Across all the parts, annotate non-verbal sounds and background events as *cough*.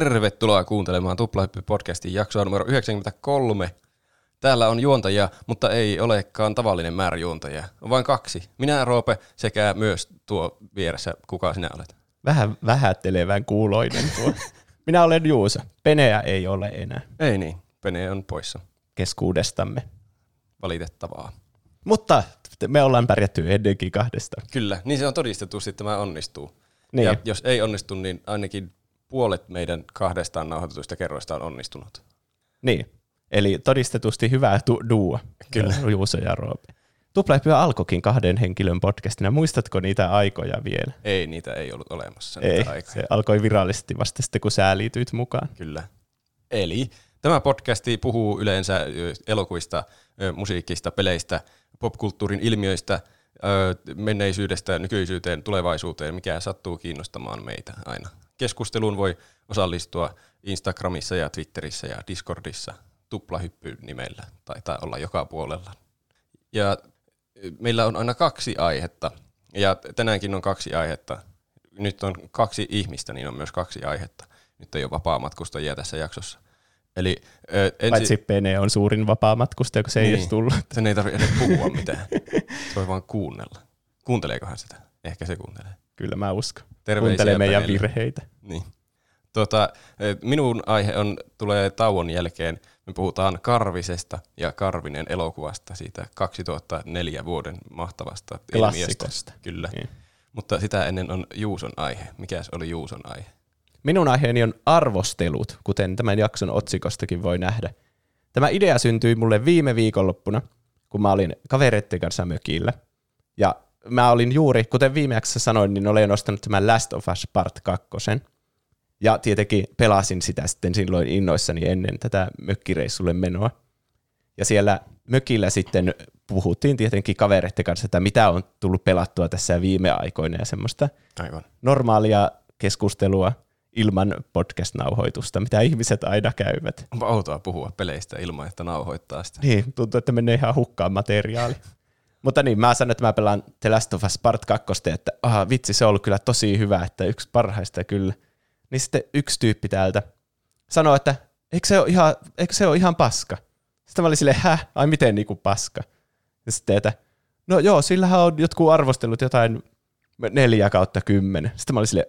Tervetuloa kuuntelemaan Tuplahyppy-podcastin jaksoa numero 93. Täällä on juontajia, mutta ei olekaan tavallinen määrä juontajia. On vain kaksi. Minä, Roope, sekä myös tuo vieressä. Kuka sinä olet? Vähän vähättelevän kuuloinen tuo. *laughs* Minä olen Juusa. Peneä ei ole enää Ei niin, Pene on poissa. keskuudestamme. Valitettavaa. Mutta me ollaan pärjätty ennenkin kahdesta. Kyllä, niin se on todistetusti, että tämä onnistuu. Niin. Ja jos ei onnistu, niin ainakin puolet meidän kahdestaan nauhoitetuista kerroista on onnistunut. Niin. Eli todistetusti hyvää tu- duo. Kyllä. *laughs* Juuso ja Roope. Tuplahyppy alkoikin kahden henkilön podcastina. Muistatko niitä aikoja vielä? Ei, niitä ei ollut olemassa. Ei, Niitä aikoja. se alkoi virallisesti vasta sitten, kun sä liityit mukaan. Kyllä. Eli tämä podcasti puhuu yleensä elokuvista, ö, musiikista, peleistä, popkulttuurin ilmiöistä, menneisyydestä, nykyisyyteen, tulevaisuuteen, mikä sattuu kiinnostamaan meitä aina. Keskusteluun voi osallistua Instagramissa ja Twitterissä ja Discordissa tuplahyppy nimellä, taitaa olla joka puolella. Ja meillä on aina kaksi aihetta, ja tänäänkin on kaksi aihetta. Nyt on kaksi ihmistä, niin on myös kaksi aihetta. Nyt ei ole vapaamatkustajia tässä jaksossa. Eli ö, ensi... Paitsi Pene on suurin vapaamatkustaja, kun se ei Niin. edes tullut. *laughs* Sen ei tarvitse edes puhua mitään. Se voi vaan kuunnella. Kuunteleekohan sitä? Ehkä se kuuntelee. Kyllä mä uskon. Terveisiä Kuuntelee meidän virheitä. Niin. Tota, eh, minun aihe on, tulee tauon jälkeen, me puhutaan Karvisesta ja Karvinen elokuvasta, siitä 2004 vuoden mahtavasta ilmiöstä. Klassikosta. Kyllä. Niin. Mutta sitä ennen on Juuson aihe. Mikäs oli Juuson aihe? Minun aiheeni on arvostelut, kuten tämän jakson otsikostakin voi nähdä. Tämä idea syntyi mulle viime viikonloppuna, kun mä olin kavereitten kanssa mökillä. Ja mä olin juuri, kuten viime jaksossa sanoin, niin olen ostanut tämän Last of Us Part 2. Ja tietenkin pelasin sitä sitten silloin innoissani ennen tätä mökkireissulle menoa. Ja siellä mökillä sitten puhuttiin tietenkin kavereitten kanssa, että mitä on tullut pelattua tässä viime aikoina ja semmoista Aivan. normaalia keskustelua ilman podcast-nauhoitusta, mitä ihmiset aina käyvät. Onpa outoa puhua peleistä ilman, että nauhoittaa sitä. Niin, tuntuu, että menee ihan hukkaan materiaali. Mutta niin, mä sanon, että mä pelaan The Last of Us Part 2, että aha, vitsi, se on ollut kyllä tosi hyvä, että yksi parhaista kyllä. Niin sitten yksi tyyppi täältä sanoi, että eikö se ole ihan, eikö se ole ihan paska? Sitten mä olin silleen, häh, ai miten niinku paska? Ja sitten, että no joo, sillähän on jotkut arvostelut jotain neljä kautta kymmenen. Sitten mä olin silleen,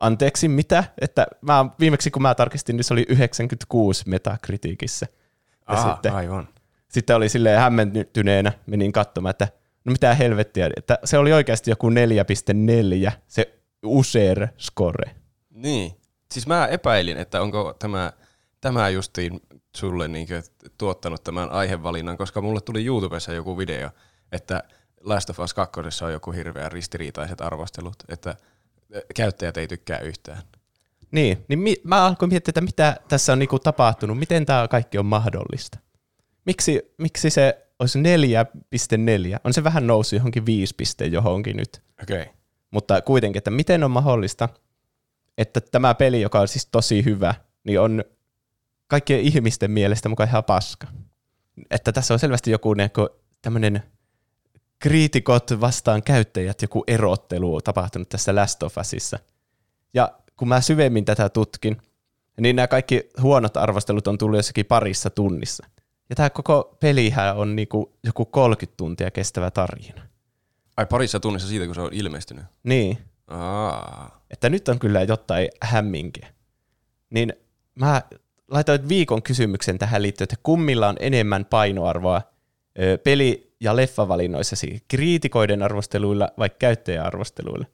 anteeksi, mitä? Että mä, viimeksi kun mä tarkistin, niin se oli 96 metakritiikissä. Ja Aha, sitten, aivan. Sitten oli silleen hämmentyneenä, menin katsomaan, että no mitä helvettiä, että se oli oikeasti joku 4.4, se user score. Niin. Siis mä epäilin, että onko tämä, tämä justiin sulle niinkö tuottanut tämän aihevalinnan, koska mulle tuli YouTubessa joku video, että Last of Us 2 on joku hirveän ristiriitaiset arvostelut, että käyttäjät ei tykkää yhtään. Niin, niin mi- mä alkoin miettiä, että mitä tässä on niinku tapahtunut, miten tämä kaikki on mahdollista. Miksi, miksi se olisi 4.4? On se vähän noussut johonkin 5 piste johonkin nyt. Okei. Okay. Mutta kuitenkin, että miten on mahdollista, että tämä peli, joka on siis tosi hyvä, niin on kaikkien ihmisten mielestä mukaan ihan paska. Että tässä on selvästi joku niinku tämmöinen kriitikot vastaan käyttäjät, joku erottelu tapahtunut tässä Last of Usissa. Ja kun mä syvemmin tätä tutkin, niin nämä kaikki huonot arvostelut on tullut jossakin parissa tunnissa. Ja tämä koko pelihän on niinku joku 30 tuntia kestävä tarina. Ai parissa tunnissa siitä, kun se on ilmestynyt. Niin, Aa. että nyt on kyllä jotain hämminkiä. Niin mä laitoin viikon kysymyksen tähän liittyen, että kummilla on enemmän painoarvoa peli- ja leffavalinnoissasi, kriitikoiden arvosteluilla vai käyttäjäarvosteluilla.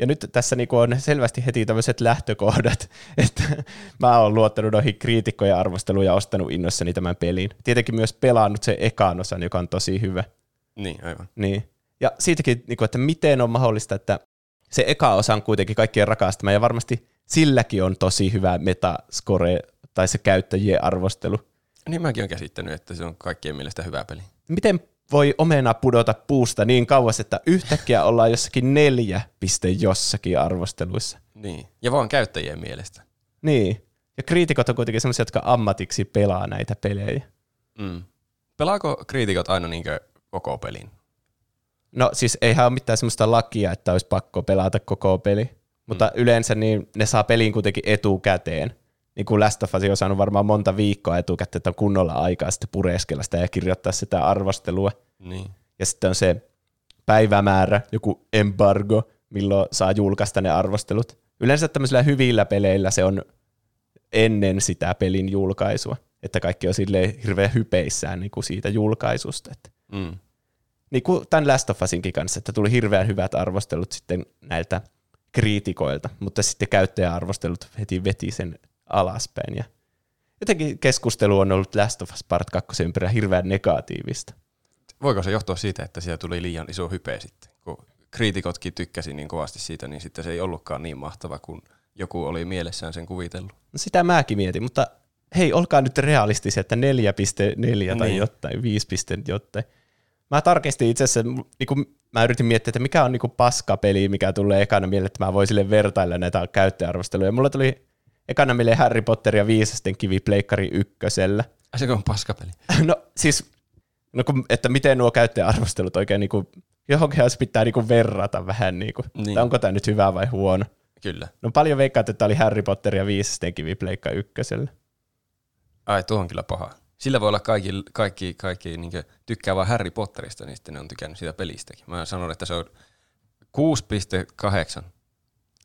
Ja nyt tässä niinku on selvästi heti tämmöiset lähtökohdat, *laughs* että mä oon luottanut noihin kriitikkojen arvosteluun ja ostanut innoissani tämän pelin. Tietenkin myös pelannut sen ekaan osan, joka on tosi hyvä. Niin, aivan. Niin. Ja siitäkin, niin kuin, että miten on mahdollista, että se eka osa on kuitenkin kaikkien rakastama, ja varmasti silläkin on tosi hyvä metascore, tai se käyttäjien arvostelu. Niin mäkin olen käsittänyt, että se on kaikkien mielestä hyvä peli. Miten voi omena pudota puusta niin kauas, että yhtäkkiä ollaan jossakin neljä piste jossakin arvosteluissa? Niin. Ja vaan käyttäjien mielestä. Niin. Ja kriitikot on kuitenkin sellaisia, jotka ammatiksi pelaa näitä pelejä. Mm. Pelaako kriitikot aina niinkö koko pelin? No siis eihän ole mitään sellaista lakia, että olisi pakko pelata koko peli. mutta mm. yleensä niin ne saa pelin kuitenkin etukäteen. Niin kuin Last of Us on saanut varmaan monta viikkoa etukäteen, että on kunnolla aikaa sitten pureskella sitä ja kirjoittaa sitä arvostelua. Niin. Ja sitten on se päivämäärä, joku embargo, milloin saa julkaista ne arvostelut. Yleensä tämmöisillä hyvillä peleillä se on ennen sitä pelin julkaisua, että kaikki on silleen hirveän hypeissään niin kuin siitä julkaisusta. Että. Mm. Niin kuin tämän Last of Usinkin kanssa, että tuli hirveän hyvät arvostelut sitten näiltä kriitikoilta, mutta sitten käyttäjäarvostelut heti veti sen alaspäin. Ja jotenkin keskustelu on ollut Last of Us Part 2 ympärillä hirveän negatiivista. Voiko se johtua siitä, että siellä tuli liian iso hype sitten? Kun kriitikotkin tykkäsi niin kovasti siitä, niin sitten se ei ollutkaan niin mahtava kuin joku oli mielessään sen kuvitellut. No sitä mäkin mietin, mutta hei, olkaa nyt realistisia, että 4.4 tai Niin. jotain, 5. jotain. Mä tarkistin itse asiassa, niin kun mä yritin miettiä, että mikä on niin paskapeli, mikä tulee ekana mieleen, että mä voin sille vertailla näitä käyttäjäarvosteluja. Mulla tuli ekana mieleen Harry Potter ja viisasten kivi Pleikkari ykkösellä. Se on paskapeli. *laughs* No siis, no kun, että miten nuo käyttäjäarvostelut oikein niin kuin, johonkin olisi pitää niin kuin verrata vähän, niin kuin, Niin. onko tämä nyt hyvä vai huono. Kyllä. No paljon veikkaat, että tämä oli Harry Potter ja viisasten kivi Pleikka ykkösellä. Ai, tuo on kyllä paha. Sillä voi olla kaikki, kaikki, kaikki niin tykkää vaan Harry Potterista, niin sitten ne on tykännyt siitä pelistäkin. Mä sanon, että se on 6,8.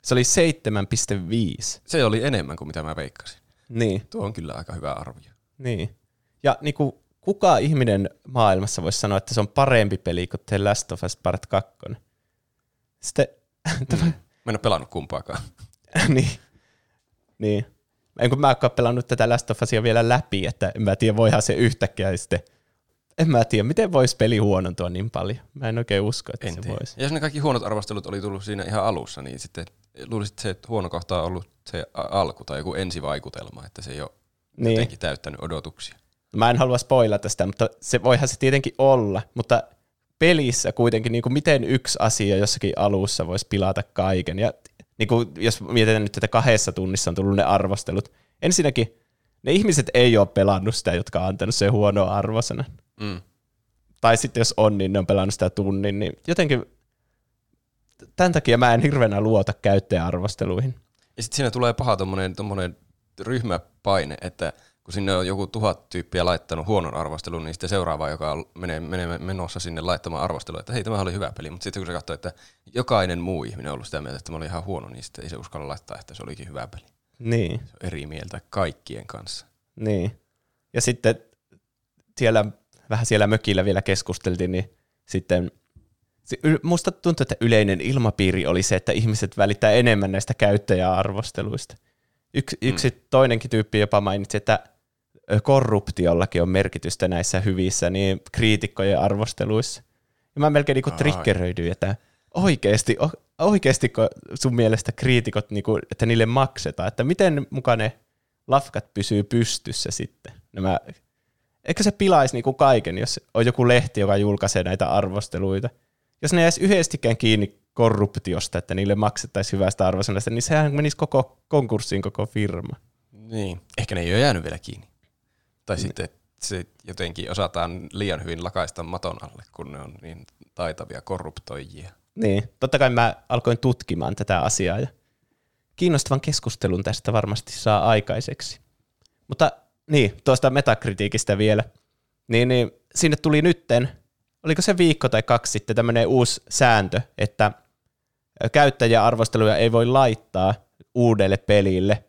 Se oli 7,5. Se oli enemmän kuin mitä mä veikkasin. Niin, Tuo on kyllä aika hyvä arvio. niin. Ja niin kuin, kuka ihminen maailmassa voisi sanoa, että se on parempi peli kuin The Last of Us Part 2? Sitten, tämä, Mä en ole pelannut kumpaakaan. *laughs* niin, niin. En kun mä ole pelannut tätä Last of Usia vielä läpi, että en mä tiedä, voihan se yhtäkkiä sitten, en mä tiedä, miten voisi peli huonontua niin paljon. Mä en oikein usko, että En se tiedä. voisi. Ja jos ne kaikki huonot arvostelut oli tullut siinä ihan alussa, niin sitten luulisit, että se huono kohta on ollut se alku tai joku ensivaikutelma, että se ei ole Niin. jotenkin täyttänyt odotuksia. Mä en halua spoilata sitä, mutta se voihan se tietenkin olla, mutta pelissä kuitenkin, niin kuin miten yksi asia jossakin alussa voisi pilata kaiken. Ja niin kuin, jos mietitään nyt, että kahdessa tunnissa on tullut ne arvostelut. Ensinnäkin ne ihmiset ei ole pelannut sitä, jotka on antanut sen huonoa arvosana. Mm. Tai sitten jos on, niin ne on pelannut sitä tunnin. Niin jotenkin tämän takia mä en hirveänä luota käyttäjäarvosteluihin. Ja sitten siinä tulee paha tommonen, tommonen ryhmäpaine, että kun sinne on joku tuhat tyyppiä laittanut huonon arvostelun, niin sitten seuraava, joka menee, menee menossa sinne laittamaan arvostelua, että hei, tämä oli hyvä peli, mutta sitten kun se katsoo, että jokainen muu ihminen on ollut sitä mieltä, että tämä oli ihan huono, niin sitten ei se uskalla laittaa, että se olikin hyvä peli. Niin. Se on eri mieltä kaikkien kanssa. Niin. Ja sitten siellä, vähän siellä mökillä vielä keskusteltiin, niin sitten se musta tuntuu, että yleinen ilmapiiri oli se, että ihmiset välittää enemmän näistä käyttäjäarvosteluista. Yksi, yksi toinenkin tyyppi jopa mainitsi, että korruptiollakin on merkitystä näissä hyvissä niin kriitikkojen arvosteluissa. Ja mä melkein niinku triggeröidyin, että oikeasti, o- oikeastiko sun mielestä kriitikot, niinku, että niille maksetaan, että miten mukaan ne lafkat pysyy pystyssä sitten. Nämä, eikö se pilaisi niinku kaiken, jos on joku lehti, joka julkaisee näitä arvosteluita. Jos ne jäisi yhdestikään kiinni korruptiosta, että niille maksettaisiin hyvästä arvosanasta, niin sehän menisi koko konkurssiin koko firma. Niin. Ehkä ne ei ole jäänyt vielä kiinni. Tai sitten se jotenkin osataan liian hyvin lakaista maton alle, kun ne on niin taitavia korruptoijia. Niin, totta kai mä alkoin tutkimaan tätä asiaa ja kiinnostavan keskustelun tästä varmasti saa aikaiseksi. Mutta niin, tuosta metakritiikistä vielä. Niin, niin sinne tuli nytten, oliko se viikko tai kaksi sitten tämmöinen uusi sääntö, että käyttäjäarvosteluja ei voi laittaa uudelle pelille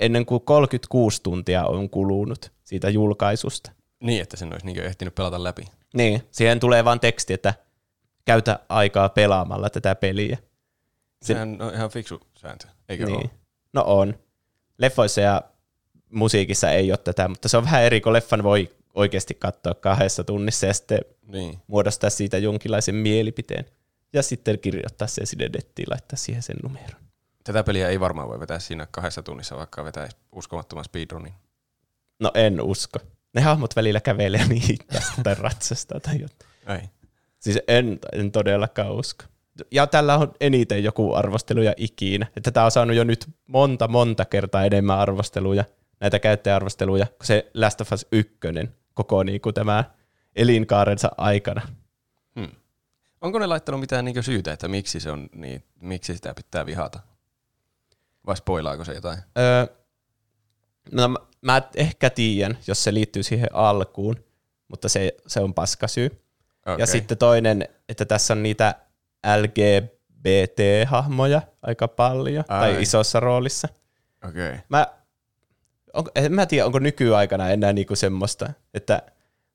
ennen kuin 36 tuntia on kulunut siitä julkaisusta. Niin, että sen olisi niin ehtinyt pelata läpi. Niin, siihen tulee vaan teksti, että käytä aikaa pelaamalla tätä peliä. Sehän on ihan fiksu sääntö, eikö niin. ole? No on. Leffoissa ja musiikissa ei ole tätä, mutta se on vähän eri, kun leffan voi oikeasti katsoa kahdessa tunnissa ja sitten Niin. muodostaa siitä jonkinlaisen mielipiteen. Ja sitten kirjoittaa sen sinne nettiin, laittaa siihen sen numeron. Tätä peliä ei varmaan voi vetää siinä kahdessa tunnissa, vaikka vetää uskomattoman speedrunin. No en usko. Ne hahmot välillä kävelee *laughs* niin tästä tai ratsastaa tai jotain. Ei. Siis en, en todellakaan usko. Ja tällä on eniten joku arvosteluja ikinä. Että tämä on saanut jo nyt monta, monta kertaa enemmän arvosteluja, näitä käyttäjäarvosteluja, kuin se Last of Us 1 koko niin kuin tämä elinkaarensa aikana. Onko ne laittanut mitään niin syytä, että miksi, se on, niin, miksi sitä pitää vihata? Vai spoilaako se jotain? Öö, no mä, mä ehkä tiedän, jos se liittyy siihen alkuun, mutta se, se on paskasyy. Okay. Ja sitten toinen, että tässä on niitä LGBT-hahmoja aika paljon, Ai. tai isossa roolissa. Okay. Mä, on, en mä tiedä, onko nykyaikana enää niinku semmoista, että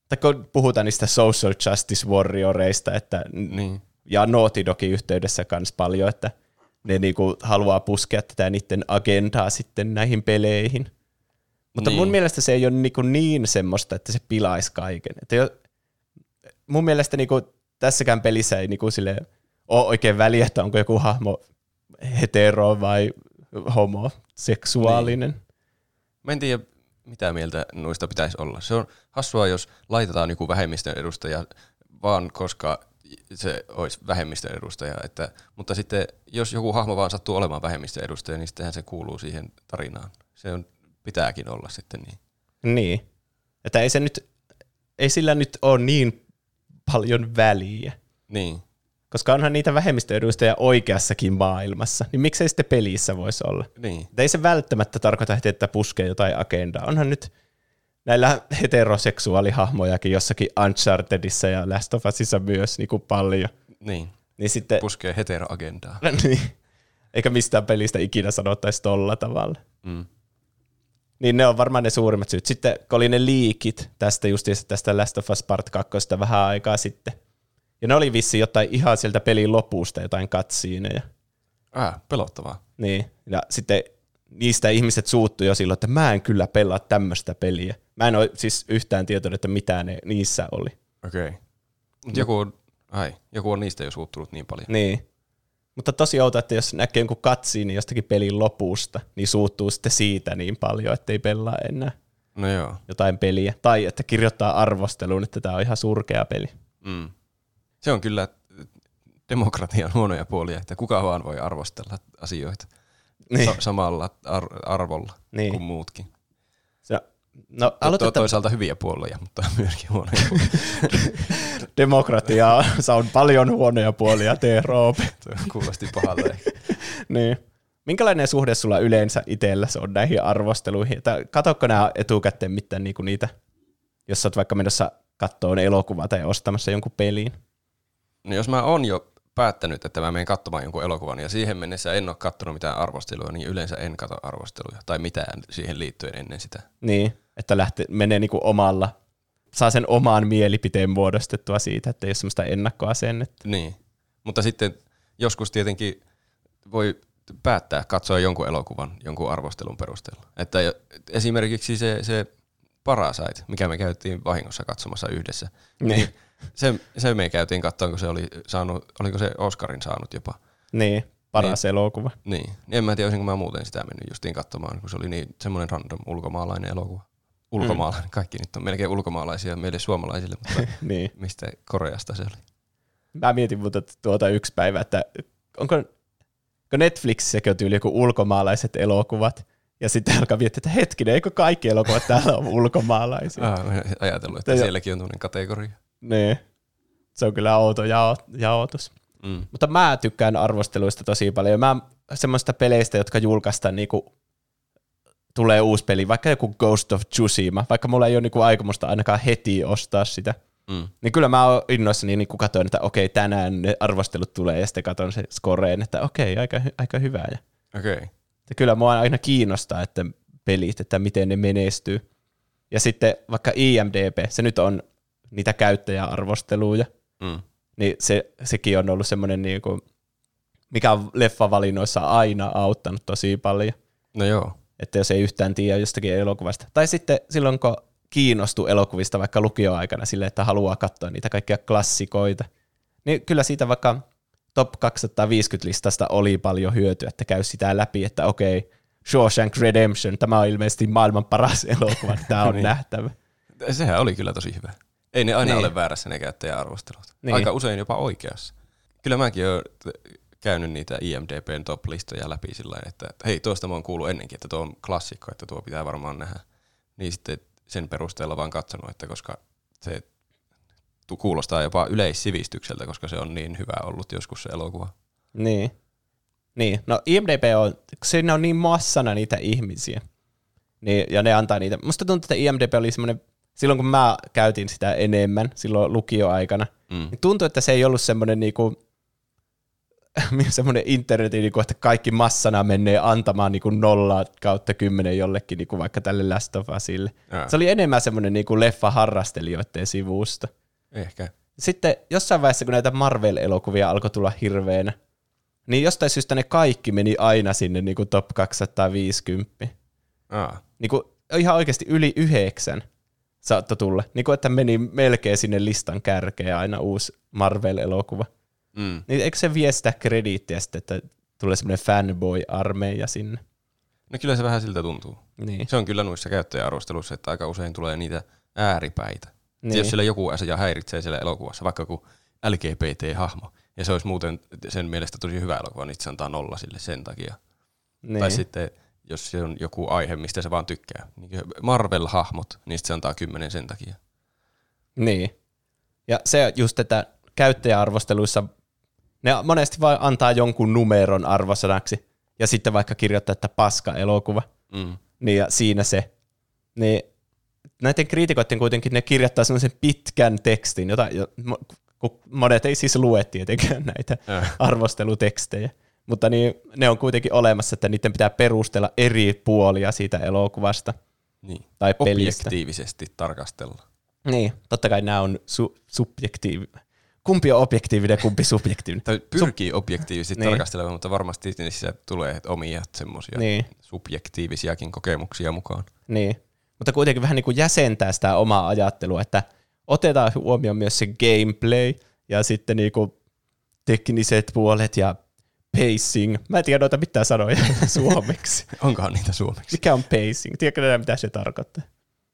tai kun puhutaan niistä social justice warrioreista, että, Niin. ja Naughty Dogin yhteydessä kans paljon, että ne niinku haluaa puskea tätä niiden agendaa sitten näihin peleihin. Mutta Niin. mun mielestä se ei ole niinku niin semmoista, että se pilaisi kaiken. Että jo, mun mielestä niinku tässäkään pelissä ei niinku sille ole oikein väliä, että onko joku hahmo hetero vai homoseksuaalinen. Niin. Mä en tiedä, mitä mieltä noista pitäisi olla. Se on hassua, jos laitetaan joku vähemmistön edustaja vaan koska se olisi vähemmistön edustaja. Että, mutta sitten jos joku hahmo vaan sattuu olemaan vähemmistön edustaja, niin sittenhän se kuuluu siihen tarinaan. Se on, pitääkin olla sitten niin. Niin. Että ei se nyt, ei sillä nyt ole niin paljon väliä. Niin. Koska onhan niitä vähemmistöedustajia oikeassakin maailmassa, niin miksei sitten pelissä voisi olla? Niin. Ei se välttämättä tarkoita, että puskee jotain agendaa. Onhan nyt näillä heteroseksuaalihahmojakin jossakin Unchartedissa ja Last of Usissa myös niin kuin paljon. Niin. Niin sitten, Puskee heteroagendaa. *laughs* niin, eikä mistään pelistä ikinä sanottaisi tolla tavalla. Mm. Niin ne on varmaan ne suurimmat syyt. Sitten kun oli ne liikit tästä justiinsa tästä Last of Us Part 2 vähän aikaa sitten. Ja ne oli vissi jotain ihan sieltä pelin lopusta, jotain katsiineja. Äh, pelottavaa. Niin, ja sitten niistä ihmiset suuttu jo silloin, että mä en kyllä pelaa tämmöistä peliä. Mä en ole siis yhtään tietoinen, että mitä ne niissä oli. Okei. Okay. Joku on, ai, joku on niistä jo suuttunut niin paljon. Niin. Mutta tosi outo, että jos näkee jonkun katsiin jostakin pelin lopusta, niin suuttuu sitten siitä niin paljon, että ei pelaa enää No joo. jotain peliä. Tai että kirjoittaa arvosteluun, että tämä on ihan surkea peli. Mm. Se on kyllä demokratian huonoja puolia, että kuka vaan voi arvostella asioita Niin. Sa- samalla ar- arvolla Niin. kuin muutkin. Se, no, To- aloitetaan toisaalta hyviä puolia, mutta *laughs* myöskin huonoja puolia. *laughs* demokratiassa on paljon huonoja puolia, tee Roope. Kuulosti pahalle. *laughs* niin. Minkälainen suhde sulla yleensä itsellä on näihin arvosteluihin? Katokko nämä etukäteen mitään niinku niitä, jos sä oot vaikka menossa kattoon elokuvaa tai ostamassa jonkun peliin? No jos mä oon jo päättänyt, että mä menen katsomaan jonkun elokuvan ja siihen mennessä en ole katsonut mitään arvostelua, niin yleensä en katso arvosteluja tai mitään siihen liittyen ennen sitä. Niin, että lähtee, menee niinku omalla, saa sen omaan mielipiteen muodostettua siitä, että ei ole semmoista ennakkoasennetta. Niin, mutta sitten joskus tietenkin voi päättää katsoa jonkun elokuvan jonkun arvostelun perusteella. Että esimerkiksi se, se Parasite, mikä me käytiin vahingossa katsomassa yhdessä, Niin. Se, se me käytiin katsomaan, kun se oli saanut, oliko se Oscarin saanut jopa. Niin, paras niin. elokuva. Niin, en mä tiedä, olisinko mä muuten sitä mennyt justiin katsomaan, kun se oli niin semmoinen random ulkomaalainen elokuva. Ulkomaalainen, kaikki nyt on melkein ulkomaalaisia meille suomalaisille, mutta *laughs* niin. mistä Koreasta se oli? Mä mietin mutta tuota yksi päivä, että onko, onko on tyyli joku ulkomaalaiset elokuvat, ja sitten alkaa miettiä, että hetkinen, eikö kaikki elokuvat täällä ole ulkomaalaisia? Ah, ajatellut, että sielläkin on tämmöinen kategoria. Niin. Se on kyllä outo jao, jaotus. Mm. Mutta mä tykkään arvosteluista tosi paljon. Mä semmoista peleistä, jotka julkaistaan niinku, tulee uusi peli, vaikka joku Ghost of Tsushima, vaikka mulla ei ole niinku aikomusta ainakaan heti ostaa sitä, Mm. niin kyllä mä oon innoissani niin kun katsoin, että okei, tänään ne arvostelut tulee, ja sitten katson se scoreen, että okei, aika, aika hyvä. Ja. Okay. että kyllä mua aina kiinnostaa, että pelit, että miten ne menestyy. Ja sitten vaikka IMDB, se nyt on niitä käyttäjäarvosteluja, Mm. niin se, sekin on ollut semmoinen, niin kuin, mikä on leffavalinnoissa aina auttanut tosi paljon, No joo. että jos ei yhtään tiedä jostakin elokuvasta. Tai sitten silloin, kun kiinnostuu elokuvista vaikka lukioaikana sille, että haluaa katsoa niitä kaikkia klassikoita, niin kyllä siitä vaikka top 250 listasta oli paljon hyötyä, että käy sitä läpi, että okei, Shawshank Redemption, tämä on ilmeisesti maailman paras *laughs* elokuva, tämä on Niin. nähtävä. Sehän oli kyllä tosi hyvä. Ei ne aina Niin. ole väärässä ne käyttäjäarvostelut. Niin. Aika usein jopa oikeassa. Kyllä mäkin olen käynyt niitä IMDBn top-listoja läpi sillä että hei, tuosta mä oon kuullut ennenkin, että tuo on klassikko, että tuo pitää varmaan nähdä. Niin sitten sen perusteella vaan katsonut, että koska se kuulostaa jopa yleissivistykseltä, koska se on niin hyvä ollut joskus se elokuva. Niin. Niin, no IMDB on, siinä on niin massana niitä ihmisiä, niin, ja ne antaa niitä. Musta tuntuu, että IMDB oli semmoinen, silloin kun mä käytin sitä enemmän, silloin lukioaikana, mm. niin tuntui, että se ei ollut semmoinen niinku, *laughs* semmoinen internetin, niinku, että kaikki massana menee antamaan niinku nolla kautta kymmenen jollekin niinku vaikka tälle Last of Usille. Ja. Se oli enemmän semmoinen niinku leffa-harrastelijoiden sivusta. Ehkä. Sitten jossain vaiheessa, kun näitä Marvel-elokuvia alkoi tulla hirveänä, niin jostain syystä ne kaikki meni aina sinne niin kuin top 250. Aa. Niin kuin ihan oikeasti yli yhdeksän saattoi tulla. Niin kuin, että meni melkein sinne listan kärkeen aina uusi Marvel-elokuva. Mm. Niin eikö se vie sitä krediittiä sitten, että tulee semmoinen fanboy-armeija sinne? No kyllä se vähän siltä tuntuu. Niin. Se on kyllä noissa käyttäjäarvosteluissa, että aika usein tulee niitä ääripäitä. Niin. Jos siellä joku asia häiritsee siellä elokuvassa, vaikka kun LGBT-hahmo, ja se olisi muuten sen mielestä tosi hyvä elokuva, niin se antaa nolla sille sen takia. Niin. Tai sitten, jos se on joku aihe, mistä se vaan tykkää. Niin Marvel-hahmot, niin sit se antaa kymmenen sen takia. Niin. Ja se just, että käyttäjäarvosteluissa ne monesti vaan antaa jonkun numeron arvosanaksi, ja sitten vaikka kirjoittaa, että paska elokuva, Mm. niin ja siinä se. Niin näiden kriitikoiden kuitenkin ne kirjoittaa sellaisen pitkän tekstin, jota kun monet ei siis lue tietenkään näitä Äh. arvostelutekstejä. Mutta niin, ne on kuitenkin olemassa, että niiden pitää perustella eri puolia siitä elokuvasta Niin. tai pelistä. Objektiivisesti tarkastella. Niin, totta kai nämä on su- subjektiivi. Kumpi on objektiivinen, kumpi subjektiivinen? Tai pyrkii objektiivisesti Niin. tarkastelemaan, mutta varmasti niissä tulee omia semmoisia Niin. subjektiivisiakin kokemuksia mukaan. Niin, mutta kuitenkin vähän niin kuin jäsentää sitä omaa ajattelua, että otetaan huomioon myös se gameplay ja sitten niin kuin tekniset puolet ja pacing. Mä en tiedä noita mitään sanoja *laughs* suomeksi. Onkohan niitä suomeksi? Mikä on pacing? Tiedätkö mitä se tarkoittaa?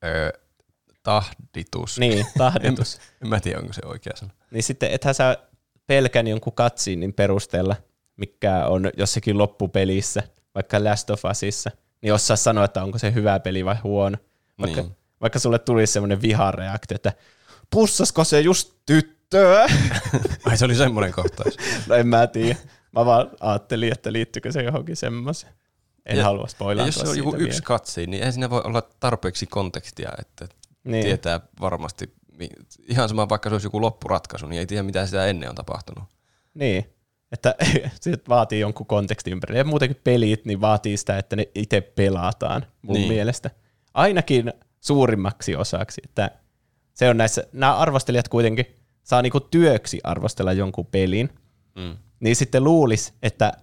Öö, tahditus. Niin, *laughs* tahditus. En, en mä tiedä, onko se oikea sana. niin sitten ethän sä pelkän jonkun katsiinin perusteella, mikä on jossakin loppupelissä, vaikka Last of Usissa, niin osaa sanoa, että onko se hyvä peli vai huono. Vaikka, Niin. vaikka sulle tulisi semmoinen vihareaktio, että pussasko se just tyttöä? *laughs* Ai se oli semmoinen kohtaus. no en mä tiedä. Mä vaan ajattelin, että liittyykö se johonkin semmoiseen. En Ja- halua spoilata jos se on joku yksi katsi, niin eihän siinä voi olla tarpeeksi kontekstia, että Niin. tietää varmasti, ihan sama vaikka se olisi joku loppuratkaisu, niin ei tiedä mitä sitä ennen on tapahtunut. Niin, että *laughs* se vaatii jonkun kontekstin ympärille. Ja muutenkin pelit niin vaatii sitä, että ne itse pelataan mun niin. mielestä. Ainakin suurimmaksi osaksi. Että se on näissä, nämä arvostelijat kuitenkin saa niinku työksi arvostella jonkun pelin, Mm. Niin sitten luulis, että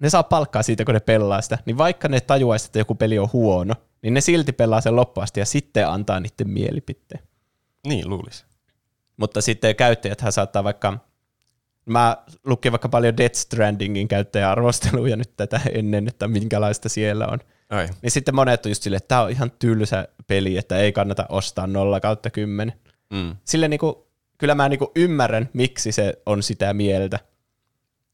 ne saa palkkaa siitä, kun ne pelaa sitä, niin vaikka ne tajuaisi, että joku peli on huono, niin ne silti pelaa sen loppuun asti ja sitten antaa niiden mielipiteen. Niin, luulisi. Mutta sitten käyttäjäthän saattaa vaikka, mä lukin vaikka paljon Death Strandingin käyttäjäarvosteluja nyt tätä ennen, että minkälaista siellä on. Ai. Niin sitten monet on just silleen, että tämä on ihan tylsä peli, että ei kannata ostaa 0 kautta 10. Mm. Sille niinku, kyllä mä niinku ymmärrän, miksi se on sitä mieltä,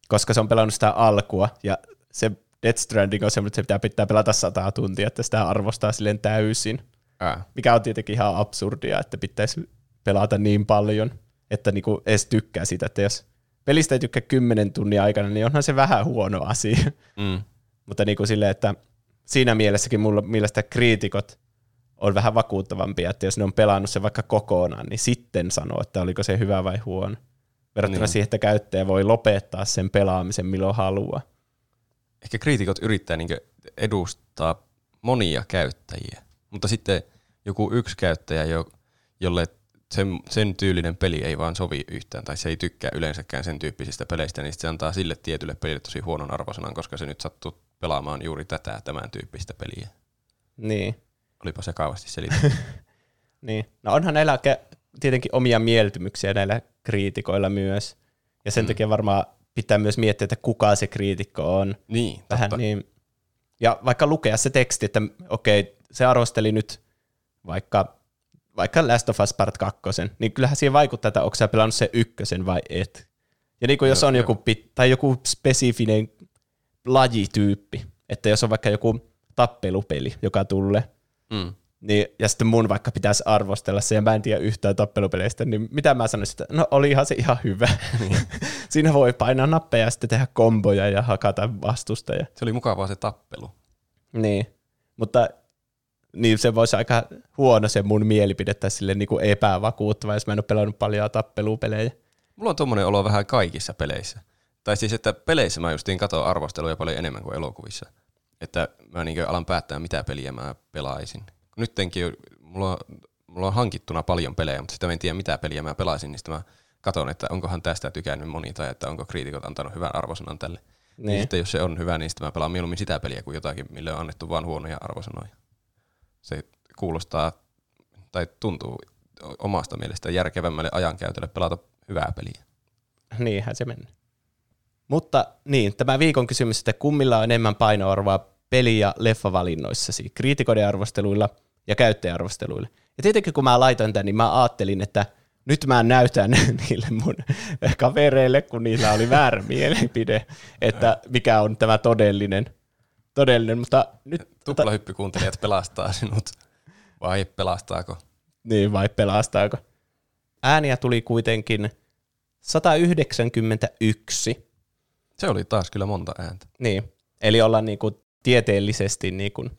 koska se on pelannut sitä alkua, ja se Death Stranding on semmoinen, että se pitää, pitää pelata sata tuntia, että sitä arvostaa silleen täysin. Ää. Mikä on tietenkin ihan absurdia, että pitäisi pelata niin paljon, että niinku edes tykkää siitä, että jos pelistä ei tykkää 10 tunnin aikana, niin onhan se vähän huono asia. Mm. Mutta niinku silleen, että siinä mielessäkin mulla mielestä kriitikot on vähän vakuuttavampia, että jos ne on pelannut sen vaikka kokonaan, niin sitten sanoo, että oliko se hyvä vai huono. Verrattuna Niin. siihen, että käyttäjä voi lopettaa sen pelaamisen milloin haluaa. Ehkä kriitikot yrittää niin edustaa monia käyttäjiä, mutta sitten joku yksi käyttäjä, jo, jolle sen, sen tyylinen peli ei vaan sovi yhtään, tai se ei tykkää yleensäkään sen tyyppisistä peleistä, niin se antaa sille tietylle pelille tosi huonon arvosanan, koska se nyt sattuu pelaamaan juuri tätä tämän tyyppistä peliä. Niin. Olipa sekavasti selitetty. *laughs* Niin. No onhan näillä tietenkin omia mieltymyksiä näillä kriitikoilla myös. Ja sen Mm. takia varmaan pitää myös miettiä, että kuka se kriitikko on. niin, Vähän totta. niin. Ja vaikka lukea se teksti, että okei, se arvosteli nyt vaikka, vaikka Last of Us Part 2, niin kyllähän siihen vaikuttaa, että onko sä pelannut se ykkösen vai et. Ja niin kuin jos on joku, pit, tai joku spesifinen lajityyppi, että jos on vaikka joku tappelupeli, joka tulee, Mm. Niin, ja sitten mun vaikka pitäisi arvostella se, ja mä en tiedä yhtään tappelupeleistä, niin mitä mä sanoisin, että no olihan se ihan hyvä. Niin. *laughs* Siinä voi painaa nappeja ja sitten tehdä komboja ja hakata vastustajia. Se oli mukavaa se tappelu. Niin, mutta niin se voisi aika huono se mun mielipide tai sille niin kuin epävakuuttava, jos mä en ole pelannut paljon tappelupelejä. Mulla on tuommoinen olo vähän kaikissa peleissä. Tai siis, että peleissä mä justiin katon arvosteluja paljon enemmän kuin elokuvissa. Että mä niin alan päättää, mitä peliä mä pelaisin. Nyttenkin mulla on, mulla on hankittuna paljon pelejä, mutta sitä en tiedä, mitä peliä mä pelaisin, niin sitten mä katon, että onkohan tästä tykännyt moni tai että onko kriitikot antanut hyvän arvosanan tälle. Niin. niin sitten jos se on hyvä, niin sitten mä pelaan mieluummin sitä peliä kuin jotakin, mille on annettu vain huonoja arvosanoja. Se kuulostaa tai tuntuu omasta mielestä järkevämmälle ajankäytölle pelata hyvää peliä. Niinhän se menee. Mutta niin, tämä viikon kysymys, että kummilla on enemmän painoarvoa peli- ja leffavalinnoissasi, kriitikoiden arvosteluilla ja käyttäjäarvosteluilla. Ja tietenkin kun mä laitoin tämän, niin mä ajattelin, että nyt mä näytän *laughs* niille mun kavereille, kun niillä oli väärä *laughs* mielipide, että mikä on tämä todellinen. todellinen mutta nyt, Tuplahyppykuuntelijat pelastaa sinut, vai pelastaako? Niin, vai pelastaako? Ääniä tuli kuitenkin 191. Se oli taas kyllä monta ääntä. Niin, eli ollaan niinku tieteellisesti, niinku,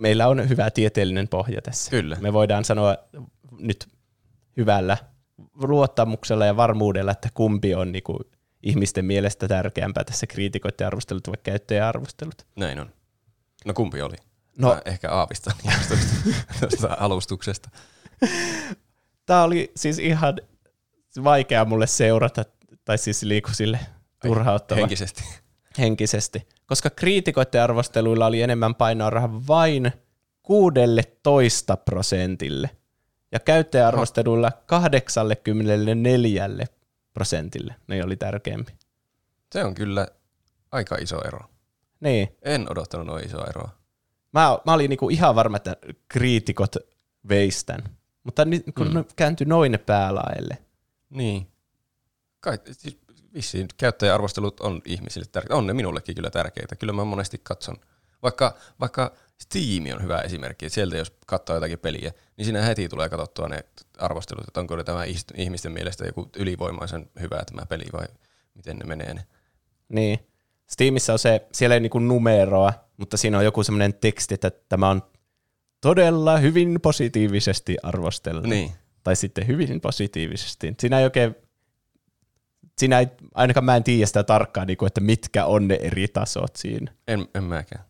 meillä on hyvä tieteellinen pohja tässä. Kyllä. Me voidaan sanoa nyt hyvällä luottamuksella ja varmuudella, että kumpi on niinku ihmisten mielestä tärkeämpää tässä kriitikoiden arvostelut vai käyttäjäarvostelut. Näin on. No kumpi oli? No, Mä ehkä aavistan *laughs* tuosta alustuksesta. Tämä oli siis ihan vaikea mulle seurata, tai siis liiku sille turhauttava. Henkisesti. Henkisesti. Koska kriitikoiden arvosteluilla oli enemmän painoarvoa vain 16 prosentille. Ja käyttäjäarvosteluilla 84 prosentille. Ne oli tärkeämpi. Se on kyllä aika iso ero. Niin. En odottanut noin iso eroa. Mä, mä olin niinku ihan varma, että kriitikot veistän. Mutta nyt, kun mm. ne kääntyi noin päälaelle. Niin. Kai, siis vissiin käyttäjäarvostelut on ihmisille tärkeitä. On ne minullekin kyllä tärkeitä. Kyllä mä monesti katson. Vaikka, vaikka Steam on hyvä esimerkki. Että sieltä jos katsoo jotakin peliä, niin siinä heti tulee katsottua ne arvostelut, että onko tämä ihmisten mielestä joku ylivoimaisen hyvä tämä peli vai miten ne menee ne. Niin. Steamissa on se, siellä ei niinku numeroa, mutta siinä on joku semmoinen teksti, että tämä on todella hyvin positiivisesti arvostella. Niin. Tai sitten hyvin positiivisesti. Siinä ei oikein, siinä ei, ainakaan mä en tiedä sitä tarkkaan, niinku, että mitkä on ne eri tasot siinä. En, en mäkään.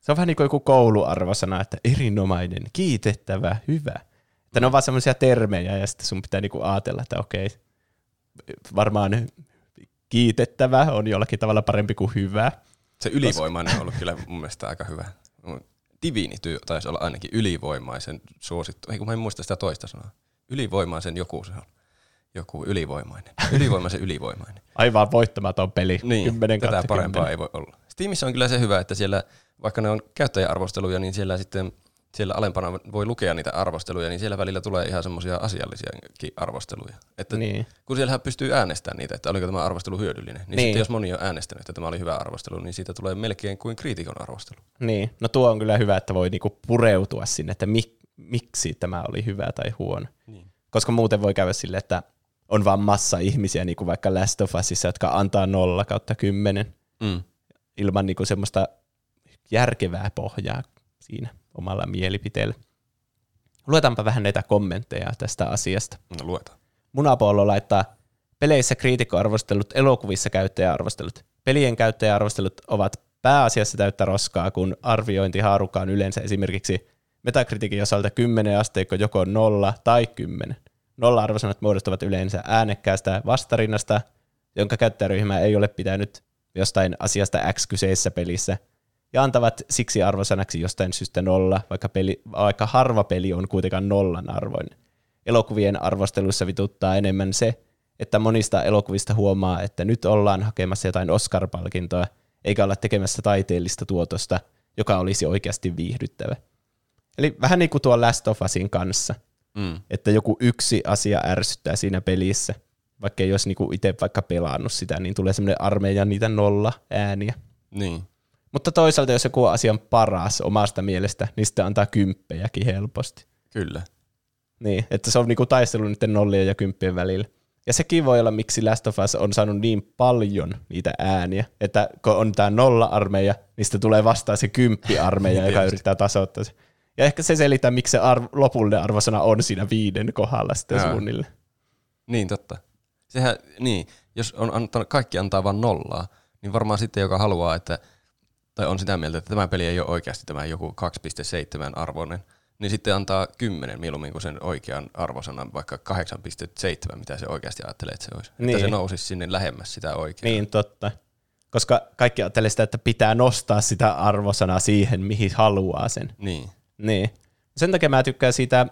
Se on vähän niin kuin joku kouluarvosana, että erinomainen, kiitettävä, hyvä. Että ne on vaan semmoisia termejä ja sitten sun pitää niinku ajatella, että okei, varmaan kiitettävä on jollakin tavalla parempi kuin hyvä. Se ylivoimainen on ollut kyllä mun mielestä aika hyvä. Divinity taisi olla ainakin ylivoimaisen suosittu. Ei kun mä en muista sitä toista sanaa. Ylivoimaisen joku se on. Joku ylivoimainen. Ylivoimaisen ylivoimainen. *laughs* Aivan voittamaton peli. Niin, tätä parempaa 10. ei voi olla. Steamissa on kyllä se hyvä, että siellä, vaikka ne on käyttäjäarvosteluja, niin siellä sitten siellä alempana voi lukea niitä arvosteluja, niin siellä välillä tulee ihan semmoisia asiallisiakin arvosteluja. Että niin. Kun siellähän pystyy äänestämään niitä, että oliko tämä arvostelu hyödyllinen, niin, niin. sitten jos moni on äänestänyt, että tämä oli hyvä arvostelu, niin siitä tulee melkein kuin kriitikon arvostelu. Niin, no tuo on kyllä hyvä, että voi niinku pureutua sinne, että mik, miksi tämä oli hyvä tai huono. Niin. Koska muuten voi käydä sille, että on vaan massa ihmisiä, niin kuin vaikka Last of Usissa, jotka antaa nolla kautta kymmenen mm. ilman niin kuin semmoista järkevää pohjaa siinä omalla mielipiteellä. Luetaanpa vähän näitä kommentteja tästä asiasta. No luetaan. Munapollo laittaa peleissä kriitikkoarvostelut, elokuvissa käyttäjäarvostelut. Pelien käyttäjäarvostelut ovat pääasiassa täyttä roskaa, kun arviointihaarukka on yleensä esimerkiksi metakritiikin osalta 10 asteikko joko 0 tai 10. Nolla-arvosanat muodostuvat yleensä äänekkäästä vastarinnasta, jonka käyttäjäryhmä ei ole pitänyt jostain asiasta X kyseisessä pelissä, ja antavat siksi arvosanaksi jostain syystä nolla, vaikka, peli, vaikka harva peli on kuitenkaan nollan arvoinen. Elokuvien arvosteluissa vituttaa enemmän se, että monista elokuvista huomaa, että nyt ollaan hakemassa jotain Oscar-palkintoa, eikä olla tekemässä taiteellista tuotosta, joka olisi oikeasti viihdyttävä. Eli vähän niin kuin tuo Last of Usin kanssa – Mm. Että joku yksi asia ärsyttää siinä pelissä, vaikka ei olisi niinku itse vaikka pelannut sitä, niin tulee semmoinen armeija niitä nolla ääniä. Niin. Mutta toisaalta, jos joku asia on paras omasta mielestä, niin sitten antaa kymppejäkin helposti. Kyllä. Niin, että se on niinku taistelu niiden nollien ja kymppien välillä. Ja sekin voi olla, miksi Last of Us on saanut niin paljon niitä ääniä, että kun on tämä nolla-armeija, niin tulee vastaan se kymppi-armeija, *laughs* joka yrittää tasoittaa se. Ja ehkä se selittää, miksi se arv- lopullinen arvosana on siinä viiden kohdalla sitten Jaa. suunnilleen. Niin, totta. Sehän, niin, jos on antanut, kaikki antaa vain nollaa, niin varmaan sitten joka haluaa, että, tai on sitä mieltä, että tämä peli ei ole oikeasti tämä joku 2.7 arvoinen, niin sitten antaa 10 mieluummin kuin sen oikean arvosanan, vaikka 8.7, mitä se oikeasti ajattelee, että se olisi. Niin. Niin. Että se nousisi sinne lähemmäs sitä oikeaa. Niin, totta. Koska kaikki ajattelee sitä, että pitää nostaa sitä arvosanaa siihen, mihin haluaa sen. Niin. Niin. Sen takia mä tykkään siitä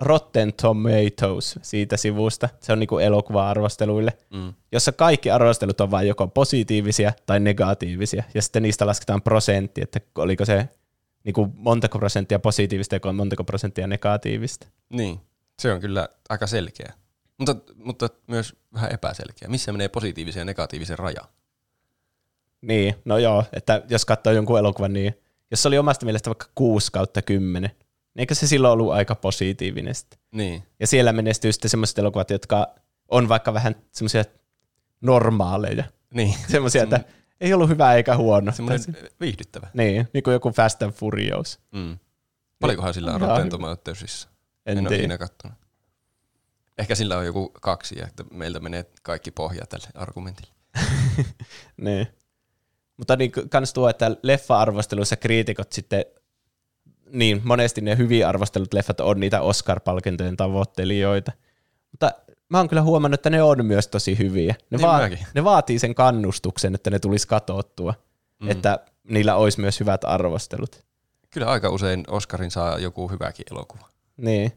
Rotten Tomatoes siitä sivusta. Se on niinku elokuva-arvosteluille, Mm. jossa kaikki arvostelut on vain joko positiivisia tai negatiivisia. Ja sitten niistä lasketaan prosentti, että oliko se niinku montako prosenttia positiivista ja montako prosenttia negatiivista. Niin. Se on kyllä aika selkeä. Mutta, mutta myös vähän epäselkeä. Missä menee positiivisen ja negatiivisen raja? Niin, no joo, että jos katsoo jonkun elokuvan, niin jos se oli omasta mielestä vaikka 6 kautta 10, niin eikö se silloin ollut aika positiivinen sitten? Niin. Ja siellä menestyy sitten semmoiset elokuvat, jotka on vaikka vähän semmoisia normaaleja. Niin. *laughs* Semmoisia, että ei ollut hyvä eikä huono. Semmoinen viihdyttävä. Niin, niin kuin joku Fast and Furious. Mm. Paljonkohan sillä on Ihan Rotten. Tomatoesissa? En, En ole ikinä kattonut. Ehkä sillä on joku kaksi, että meiltä menee kaikki pohja tälle argumentille. *laughs* Niin. Mutta niin kans tuo, että leffa-arvosteluissa kriitikot sitten, niin monesti ne hyvin arvostelut leffat on niitä Oscar-palkintojen tavoittelijoita. Mutta mä oon kyllä huomannut, että ne on myös tosi hyviä. Ne, Niin va- ne vaatii sen kannustuksen, että ne tulisi katottua, mm. että niillä olisi myös hyvät arvostelut. Kyllä aika usein Oscarin saa joku hyväkin elokuva. Niin.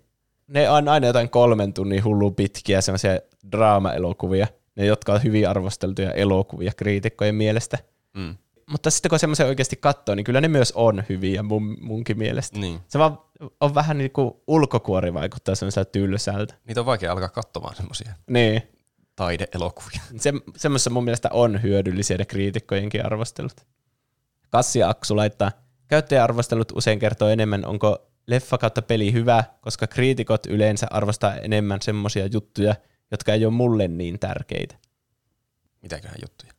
Ne on aina jotain kolmen tunnin hullu pitkiä semmoisia draama-elokuvia, ne jotka on hyvin arvosteltuja elokuvia kriitikkojen mielestä. Mm. Mutta sitten kun semmoisen oikeasti katsoo, niin kyllä ne myös on hyviä mun, munkin mielestä. Niin. Se vaan on vähän niin kuin ulkokuori vaikuttaa semmoiselta tylsältä. Niitä on vaikea alkaa katsomaan semmoisia Niin. taideelokuvia. Se, semmoisessa mun mielestä on hyödyllisiä ne kriitikkojenkin arvostelut. Kassi Aksu laittaa, käyttäjäarvostelut usein kertoo enemmän, onko leffa kautta peli hyvä, koska kriitikot yleensä arvostaa enemmän semmoisia juttuja, jotka ei ole mulle niin tärkeitä. Mitäköhän juttuja.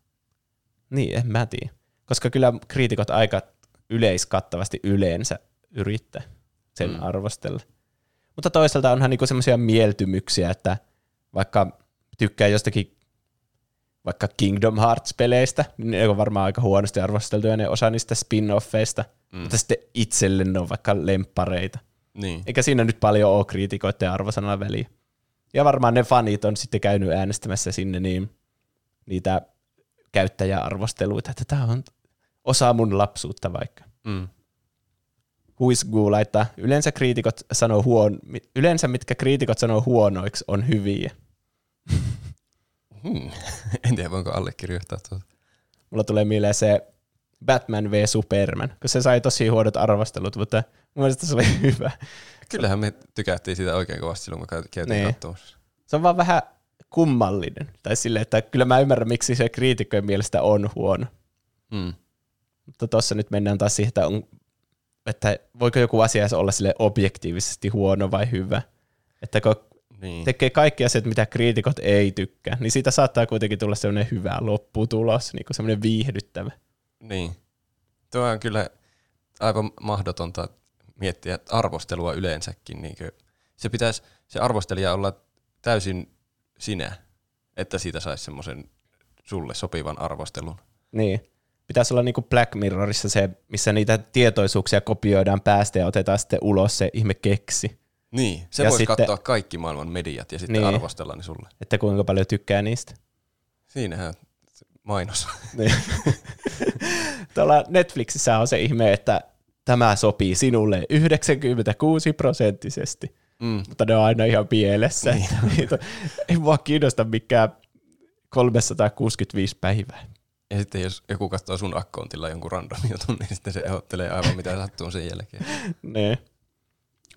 Niin, en mä tiedä. Koska kyllä kriitikot aika yleiskattavasti yleensä yrittää sen Mm. arvostella. Mutta toisaalta onhan niinku semmoisia mieltymyksiä, että vaikka tykkää jostakin vaikka Kingdom Hearts-peleistä, niin ne on varmaan aika huonosti arvosteltuja ne osa niistä spin-offeista, mm. mutta sitten itselle ne on vaikka lemppareita. Niin. Eikä siinä nyt paljon ole kriitikoiden ja arvosanalla väliä. Ja varmaan ne fanit on sitten käynyt äänestämässä sinne niin niitä käyttäjäarvosteluita, että tämä on osa mun lapsuutta vaikka. Mm. Huisgu laittaa, yleensä kriitikot sanoo huon, yleensä mitkä kriitikot sanoo huonoiksi on hyviä. Hmm. *laughs* en tiedä, voinko allekirjoittaa tuota. Mulla tulee mieleen se Batman v Superman, kun se sai tosi huonot arvostelut, mutta mun mielestä se oli hyvä. Kyllähän me tykättiin siitä oikein kovasti silloin, kun käy- käytiin Niin. katsomassa. Se on vaan vähän kummallinen. Tai silleen, että kyllä mä ymmärrän, miksi se kriitikkojen mielestä on huono. Mm. Mutta tuossa nyt mennään taas siihen, että, on, että voiko joku asia olla sille objektiivisesti huono vai hyvä. Että kun Niin. tekee kaikki asiat, mitä kriitikot ei tykkää, niin siitä saattaa kuitenkin tulla semmoinen hyvä lopputulos, niin kuin semmoinen viihdyttävä. Niin. Tuo on kyllä aivan mahdotonta miettiä arvostelua yleensäkin. Niin se pitäisi se arvostelija olla täysin sinä, että siitä saisi semmoisen sulle sopivan arvostelun. Niin. Pitäisi olla niin kuin Black Mirrorissa se, missä niitä tietoisuuksia kopioidaan päästä ja otetaan sitten ulos se ihme keksi. Niin, se Ja voisi sitten- katsoa kaikki maailman mediat ja sitten Niin. arvostella ne sulle. Että kuinka paljon tykkää niistä. Siinähän mainos. Niin. *laughs* Tuolla Netflixissä on se ihme, että tämä sopii sinulle 96 prosenttisesti. Mm. Mutta ne on aina ihan pielessä. Niin. Niitä- ei mua kiinnosta mikään 365 päivää. Ja sitten jos joku katsoo sun akkoontilla jonkun random jutun, niin sitten se ehdottelee aivan mitä sattuu sen jälkeen. Ne.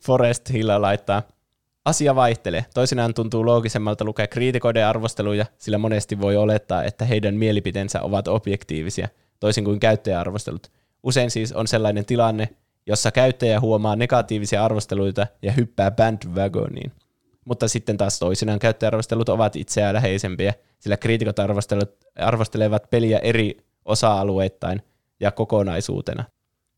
Forest Hill laittaa. Asia vaihtelee. Toisinaan tuntuu loogisemmalta lukea kriitikoiden arvosteluja, sillä monesti voi olettaa, että heidän mielipiteensä ovat objektiivisia, toisin kuin käyttäjäarvostelut. Usein siis on sellainen tilanne, jossa käyttäjä huomaa negatiivisia arvosteluita ja hyppää bandwagoniin. Mutta sitten taas toisinaan käyttäjäarvostelut ovat itseään läheisempiä, sillä kriitikot arvostelevat peliä eri osa-alueittain ja kokonaisuutena.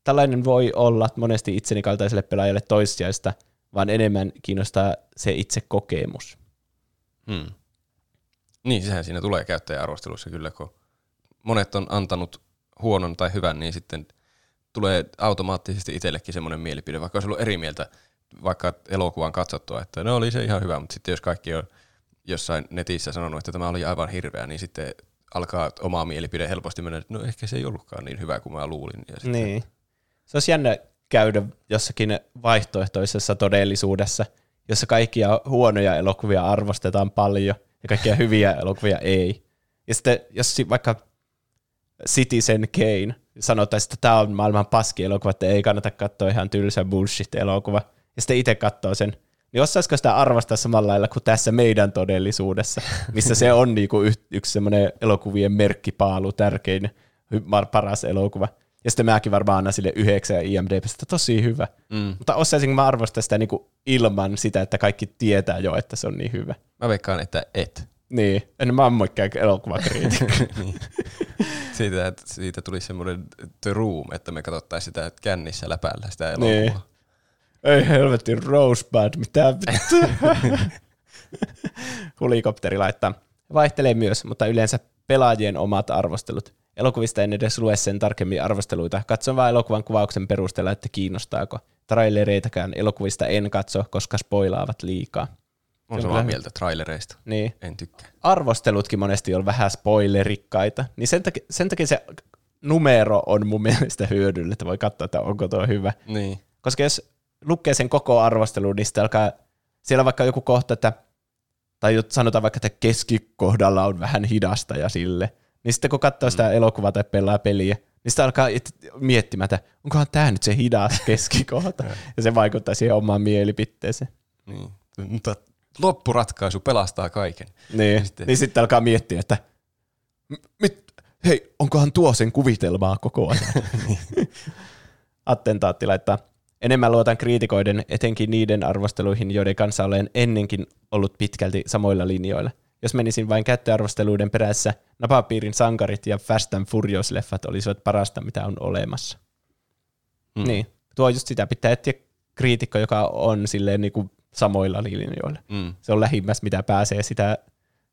Tällainen voi olla monesti itseni kaltaiselle pelaajalle toissijaista, vaan enemmän kiinnostaa se itse kokemus. Hmm. Niin, sehän siinä tulee käyttäjäarvostelussa kyllä, kun monet on antanut huonon tai hyvän, niin sitten tulee automaattisesti itsellekin semmoinen mielipide, vaikka olisi ollut eri mieltä vaikka elokuvan katsottua, että no oli se ihan hyvä, mutta sitten jos kaikki on jossain netissä sanonut, että tämä oli aivan hirveä, niin sitten alkaa omaa mielipide helposti mennä, että no ehkä se ei ollutkaan niin hyvä kuin mä luulin. Ja sitten... Niin. Se olisi jännä käydä jossakin vaihtoehtoisessa todellisuudessa, jossa kaikkia huonoja elokuvia arvostetaan paljon ja kaikkia hyviä *laughs* elokuvia ei. Ja sitten jos vaikka Citizen Kane sanottaisiin, että tämä on maailman paski elokuva, että ei kannata katsoa ihan tylsä bullshit-elokuva, ja sitten itse katsoo sen, niin osaisiko sitä arvostaa samalla lailla kuin tässä meidän todellisuudessa, missä se on niinku yksi semmoinen elokuvien merkkipaalu, tärkein, paras elokuva. Ja sitten mäkin varmaan annan sille yhdeksän IMDbstä, tosi hyvä. Mm. Mutta osaisinko mä arvostaa sitä niinku ilman sitä, että kaikki tietää jo, että se on niin hyvä. Mä veikkaan, että et. Niin, en mä ole elokuvakriitikko. *laughs* niin. siitä, että siitä tuli semmoinen The Room, että me katsottaisiin sitä kännissä läpällä sitä elokuvaa. Niin. Ei helvetti, Rosebud, mitä Hulikopteri *laughs* laittaa. Vaihtelee myös, mutta yleensä pelaajien omat arvostelut. Elokuvista en edes lue sen tarkemmin arvosteluita. Katson vain elokuvan kuvauksen perusteella, että kiinnostaako. Trailereitäkään elokuvista en katso, koska spoilaavat liikaa. On samaa mieltä trailereista. Niin. En tykkää. Arvostelutkin monesti on vähän spoilerikkaita, niin sen takia, sen takia se numero on mun mielestä hyödyllinen, että voi katsoa, että onko tuo hyvä. Niin. Koska jos lukee sen koko arvostelun, niin sitten alkaa, siellä on vaikka joku kohta, että, tai sanotaan vaikka, että keskikohdalla on vähän hidasta ja sille, niin sitten kun katsoo sitä mm. elokuvaa tai pelaa peliä, niin sitten alkaa miettimään, että onkohan tämä nyt se hidas *laughs* keskikohta, ja se vaikuttaa siihen omaan mielipiteeseen. Niin. Mutta loppuratkaisu pelastaa kaiken. Niin, sitten, niin sitten alkaa miettiä, että mit, hei, onkohan tuo sen kuvitelmaa koko ajan? *laughs* Attentaatti laittaa. Enemmän luotan kriitikoiden, etenkin niiden arvosteluihin, joiden kanssa olen ennenkin ollut pitkälti samoilla linjoilla. Jos menisin vain käyttöarvosteluiden perässä, napapiirin sankarit ja Fast and Furious-leffat olisivat parasta, mitä on olemassa. Mm. Niin, tuo just sitä pitää etsiä kriitikko, joka on silleen niin kuin samoilla linjoilla. Mm. Se on lähimmäs, mitä pääsee sitä,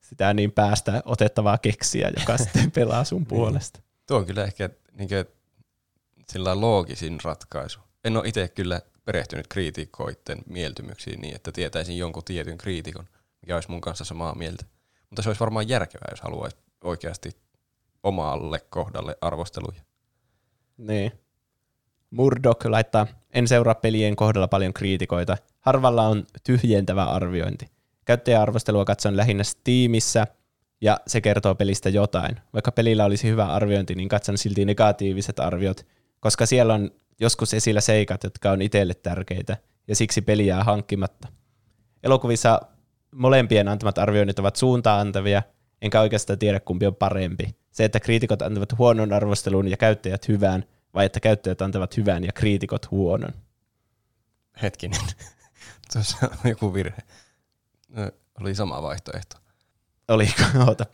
sitä niin päästä otettavaa keksiä, joka *laughs* sitten pelaa sun niin. puolesta. Tuo on kyllä ehkä niin kuin, sillä loogisin ratkaisu. En ole itse kyllä perehtynyt kriitikoiden mieltymyksiin niin, että tietäisin jonkun tietyn kriitikon, mikä olisi mun kanssa samaa mieltä. Mutta se olisi varmaan järkevää, jos haluaisi oikeasti omalle kohdalle arvosteluja. Niin. Murdoch laittaa, en seuraa pelien kohdalla paljon kriitikoita. Harvalla on tyhjentävä arviointi. Käyttäjäarvostelua katson lähinnä Steamissa, ja se kertoo pelistä jotain. Vaikka pelillä olisi hyvä arviointi, niin katson silti negatiiviset arviot, koska siellä on joskus esillä seikat, jotka on itselle tärkeitä, ja siksi peli jää hankkimatta. Elokuvissa molempien antamat arvioinnit ovat suuntaan antavia, enkä oikeastaan tiedä kumpi on parempi. Se, että kriitikot antavat huonon arvostelun ja käyttäjät hyvään, vai että käyttäjät antavat hyvän ja kriitikot huonon? Hetkinen. *laughs* Tuossa on joku virhe. No, oli sama vaihtoehto. Oliko? *laughs* Oota.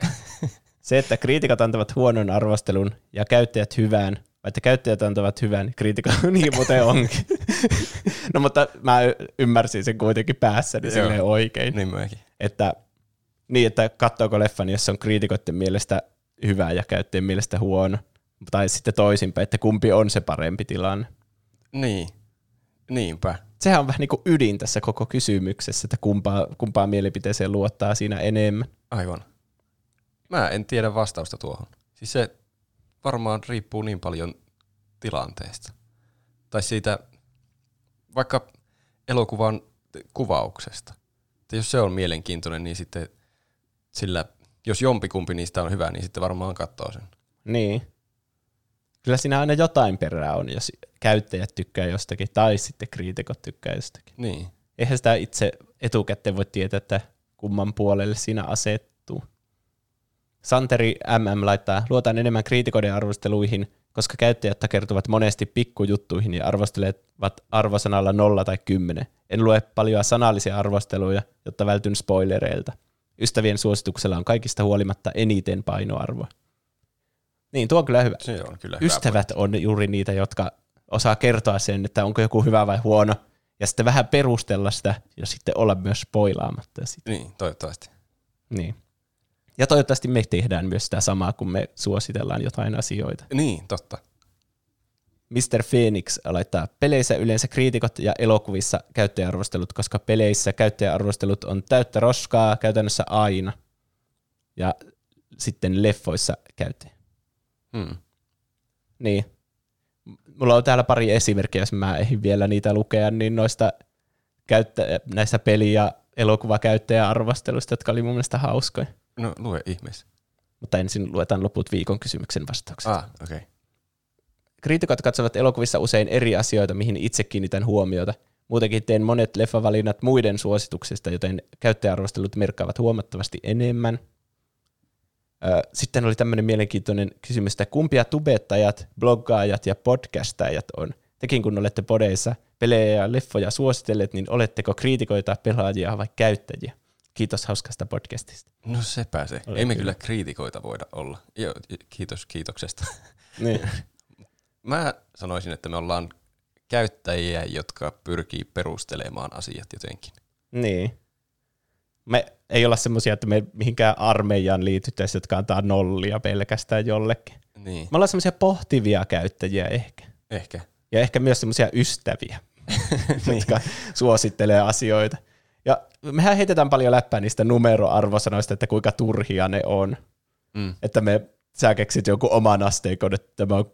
Se, että kriitikot antavat huonon arvostelun ja käyttäjät hyvään, vai että käyttäjät antavat hyvän, kriitikot, *laughs* niin muuten onkin. no mutta mä ymmärsin sen kuitenkin päässäni silleen oikein. Niin mäkin. Että, niin, että katsoako leffan, jos on kriitikoiden mielestä hyvä ja käyttäjien mielestä huono. Tai sitten toisinpäin, että kumpi on se parempi tilanne. Niin, niinpä. Sehän on vähän niin kuin ydin tässä koko kysymyksessä, että kumpaa, kumpaa mielipiteeseen luottaa siinä enemmän. Aivan. Mä en tiedä vastausta tuohon. Siis se varmaan riippuu niin paljon tilanteesta. Tai siitä vaikka elokuvan kuvauksesta. Että jos se on mielenkiintoinen, niin sitten sillä, jos jompikumpi niistä on hyvä, niin sitten varmaan katsoo sen. Niin. Kyllä siinä aina jotain perää on, jos käyttäjät tykkää jostakin tai sitten kriitikot tykkää jostakin. Niin. Eihän sitä itse etukäteen voi tietää, että kumman puolelle siinä asettuu. Santeri MM laittaa, luotan enemmän kriitikoiden arvosteluihin, koska käyttäjät takertuvat monesti pikkujuttuihin ja arvostelevat arvosanalla nolla tai kymmenen. En lue paljon sanallisia arvosteluja, jotta vältyn spoilereilta. Ystävien suosituksella on kaikista huolimatta eniten painoarvoa. Niin, tuo on kyllä hyvä. Se on kyllä hyvä Ystävät on juuri niitä, jotka osaa kertoa sen, että onko joku hyvä vai huono, ja sitten vähän perustella sitä, ja sitten olla myös spoilaamatta sitä. Niin, toivottavasti. Niin. Ja toivottavasti me tehdään myös sitä samaa, kun me suositellaan jotain asioita. Niin, totta. Mr. Phoenix laittaa peleissä yleensä kriitikot ja elokuvissa käyttäjäarvostelut, koska peleissä käyttäjäarvostelut on täyttä roskaa käytännössä aina. Ja sitten leffoissa käyttäjä. Hmm. Niin. Mulla on täällä pari esimerkkiä, jos mä ehdin vielä niitä lukea, niin noista käyttä- näistä peli- ja elokuvakäyttäjäarvosteluista, jotka oli mun mielestä hauskoja. No, lue ihmeessä. Mutta ensin luetaan loput viikon kysymyksen vastaukset. Ah, okei. Okay. Kriitikot katsovat elokuvissa usein eri asioita, mihin itse kiinnitän huomiota. Muutenkin teen monet leffavalinnat muiden suosituksista, joten käyttäjäarvostelut merkkaavat huomattavasti enemmän. Sitten oli tämmöinen mielenkiintoinen kysymys, että kumpia tubettajat, bloggaajat ja podcastajat on? Tekin kun olette podeissa pelejä ja leffoja suositelleet, niin oletteko kriitikoita, pelaajia vai käyttäjiä? Kiitos hauskasta podcastista. No sepä se. Ei me kyllä kriitikoita voida olla. Joo, kiitos kiitoksesta. *laughs* Niin. *laughs* Mä sanoisin, että me ollaan käyttäjiä, jotka pyrkii perustelemaan asiat jotenkin. Niin. Me ei olla semmoisia, että me mihinkään armeijaan liityttäisiin, jotka antaa nollia pelkästään jollekin. Niin, Me ollaan semmoisia pohtivia käyttäjiä ehkä. ehkä. Ja ehkä myös semmoisia ystäviä, *laughs* jotka suosittelee asioita. Ja mehän heitetään paljon läppää niistä numeroarvosanoista, että kuinka turhia ne on. Mm. Että me, sä keksit jonkun oman asteikon, että tämä on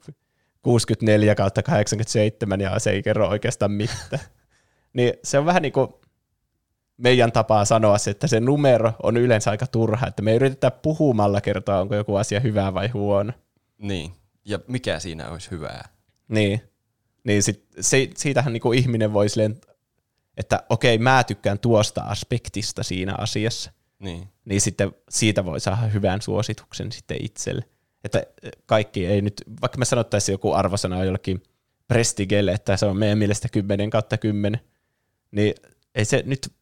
64 kautta 87 ja se ei kerro oikeastaan mitään. *laughs* niin se on vähän niin kuin meidän tapaa sanoa se, että se numero on yleensä aika turha, että me yritetään puhumalla kertoa, onko joku asia hyvä vai huono. Niin. Ja mikä siinä olisi hyvää? Niin, niin sit, se, siitähän niinku ihminen voi silleen, että okei, mä tykkään tuosta aspektista siinä asiassa, Niin. niin sitten siitä voi saada hyvän suosituksen sitten itselle. Että kaikki ei nyt, vaikka me sanottaisiin joku arvosana jollekin Prestigelle, että se on meidän mielestä 10 kautta 10, niin ei se nyt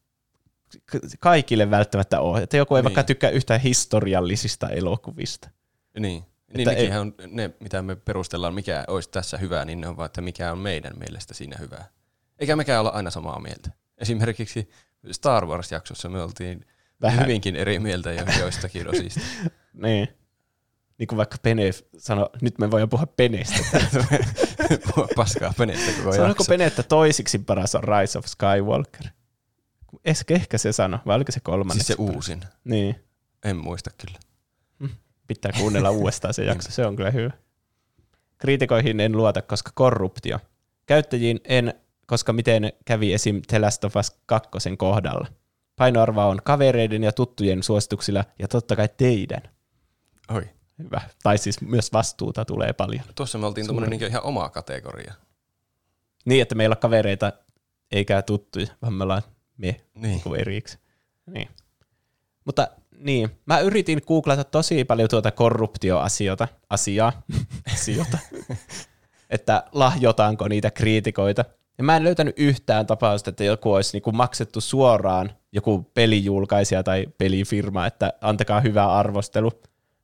kaikille välttämättä ole. Että joku ei Niin. vaikka tykkää yhtään historiallisista elokuvista. Niin. Niin Että ei- on ne, mitä me perustellaan, mikä olisi tässä hyvää, niin ne on vaan, että mikä on meidän mielestä siinä hyvää. Eikä mekään olla aina samaa mieltä. Esimerkiksi Star Wars-jaksossa me oltiin Vähän. Hyvinkin eri mieltä jo joistakin osista. *laughs* Niin. Niin kuin vaikka Pene sanoi, nyt me voidaan puhua Penestä. *laughs* Paskaa penestä koko Sanoiko. Pene, että toisiksi paras on Rise of Skywalker? Ehkä, ehkä se sano, vai oliko se kolmanneksi? Siis se uusin. Niin, En muista kyllä. pitää kuunnella *laughs* uudestaan se jakso, se on kyllä hyvä. Kriitikoihin en luota, koska korruptio. Käyttäjiin en, koska miten kävi esim. The Last of Us 2 kohdalla. Painoarvoa on kavereiden ja tuttujen suosituksilla ja totta kai teidän. Oi. Hyvä. Tai siis myös vastuuta tulee paljon. Tuossa me oltiin tuommoinen niin ihan oma kategoria. Niin, että meillä on kavereita eikä tuttuja, vaan me ollaan me Niin. kuin eriksi. Niin. Mutta niin, mä yritin googlata tosi paljon tuota korruptioasiota, asiaa, *laughs* asiota, että lahjotaanko niitä kriitikoita. Ja mä en löytänyt yhtään tapausta, että joku olisi niinku maksettu suoraan joku pelijulkaisija tai pelifirma, että antakaa hyvä arvostelu.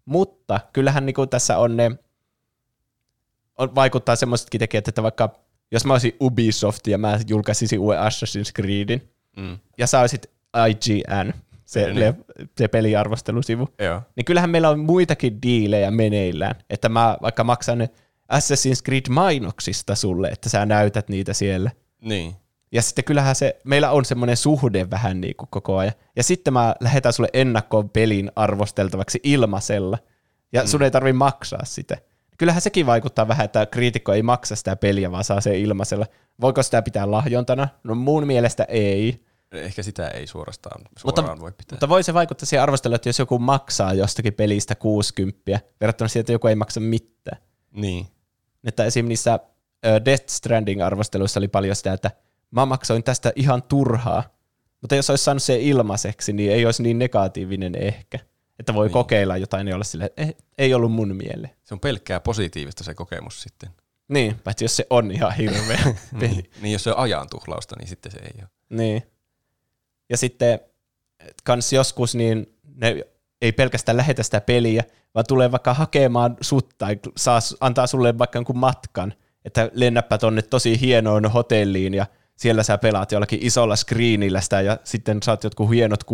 Mutta kyllähän niinku tässä on ne, on, vaikuttaa semmoisetkin tekijät, että vaikka jos mä olisin Ubisoft ja mä julkaisisin uuden Assassin's Creedin, Mm. ja sä olisit IGN, se, Niin. le, se peliarvostelusivu, Joo. niin kyllähän meillä on muitakin diilejä meneillään, että mä vaikka maksan Assassin's Creed-mainoksista sulle, että sä näytät niitä siellä. Niin. Ja sitten kyllähän se, meillä on semmoinen suhde vähän niin kuin koko ajan. Ja sitten mä lähetän sulle ennakkoon pelin arvosteltavaksi ilmaisella. Ja sun ei tarvi maksaa sitä. Kyllähän sekin vaikuttaa vähän, että kriitikko ei maksa sitä peliä, vaan saa se ilmaisella. Voiko sitä pitää lahjontana? No mun mielestä ei. Ehkä sitä ei suorastaan Mutta- suoraan voi pitää. Mutta voi se vaikuttaa siihen arvosteluun, että jos joku maksaa jostakin pelistä 60 verrattuna siihen, että joku ei maksa mitään. Niin. Että esim. niissä Death Stranding-arvosteluissa oli paljon sitä, että mä maksoin tästä ihan turhaa. Mutta jos olisi saanut se ilmaiseksi, niin ei olisi niin negatiivinen ehkä. Että voi niin. kokeilla jotain ja olla silleen, eh, ei ollut mun mieleen. Se on pelkkää positiivista se kokemus sitten. Niin, paitsi jos se on ihan hirveä *laughs* peli. niin, niin, jos se on ajan tuhlausta, niin sitten se ei ole. Niin. Ja sitten kans joskus niin ne ei pelkästään lähetä sitä peliä, vaan tulee vaikka hakemaan sut tai saa, antaa sulle vaikka jonkun matkan, että lennäpä tonne tosi hienoon hotelliin ja siellä sä pelaat jollakin isolla screenillä sitä ja sitten saat jotkut hienot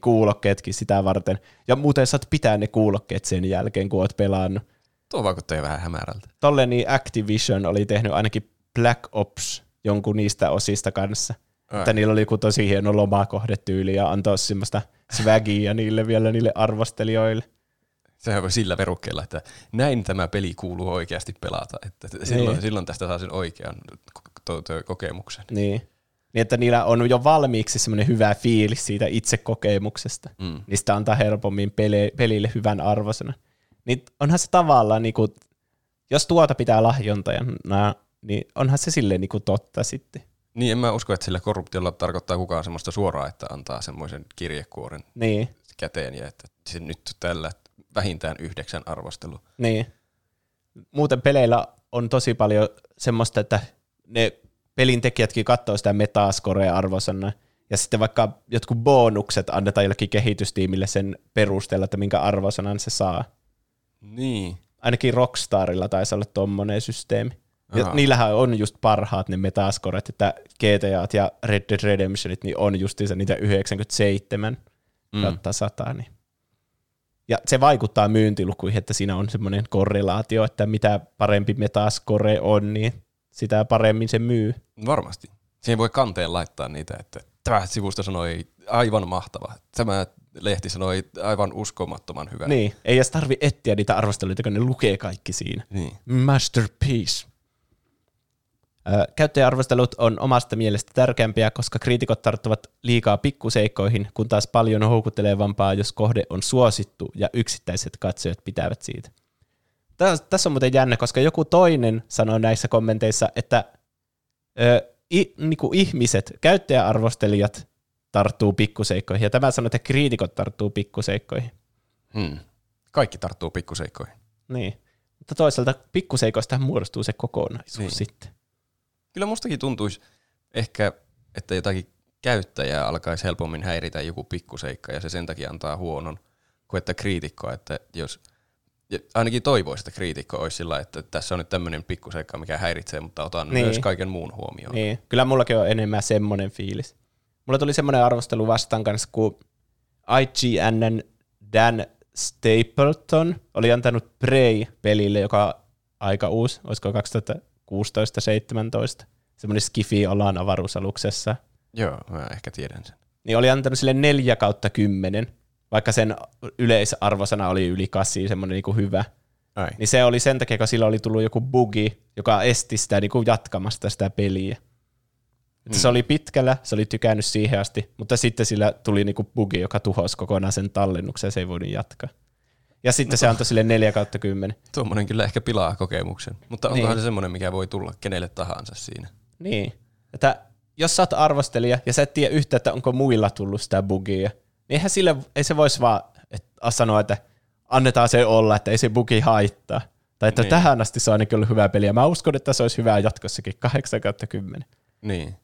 kuulokkeetkin sitä varten. Ja muuten saat pitää ne kuulokkeet sen jälkeen, kun oot pelannut. Tuo vaikuttaa jo vähän hämärältä. Tolle niin Activision oli tehnyt ainakin Black Ops jonkun niistä osista kanssa. Että niillä oli joku tosi hieno lomakohdetyyli ja antoi semmoista swagia niille vielä niille arvostelijoille. Sehän voi sillä verukkeella, että näin tämä peli kuuluu oikeasti pelata. Että silloin, niin. silloin tästä saa sen oikean kokemuksen. Niin. Niin, että niillä on jo valmiiksi semmoinen hyvä fiilis siitä itse kokemuksesta. Mm. Niistä antaa helpommin pele, pelille hyvän arvosana. Niin onhan se tavallaan, niin kuin, jos tuota pitää lahjontajana, niin onhan se silleen niin kuin totta sitten. Niin, en mä usko, että sillä korruptiolla tarkoittaa kukaan semmoista suoraa, että antaa semmoisen kirjekuoren niin. käteen ja että se nyt tällä vähintään yhdeksän arvostelu. Niin. Muuten peleillä on tosi paljon semmoista, että ne pelintekijätkin katsoo sitä metascorea arvosana, ja sitten vaikka jotkut bonukset annetaan jollekin kehitystiimille sen perusteella, että minkä arvosanan se saa. Niin. Ainakin Rockstarilla taisi olla tommonen systeemi. Ja niillähän on just parhaat ne metascoret, että GTA ja Red Dead Redemptionit niin on justiinsa niitä 97 mm. kautta 100. Niin. Ja se vaikuttaa myyntilukuihin, että siinä on semmoinen korrelaatio, että mitä parempi metascore on, niin sitä paremmin se myy. Varmasti. Siihen voi kanteen laittaa niitä, että tämä sivusto sanoi aivan mahtava. Tämä lehti sanoi aivan uskomattoman hyvä. Niin, ei edes tarvi etsiä niitä arvosteluita, kun ne lukee kaikki siinä. Niin. Masterpiece. Käyttäjäarvostelut on omasta mielestä tärkeämpiä, koska kriitikot tarttuvat liikaa pikkuseikkoihin, kun taas paljon houkuttelevampaa, jos kohde on suosittu ja yksittäiset katsojat pitävät siitä. Tässä on muuten jännä, koska joku toinen sanoi näissä kommenteissa, että ö, i, niinku ihmiset, käyttäjäarvostelijat tarttuu pikkuseikkoihin, ja tämä sanoi, että kriitikot tarttuu pikkuseikkoihin. Hmm. Kaikki tarttuu pikkuseikkoihin. Niin. Mutta toisaalta pikkuseikoista muodostuu se kokonaisuus niin. sitten. Kyllä mustakin tuntuisi ehkä, että jotakin käyttäjää alkaisi helpommin häiritä joku pikkuseikka, ja se sen takia antaa huonon, kuin että kriitikko, että jos ainakin toivoisi, että kriitikko olisi sillä, että tässä on nyt tämmöinen pikkuseikka, mikä häiritsee, mutta otan niin. myös kaiken muun huomioon. Niin. Kyllä mullakin on enemmän semmoinen fiilis. Mulla tuli semmoinen arvostelu vastaan kanssa, kun IGNn Dan Stapleton oli antanut Prey-pelille, joka on aika uusi, olisiko 2016-17, semmoinen Skifi-olan avaruusaluksessa. Joo, mä ehkä tiedän sen. Niin oli antanut sille 4 kautta 10, vaikka sen yleisarvosana oli yli 8, semmoinen niin hyvä. Ai. Niin se oli sen takia, kun sillä oli tullut joku bugi, joka esti sitä niin kuin jatkamasta sitä peliä. Mm. Se oli pitkällä, se oli tykännyt siihen asti, mutta sitten sillä tuli niinku bugi, joka tuhosi kokonaan sen tallennuksen ja se ei voinut jatkaa. Ja sitten no, se antoi sille 4 kautta 10. Tuommoinen kyllä ehkä pilaa kokemuksen, mutta onkohan niin. se semmoinen, mikä voi tulla kenelle tahansa siinä. Niin, että jos sä oot arvostelija ja sä et tiedä yhtä, että onko muilla tullut sitä bugia, niin eihän sille, ei se voisi vaan että, sanoa, että annetaan se olla, että ei se bugi haittaa. Tai että niin. tähän asti se on ainakin ollut hyvä peli, ja mä uskon, että se olisi hyvää jatkossakin 8 kautta 10. Niin.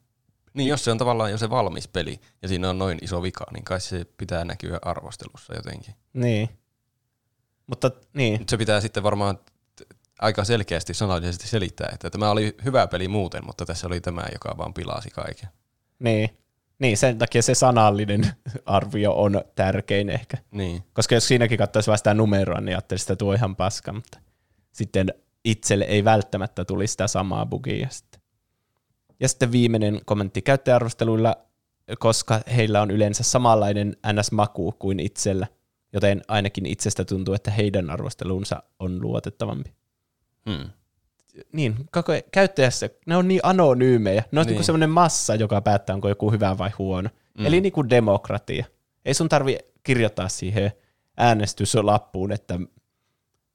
Niin, jos se on tavallaan jo se valmis peli, ja siinä on noin iso vika, niin kai se pitää näkyä arvostelussa jotenkin. Niin. Mutta niin. Se pitää sitten varmaan aika selkeästi sanallisesti selittää, että tämä oli hyvä peli muuten, mutta tässä oli tämä, joka vaan pilasi kaiken. Niin. Niin, sen takia se sanallinen *laughs* arvio on tärkein ehkä. Niin. Koska jos siinäkin katsoisi vain sitä numeroa, niin ajattelisi, että tuo ihan paska, mutta sitten itselle ei välttämättä tulisi sitä samaa bugia sitten. Ja sitten viimeinen kommentti käyttäjäarvosteluilla, koska heillä on yleensä samanlainen NS-maku kuin itsellä, joten ainakin itsestä tuntuu, että heidän arvostelunsa on luotettavampi. Hmm. Niin, käyttäjässä, ne on niin anonyymejä. Ne on niin. niin semmoinen massa, joka päättää, onko joku hyvä vai huono. Mm. Eli niin kuin demokratia. Ei sun tarvi kirjoittaa siihen äänestyslappuun, että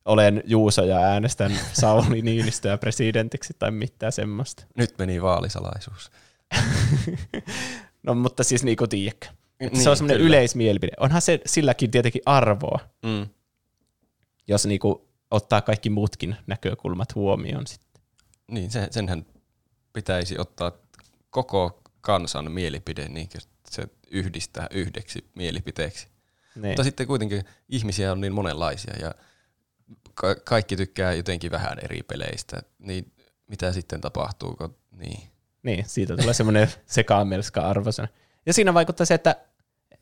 olen Juuso ja äänestän *laughs* Sauli Niinistöä presidentiksi tai mitään semmoista. Nyt meni vaalisalaisuus. *laughs* no mutta siis niin kuin tiedätkö. Niin, se on semmoinen kyllä. yleismielipide. Onhan se silläkin tietenkin arvoa, Mm. jos niinku ottaa kaikki muutkin näkökulmat huomioon. Sitten. Niin, se, senhän pitäisi ottaa koko kansan mielipide, niin se yhdistää yhdeksi mielipiteeksi. Niin. Mutta sitten kuitenkin ihmisiä on niin monenlaisia ja ka- kaikki tykkää jotenkin vähän eri peleistä, niin mitä sitten tapahtuu? Niin. Niin, siitä tulee semmoinen *laughs* sekamelska arvosana. Ja siinä vaikuttaa se, että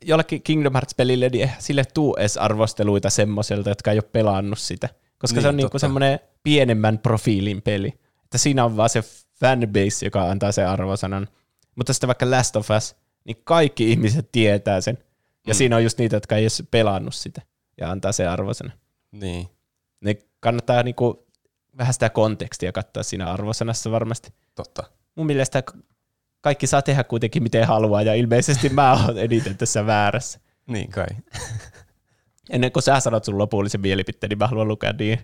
jollekin Kingdom Hearts-pelille niin eihän sille tuu edes arvosteluita semmoiselta, jotka ei ole pelannut sitä. Koska Niin, se on niinku totta. semmoinen pienemmän profiilin peli. Että siinä on vaan se fanbase, joka antaa sen arvosanan. Mutta sitten vaikka Last of Us, niin kaikki ihmiset tietää sen. Ja Mm. siinä on just niitä, jotka ei edes pelannut sitä ja antaa sen arvosanan. niin. Ne kannattaa niinku vähän sitä kontekstia katsoa siinä arvosanassa varmasti Totta. mun mielestä kaikki saa tehdä kuitenkin miten haluaa, ja ilmeisesti mä oon eniten tässä väärässä. Niin kai. Ennen kuin sä sanot sun lopullisen mielipiteen, niin mä haluan lukea niin.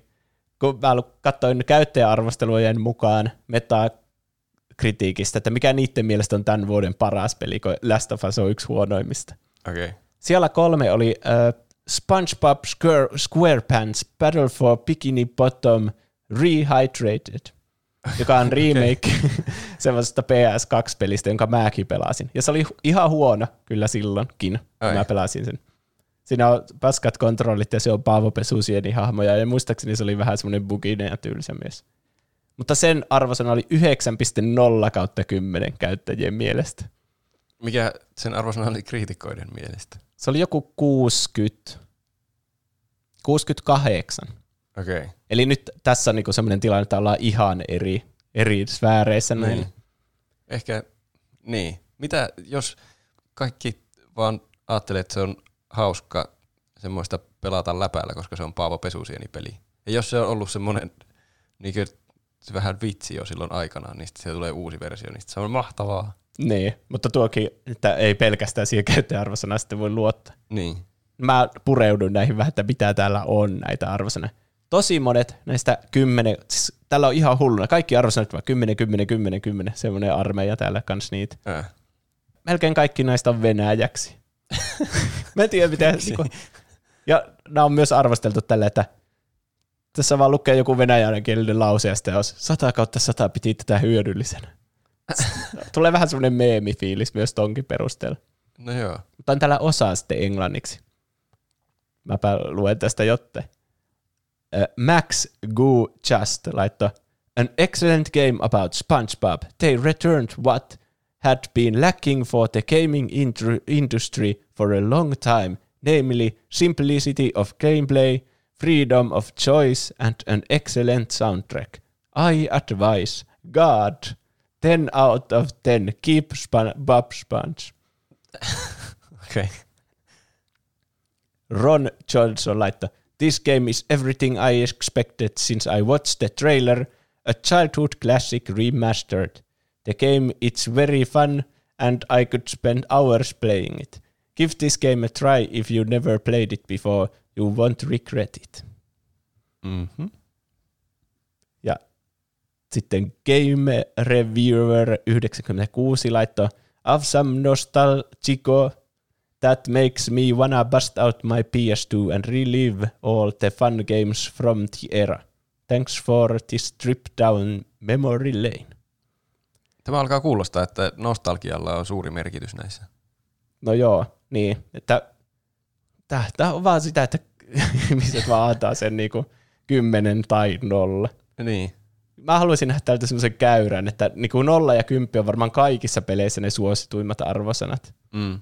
Kun mä katsoin käyttäjäarvostelujen mukaan metakritiikistä, että mikä niiden mielestä on tämän vuoden paras peli, kun Last of Us on yksi huonoimmista. Okei. Okay. Siellä kolme oli uh, SpongeBob Square, SquarePants Battle for Bikini Bottom Rehydrated, joka on *laughs* remake *laughs* semmoisesta PS2-pelistä, jonka mäkin pelasin. Ja se oli ihan huono kyllä silloinkin, kun Ai. mä pelasin sen. Siinä on paskat kontrollit ja se on Paavo Pesusieni hahmoja ja muistaakseni se oli vähän semmoinen buginen ja tylsä mies. Mutta sen arvosana oli 9.0 kautta 10 käyttäjien mielestä. Mikä sen arvosana oli kriitikoiden mielestä? Se oli joku 60, 68. Okei. Okay. Eli nyt tässä on niinku semmoinen tilanne, että ollaan ihan eri, eri sfääreissä näin. Niin. Ehkä, niin. Mitä jos kaikki vaan ajattelee, että se on hauska semmoista pelata läpäällä, koska se on Paavo Pesusieni peli. Ja jos se on ollut semmoinen niin se vähän vitsi jo silloin aikanaan, niin sitten se tulee uusi versio, niin se on mahtavaa. Niin, mutta tuokin, että ei pelkästään siihen käyttäjäarvosanaan sitten voi luottaa. Niin. Mä pureudun näihin vähän, että mitä täällä on näitä arvosanoja. Tosi monet näistä kymmenen, siis täällä on ihan hulluna, kaikki arvosanat vaan 10, 10, 10, 10, semmoinen armeija täällä kans niitä. Äh. Melkein kaikki näistä on venäjäksi. *laughs* Mä en tiedä miten, niinku, ja nämä on myös arvosteltu tälle, että tässä vaan lukee joku venäjänkielinen lause ja sitten jos 100 kautta 100 piti tätä hyödyllisenä. *laughs* Tulee vähän semmoinen meemifiilis myös tonkin perusteella. No joo. Mutta on täällä osa sitten englanniksi. Mäpä luen tästä jotte. Uh, Max Goo Just laittoi An excellent game about SpongeBob. They returned what had been lacking for the gaming industry for a long time, namely simplicity of gameplay, freedom of choice, and an excellent soundtrack. I advise, God, 10 out of 10, keep Spon- Bob Sponge. *laughs* Okay. Ron Johnson laittoi, This game is everything I expected since I watched the trailer, a childhood classic remastered. The game it's very fun and I could spend hours playing it. Give this game a try if you never played it before, you won't regret it. Mm-hmm. Ja sitten Game Reviewer 96 laittoi Of some nostalgico that makes me wanna bust out my PS2 and relive all the fun games from the era. Thanks for this trip down memory lane. Tämä alkaa kuulostaa, että nostalgialla on suuri merkitys näissä. No joo, niin. Että tämä on vaan sitä, että *laughs* ihmiset vaan antaa sen niinku kymmenen tai nolla. Niin. Mä haluaisin nähdä täältä semmoisen käyrän, että niinku nolla ja kymppi on varmaan kaikissa peleissä ne suosituimmat arvosanat. Mm.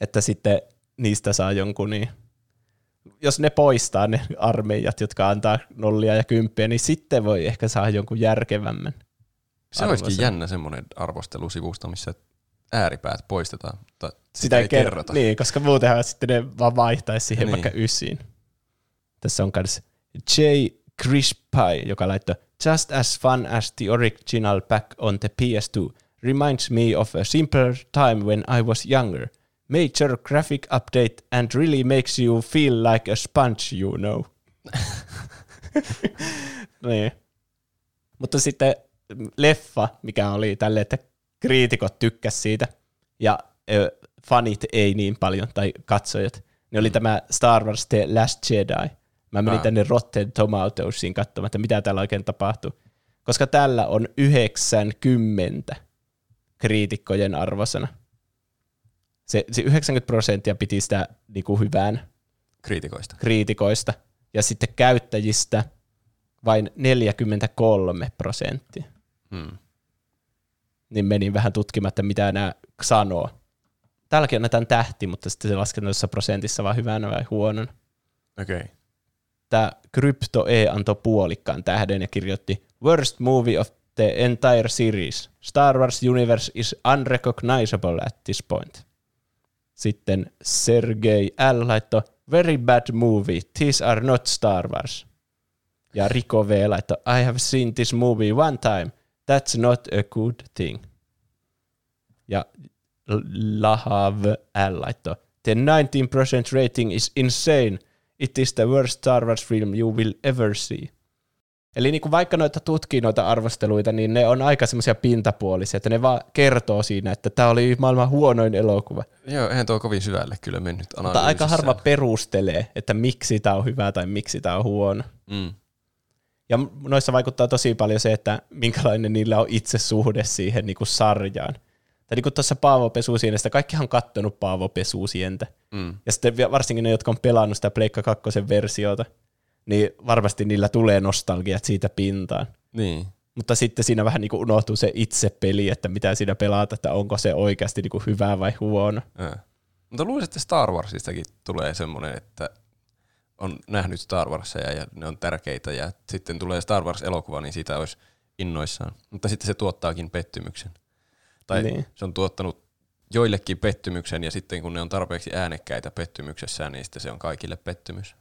Että sitten niistä saa jonkun niin. Jos ne poistaa ne armeijat, jotka antaa nollia ja kymppiä, niin sitten voi ehkä saada jonkun järkevämmän. Se olisikin arvosanan. jännä semmoinen arvostelusivusto, missä ääripäät poistetaan, mutta sitä, Sitä ei kerrota. Niin, koska muutenhan sitten ne vaan vaihtaisi siihen Niin. vaikka ysiin. Tässä on myös J. Crispy, joka laittoi Just as fun as the original back on the PS2. Reminds me of a simpler time when I was younger. Major graphic update and really makes you feel like a sponge, you know. *laughs* niin. Mutta sitten leffa, mikä oli tälle, että kriitikot tykkäs siitä, ja ö, fanit ei niin paljon, tai katsojat, niin oli tämä Star Wars The Last Jedi. Mä menin Ah. tänne Rotten Tomatoesiin katsomaan, että mitä täällä oikein tapahtuu. Koska täällä on 90 kriitikkojen arvosana. Se, se 90 prosenttia piti sitä niinku hyvään Kriitikoista. kriitikoista, ja sitten käyttäjistä vain 43 prosenttia. Hmm. Niin menin vähän tutkimatta, mitä nämä sanoo. Täälläkin annetaan tähti, mutta sitten se lasketaan tuossa prosentissa vaan hyvänä vai huonona. Okei. Okay. Tämä Crypto E antoi puolikkaan tähden ja kirjoitti Worst movie of the entire series. Star Wars universe is unrecognizable at this point. Sitten Sergei L. laittoi Very bad movie. These are not Star Wars. Ja Rico V. laittoi I have seen this movie one time. That's not a good thing. Ja Lahav L. laittoi The 19% rating is insane. It is the worst Star Wars film you will ever see. Eli niin kuin vaikka noita tutkii noita arvosteluita, niin ne on aika semmoisia pintapuolisia, että ne vaan kertoo siinä, että tämä oli maailman huonoin elokuva. Joo, eihän tuo kovin syvälle kyllä mennyt Mutta aika harva perustelee, että miksi tämä on hyvä tai miksi tämä on huono. Mm. Ja noissa vaikuttaa tosi paljon se, että minkälainen niillä on itse suhde siihen niin kuin sarjaan. Tai niin kuin tuossa Paavo Pesusienesta, kaikkihan on kattonut Paavo Pesusientä. Mm. Ja sitten varsinkin ne, jotka on pelannut sitä Pleikka 2 versiota, niin varmasti niillä tulee nostalgiat siitä pintaan. Niin. Mutta sitten siinä vähän niin kuin unohtuu se itse peli, että mitä siinä pelaat, että onko se oikeasti niin kuin hyvä vai huono. Ää. Mutta luulisin, että Star Warsistakin tulee semmoinen, että on nähnyt Star Warsia ja ne on tärkeitä ja sitten tulee Star Wars-elokuva, niin siitä olisi innoissaan. Mutta sitten se tuottaakin pettymyksen. Tai niin. se on tuottanut joillekin pettymyksen ja sitten kun ne on tarpeeksi äänekkäitä pettymyksessään, niin sitten se on kaikille pettymys.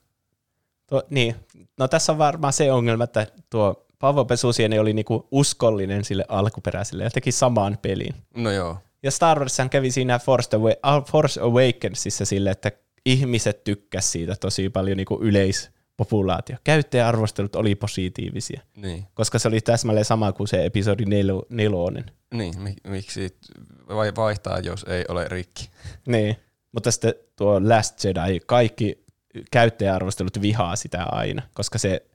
Tuo, niin, no tässä on varmaan se ongelma, että tuo Paavo Pesusieni oli niinku uskollinen sille alkuperäiselle ja teki saman pelin. No joo, Ja Star Warshan kävi siinä Force, Awa- Force Awakensissa sille, että ihmiset tykkäsivät siitä tosi paljon niin yleispopulaatio. Käyttäjäarvostelut oli positiivisia, niin. koska se oli täsmälleen sama kuin se episodi nelo, nelonen. Niin, mi- miksi vai vaihtaa, jos ei ole rikki? Niin. Mutta sitten tuo Last Jedi, kaikki käyttäjäarvostelut vihaa sitä aina, koska se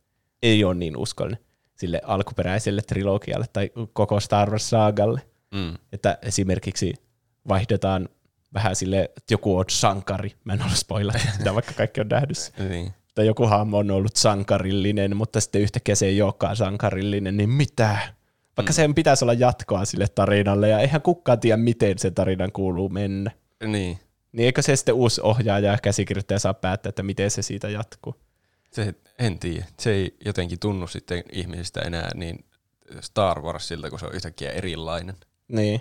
ei ole niin uskollinen sille alkuperäiselle trilogialle tai koko Star Wars-saagalle. Mm. Että esimerkiksi vaihdetaan vähän sille, että joku on sankari. Mä en ole spoilata *laughs* sitä, vaikka kaikki on nähnyt. Niin. Tai joku hahmo on ollut sankarillinen, mutta sitten yhtäkkiä se ei olekaan sankarillinen, niin mitä? Vaikka mm. sen pitäisi olla jatkoa sille tarinalle, ja eihän kukaan tiedä, miten se tarinan kuuluu mennä. Niin. Niin eikö se sitten uusi ohjaaja ja käsikirjoittaja saa päättää, että miten se siitä jatkuu? Se, en tiedä. Se ei jotenkin tunnu sitten ihmisistä enää niin Star Warsilta, kun se on yhtäkkiä erilainen. Niin.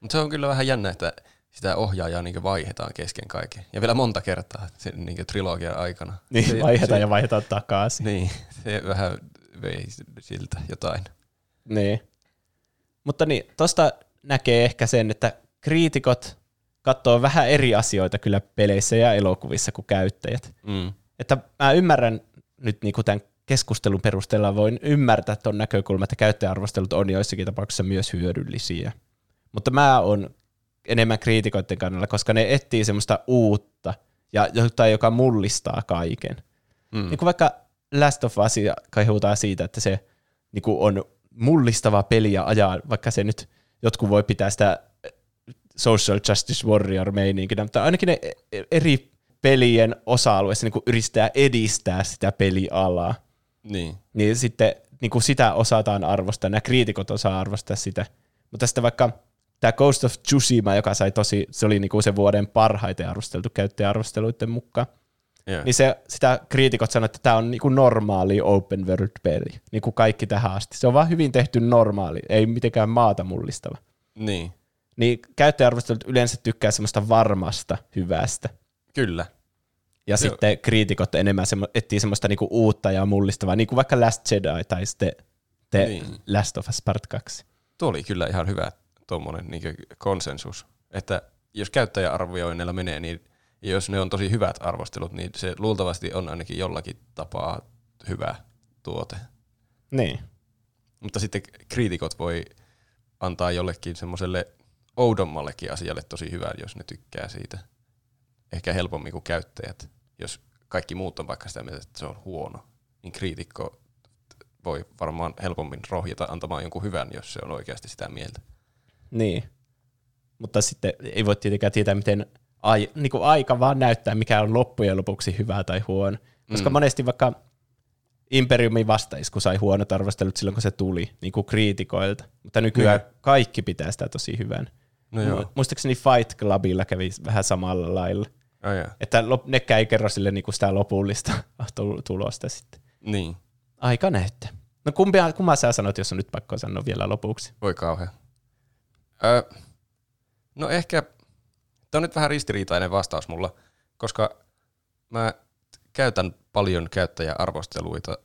Mutta se on kyllä vähän jännä, että sitä ohjaajaa niin vaihdetaan kesken kaiken. Ja vielä monta kertaa sen niin trilogian aikana. Niin, se, vaihdetaan se, ja vaihdetaan takaisin. Niin, se vähän vei siltä jotain. Niin. Mutta niin, tosta näkee ehkä sen, että kriitikot katsoo vähän eri asioita kyllä peleissä ja elokuvissa kuin käyttäjät. Mm. Että mä ymmärrän nyt niin kuin tämän keskustelun perusteella voin ymmärtää tuon näkökulman, että käyttäjäarvostelut on joissakin tapauksissa myös hyödyllisiä. Mutta mä oon enemmän kriitikoiden kannalla, koska ne etsii semmoista uutta ja jotain, joka mullistaa kaiken. Mm. Niin kuin vaikka Last of Us kehutaan siitä, että se niin kuin on mullistava peli ja ajaa, vaikka se nyt, jotkut voi pitää sitä social justice warrior meininkinä, mutta ainakin ne eri pelien osa-alueissa niin yrittää edistää sitä pelialaa. Niin. Niin sitten niin kuin sitä osataan arvostaa, nämä kriitikot osaa arvostaa sitä. Mutta sitten vaikka tämä Ghost of Tsushima, joka sai tosi, se oli niin kuin se vuoden parhaiten arvosteltu käyttäjäarvosteluiden mukaan, Yeah. niin se, sitä kriitikot sanoivat, että tämä on niin kuin normaali open world-peli, niin kuin kaikki tähän asti. Se on vaan hyvin tehty normaali, ei mitenkään maata mullistava. Niin, Niin käyttäjäarvostelut yleensä tykkää semmoista varmasta hyvästä. kyllä. Ja Joo. sitten kriitikot enemmän semmo, etsii semmoista niinku uutta ja mullistavaa, niin kuin vaikka Last Jedi tai sitten The Niin. Last of Us Part 2. Tuo oli kyllä ihan hyvä tuommoinen niin konsensus, että jos käyttäjäarvioinneilla menee, niin jos ne on tosi hyvät arvostelut, niin se luultavasti on ainakin jollakin tapaa hyvä tuote. Niin. Mutta sitten kriitikot voi antaa jollekin semmoiselle oudommallekin asialle tosi hyvä, jos ne tykkää siitä. Ehkä helpommin kuin käyttäjät. Jos kaikki muut on vaikka sitä mieltä, että se on huono, niin kriitikko voi varmaan helpommin rohjata antamaan jonkun hyvän, jos se on oikeasti sitä mieltä. Niin. Mutta sitten ei voi tietenkään tietää, miten ai, niin kuin aika vaan näyttää, mikä on loppujen lopuksi hyvä tai huono. Koska mm. monesti vaikka Imperiumin vastaisku sai huonot arvostelut silloin, kun se tuli niin kuin kriitikoilta. Mutta nykyään mm. kaikki pitää sitä tosi hyvän. No joo. Muistaakseni Fight Clubilla kävi vähän samalla lailla. Oh, yeah. Että nekään ei kerro sille niin kuin sitä lopullista *laughs* tulosta sitten. Niin. Aika näyttää. No kumpia, kummaa sä sanot, jos on nyt pakko sanoa vielä lopuksi? Voi kauhean. Öö, no ehkä, tämä on nyt vähän ristiriitainen vastaus mulla, koska mä käytän paljon käyttäjäarvosteluita,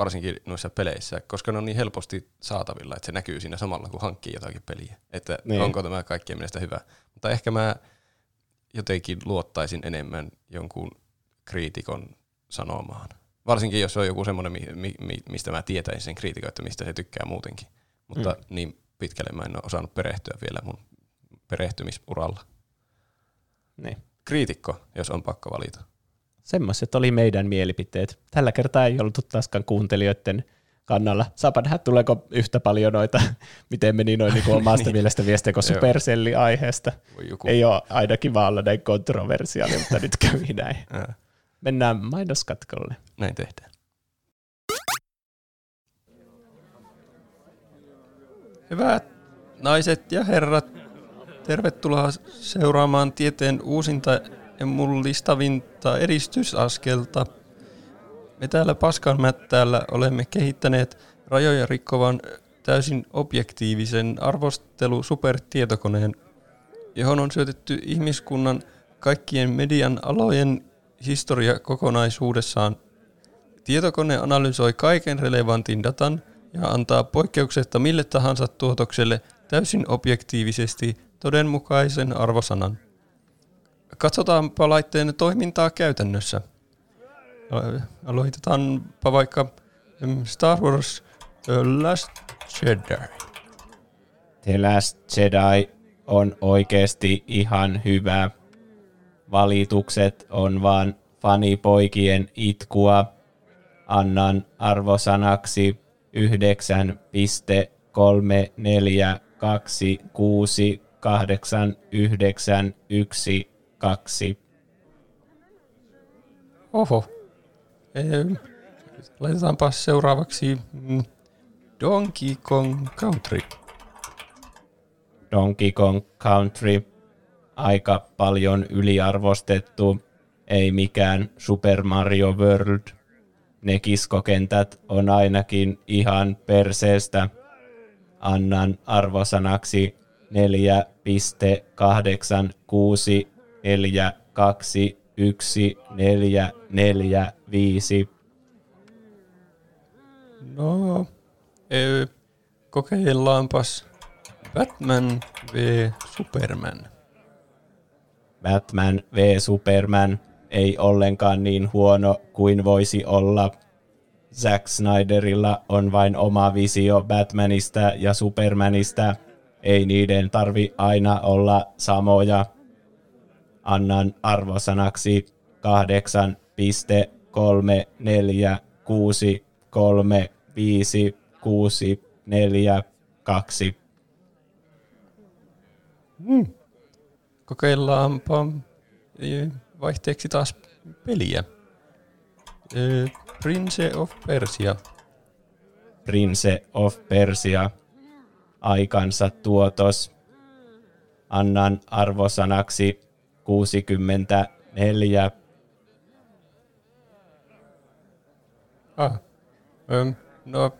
varsinkin noissa peleissä, koska ne on niin helposti saatavilla, että se näkyy siinä samalla, kun hankkii jotakin peliä. Että niin. onko tämä kaikkien mielestä hyvä. Mutta ehkä mä jotenkin luottaisin enemmän jonkun kriitikon sanomaan. Varsinkin jos on joku semmoinen, mi- mi- mistä mä tietäisin sen kriitikon, että mistä se tykkää muutenkin. Mutta mm. niin pitkälle mä en ole osannut perehtyä vielä mun perehtymisuralla. Niin. Kriitikko, jos on pakko valita. Semmoiset oli meidän mielipiteet. Tällä kertaa ei ollut taaskaan kuuntelijoiden kannalla. Saapa nähdä, tuleeko yhtä paljon noita, *laughs* miten meni noin niin omasta *laughs* niin. mielestä viestiä kuin Supercelli-aiheesta. Ei ole ainakin vaan olla näin kontroversiaali, mutta nyt kävi *laughs* näin. Mennään mainoskatkolle. Näin tehdään. Hyvät naiset ja herrat, tervetuloa seuraamaan tieteen uusinta ja mullistavinta edistysaskelta. Me täällä Paskanmättäällä olemme kehittäneet rajoja rikkovan täysin objektiivisen arvostelu supertietokoneen, johon on syötetty ihmiskunnan kaikkien median alojen historia kokonaisuudessaan. Tietokone analysoi kaiken relevantin datan ja antaa poikkeuksetta mille tahansa tuotokselle täysin objektiivisesti todenmukaisen arvosanan. Katsotaanpa laitteen toimintaa käytännössä. Aloitetaanpa vaikka Star Wars The Last Jedi. The Last Jedi on oikeasti ihan hyvä valitukset on vaan fanipoikien itkua. Annan arvosanaksi 9,4268912. Oho. laitetaanpa seuraavaksi mm, Donkey Kong Country. Donkey Kong Country aika paljon yliarvostettu, ei mikään Super Mario World. Ne kiskokentät on ainakin ihan perseestä. Annan arvosanaksi 4,86421445. No, ee, kokeillaanpas Batman v Superman. Batman v Superman ei ollenkaan niin huono kuin voisi olla. Zack Snyderilla on vain oma visio Batmanista ja Supermanista. Ei niiden tarvi aina olla samoja. Annan arvosanaksi 8,34564564 Mm. Kokeillaanpa vaihteeksi taas peliä. Prince of Persia. Prince of Persia. Aikansa tuotos. Annan arvosanaksi 64. Ah, ähm, no,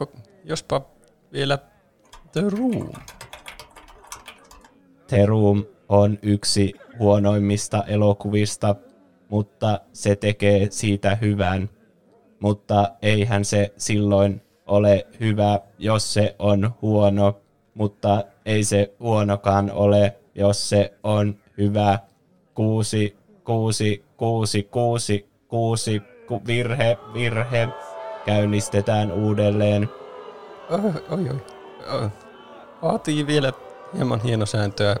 ko- jospa vielä The Room. The Room on yksi huonoimmista elokuvista, mutta se tekee siitä hyvän. Mutta eihän se silloin ole hyvä, jos se on huono, mutta ei se huonokaan ole, jos se on hyvä. Kuusi, kuusi, kuusi, kuusi, kuusi, ku, virhe, virhe. Käynnistetään uudelleen. Oi, oi, oi. Vaatii vielä Hieman hieno sääntöä.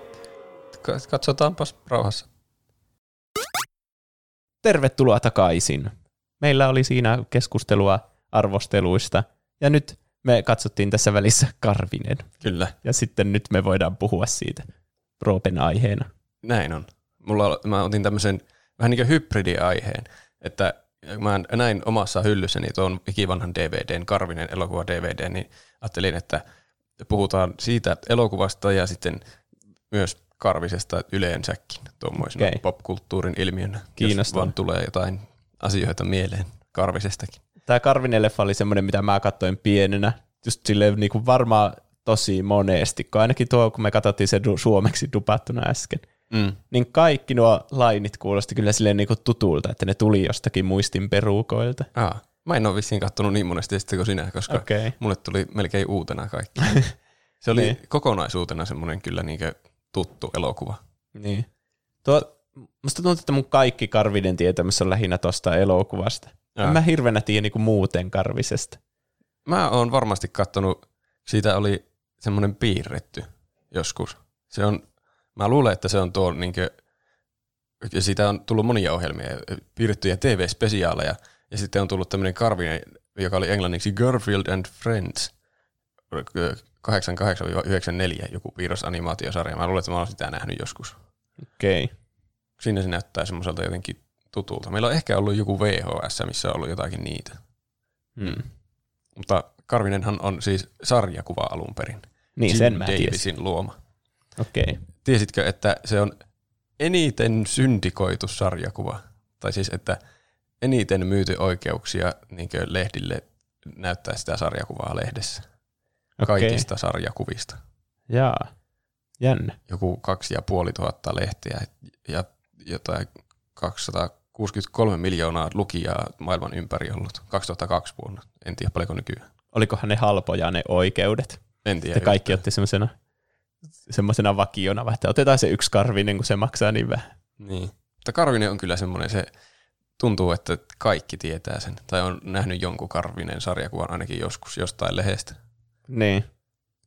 Katsotaanpas rauhassa. Tervetuloa takaisin. Meillä oli siinä keskustelua arvosteluista, ja nyt me katsottiin tässä välissä Karvinen. Kyllä. Ja sitten nyt me voidaan puhua siitä Roopen aiheena. Näin on. Mulla, mä otin tämmöisen vähän niin kuin hybridiaiheen, että mä näin omassa hyllyssäni tuon ikivanhan DVDn, Karvinen elokuva DVD, niin ajattelin, että puhutaan siitä elokuvasta ja sitten myös Karvisesta yleensäkin tuommoisena okay. popkulttuurin ilmiönä, jos vaan tulee jotain asioita mieleen Karvisestakin. Tämä Karvinen leffa oli semmoinen, mitä mä katsoin pienenä, just silleen niin kuin varmaan tosi monesti, kun ainakin tuo, kun me katsottiin se du- suomeksi dupattuna äsken, mm. niin kaikki nuo lainit kuulosti kyllä silleen niin kuin tutulta, että ne tuli jostakin muistin perukoilta. Aa, mä en ole vissiin katsonut niin monesti sitten kuin sinä, koska okay. mulle tuli melkein uutena kaikki. *laughs* Se oli niin. kokonaisuutena semmoinen kyllä niin tuttu elokuva. Niin. Tuo, musta tuntuu, että mun kaikki Karvinen tietämys on lähinnä tuosta elokuvasta. En mä hirveänä tiedä niin muuten Karvisesta. Mä oon varmasti kattonut, siitä oli semmoinen piirretty joskus. Se on, mä luulen, että se on tuo, niin kuin, ja siitä on tullut monia ohjelmia, piirrettyjä TV-spesiaaleja, ja sitten on tullut tämmöinen Karvinen, joka oli englanniksi Garfield and Friends, 88-94 joku piirrosanimaatiosarja. Mä luulen, että mä olen sitä nähnyt joskus. Okei. Okay. Siinä se näyttää semmoiselta jotenkin tutulta. Meillä on ehkä ollut joku VHS, missä on ollut jotakin niitä. Hmm. Mutta Karvinenhan on siis sarjakuva alun perin. Niin, Jim sen mä Davisin tiesin. luoma. Okei. Okay. Tiesitkö, että se on eniten syndikoitu sarjakuva? Tai siis, että eniten myyty oikeuksia niin lehdille näyttää sitä sarjakuvaa lehdessä. Okay. Kaikista sarjakuvista. Jaa, jännä. Joku kaksi ja puoli tuhatta lehteä ja jotain 263 miljoonaa lukijaa maailman ympäri ollut 2002 vuonna. En tiedä paljonko nykyään. Olikohan ne halpoja ne oikeudet? En tiedä. kaikki otti semmoisena semmoisena vakiona, että otetaan se yksi karvinen, kun se maksaa niin vähän. Niin. Mutta karvinen on kyllä semmoinen, se tuntuu, että kaikki tietää sen. Tai on nähnyt jonkun karvinen sarjakuvan ainakin joskus jostain lehdestä. Niin.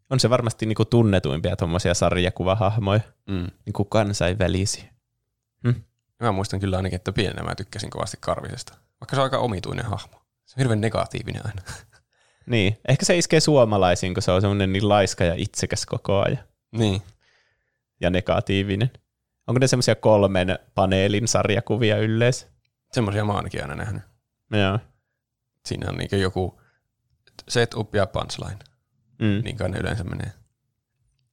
On se varmasti niinku tunnetuimpia tuommoisia sarjakuvahahmoja, mm. niinku kansainvälisiä. Hm? Mä muistan kyllä ainakin, että pienenä mä tykkäsin kovasti Karvisesta. Vaikka se on aika omituinen hahmo. Se on hirveän negatiivinen aina. *laughs* Niin, ehkä se iskee suomalaisiin, kun se on semmoinen niin laiska ja itsekäs koko ajan. Niin. Ja negatiivinen. Onko ne semmoisia kolmen paneelin sarjakuvia yleensä? Semmoisia mä ainakin aina nähnyt. Joo. Siinä on niin joku set up ja punchline. Mm. Niin kai ne yleensä menee.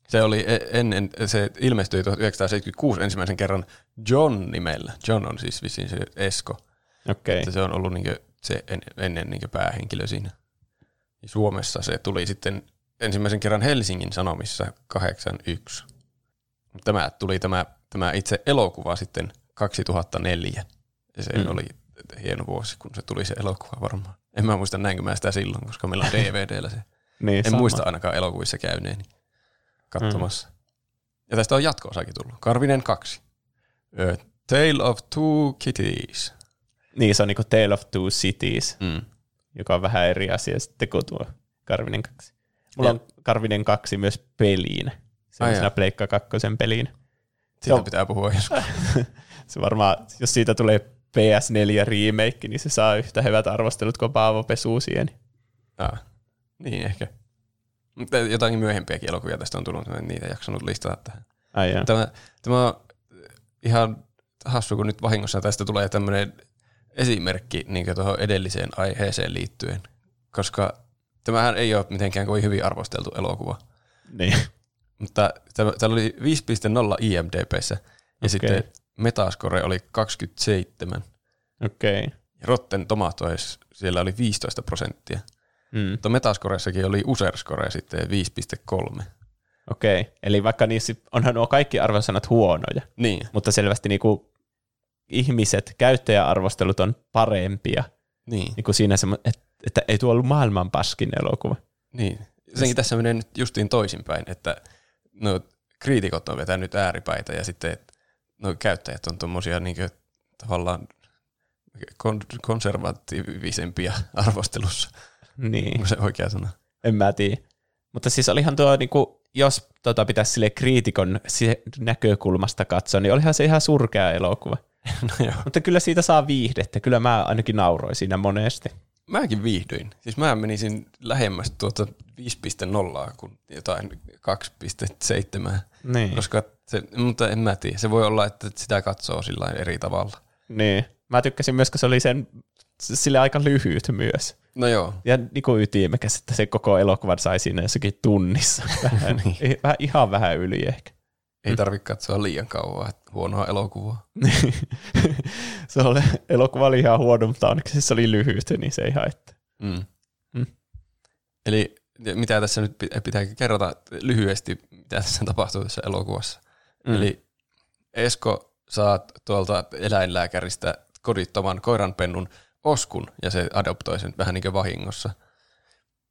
Se oli e- ennen, se ilmestyi 1976 ensimmäisen kerran John nimellä. John on siis vissiin se Esko. Okay. Että se on ollut niin se en, ennen niin päähenkilö siinä. Ja Suomessa se tuli sitten ensimmäisen kerran Helsingin Sanomissa 81. Tämä tuli tämä, tämä itse elokuva sitten 2004. Ja se mm. oli hieno vuosi, kun se tuli se elokuva varmaan. En mä muista näinkö mä sitä silloin, koska meillä on *laughs* DVDllä se. niin, en sama. muista ainakaan elokuvissa käyneeni katsomassa. Mm. Ja tästä on jatko-osakin tullut. Karvinen 2. A Tale of Two Kitties. Niin, se on niinku Tale of Two Cities, mm. Joka on vähän eri asia sitten kuin tuo Karvinen 2. Mulla ja. on Karvinen 2 myös peliin. Sellaisena Pleikka 2 peliin. Siitä pitää puhua joskus. *laughs* se varmaan, jos siitä tulee PS4 remake, niin se saa yhtä hyvät arvostelut kuin Paavo Pesuusien. Ah, niin ehkä. Mutta jotakin myöhempiäkin elokuvia tästä on tullut, en niitä jaksanut listata tähän. Ai tämä, tämä on ihan hassu, kun nyt vahingossa tästä tulee tämmöinen esimerkki niin tuohon edelliseen aiheeseen liittyen, koska tämähän ei ole mitenkään kovin hyvin arvosteltu elokuva. Niin. Mutta täällä oli 5.0 IMDBssä ja okay. sitten Metascore oli 27. Okei. Okay. Ja Rotten Tomatoes siellä oli 15 prosenttia. Mm. Mutta Metascoreissakin oli Userscore sitten 5,3. Okei, okay. eli vaikka niissä onhan nuo kaikki arvosanat huonoja, niin. mutta selvästi niinku ihmiset, käyttäjäarvostelut on parempia. Niin. Niinku siinä että, että ei tuo ollut maailman paskin elokuva. Niin. Senkin tässä menee nyt justiin toisinpäin, että no, kriitikot on vetänyt ääripäitä ja sitten no, käyttäjät on tuommoisia niin tavallaan kon- konservatiivisempia arvostelussa. Niin. Onko se oikea sana? En mä tiedä. Mutta siis olihan tuo niinku jos tota, pitäisi sille kriitikon näkökulmasta katsoa, niin olihan se ihan surkea elokuva. *laughs* no joo. Mutta kyllä siitä saa viihdettä. Kyllä mä ainakin nauroin siinä monesti. Mäkin viihdyin. Siis mä menisin lähemmäs tuota 5.0 kuin jotain 2.7. Niin. Koska se, mutta en mä tiedä. Se voi olla, että sitä katsoo sillä eri tavalla. Niin. Mä tykkäsin myös, kun se oli sen, sille aika lyhyt myös. No joo. Ja niin kuin ytimekäs, että se koko elokuvan sai siinä jossakin tunnissa. *laughs* Vähän, niin. vähän, ihan vähän yli ehkä. Ei tarvitse katsoa liian kauan, että huonoa elokuvaa. *laughs* se oli, elokuva oli ihan huono, mutta onneksi se oli lyhyt, niin se ei haittaa. Mm. Mm. Eli mitä tässä nyt pitää kerrota lyhyesti, mitä tässä tapahtuu tässä elokuvassa. Mm. Eli Esko saa tuolta eläinlääkäristä kodittoman koiranpennun Oskun, ja se adoptoi sen vähän niin kuin vahingossa.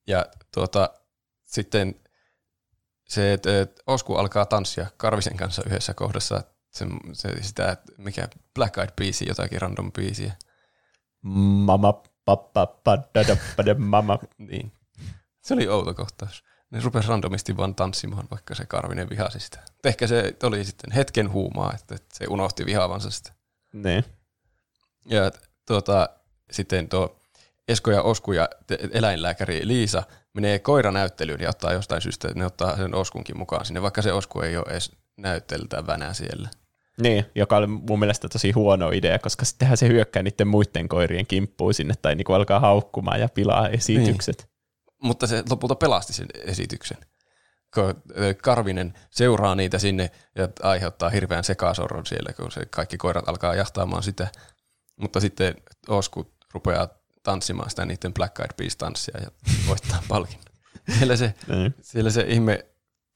Ja tuota, sitten se, että Osku alkaa tanssia Karvisen kanssa yhdessä kohdassa, se, se sitä, mikä Black Eyed Peas, jotakin random biisiä. Mama, papa, padada, mama. *laughs* niin. Se oli outo kohtaus. Ne rupesi randomisti vaan tanssimaan, vaikka se Karvinen vihasi sitä. Ehkä se oli sitten hetken huumaa, että se unohti vihaavansa sitä. Niin. Ja tuota, sitten tuo Esko ja Osku ja eläinlääkäri Liisa menee koiranäyttelyyn ja ottaa jostain syystä, ne ottaa sen Oskunkin mukaan sinne, vaikka se Osku ei ole edes näytteltävänä siellä. Niin, joka oli mun mielestä tosi huono idea, koska sittenhän se hyökkää niiden muiden koirien kimppuun sinne tai niinku alkaa haukkumaan ja pilaa esitykset. Niin. Mutta se lopulta pelasti sen esityksen. Karvinen seuraa niitä sinne ja aiheuttaa hirveän sekasorron siellä, kun se kaikki koirat alkaa jahtaamaan sitä. Mutta sitten Osku rupeaa tanssimaan sitä niiden Black Eyed Peas tanssia ja voittaa *laughs* palkinnon. Siellä se, niin. siellä se ihme,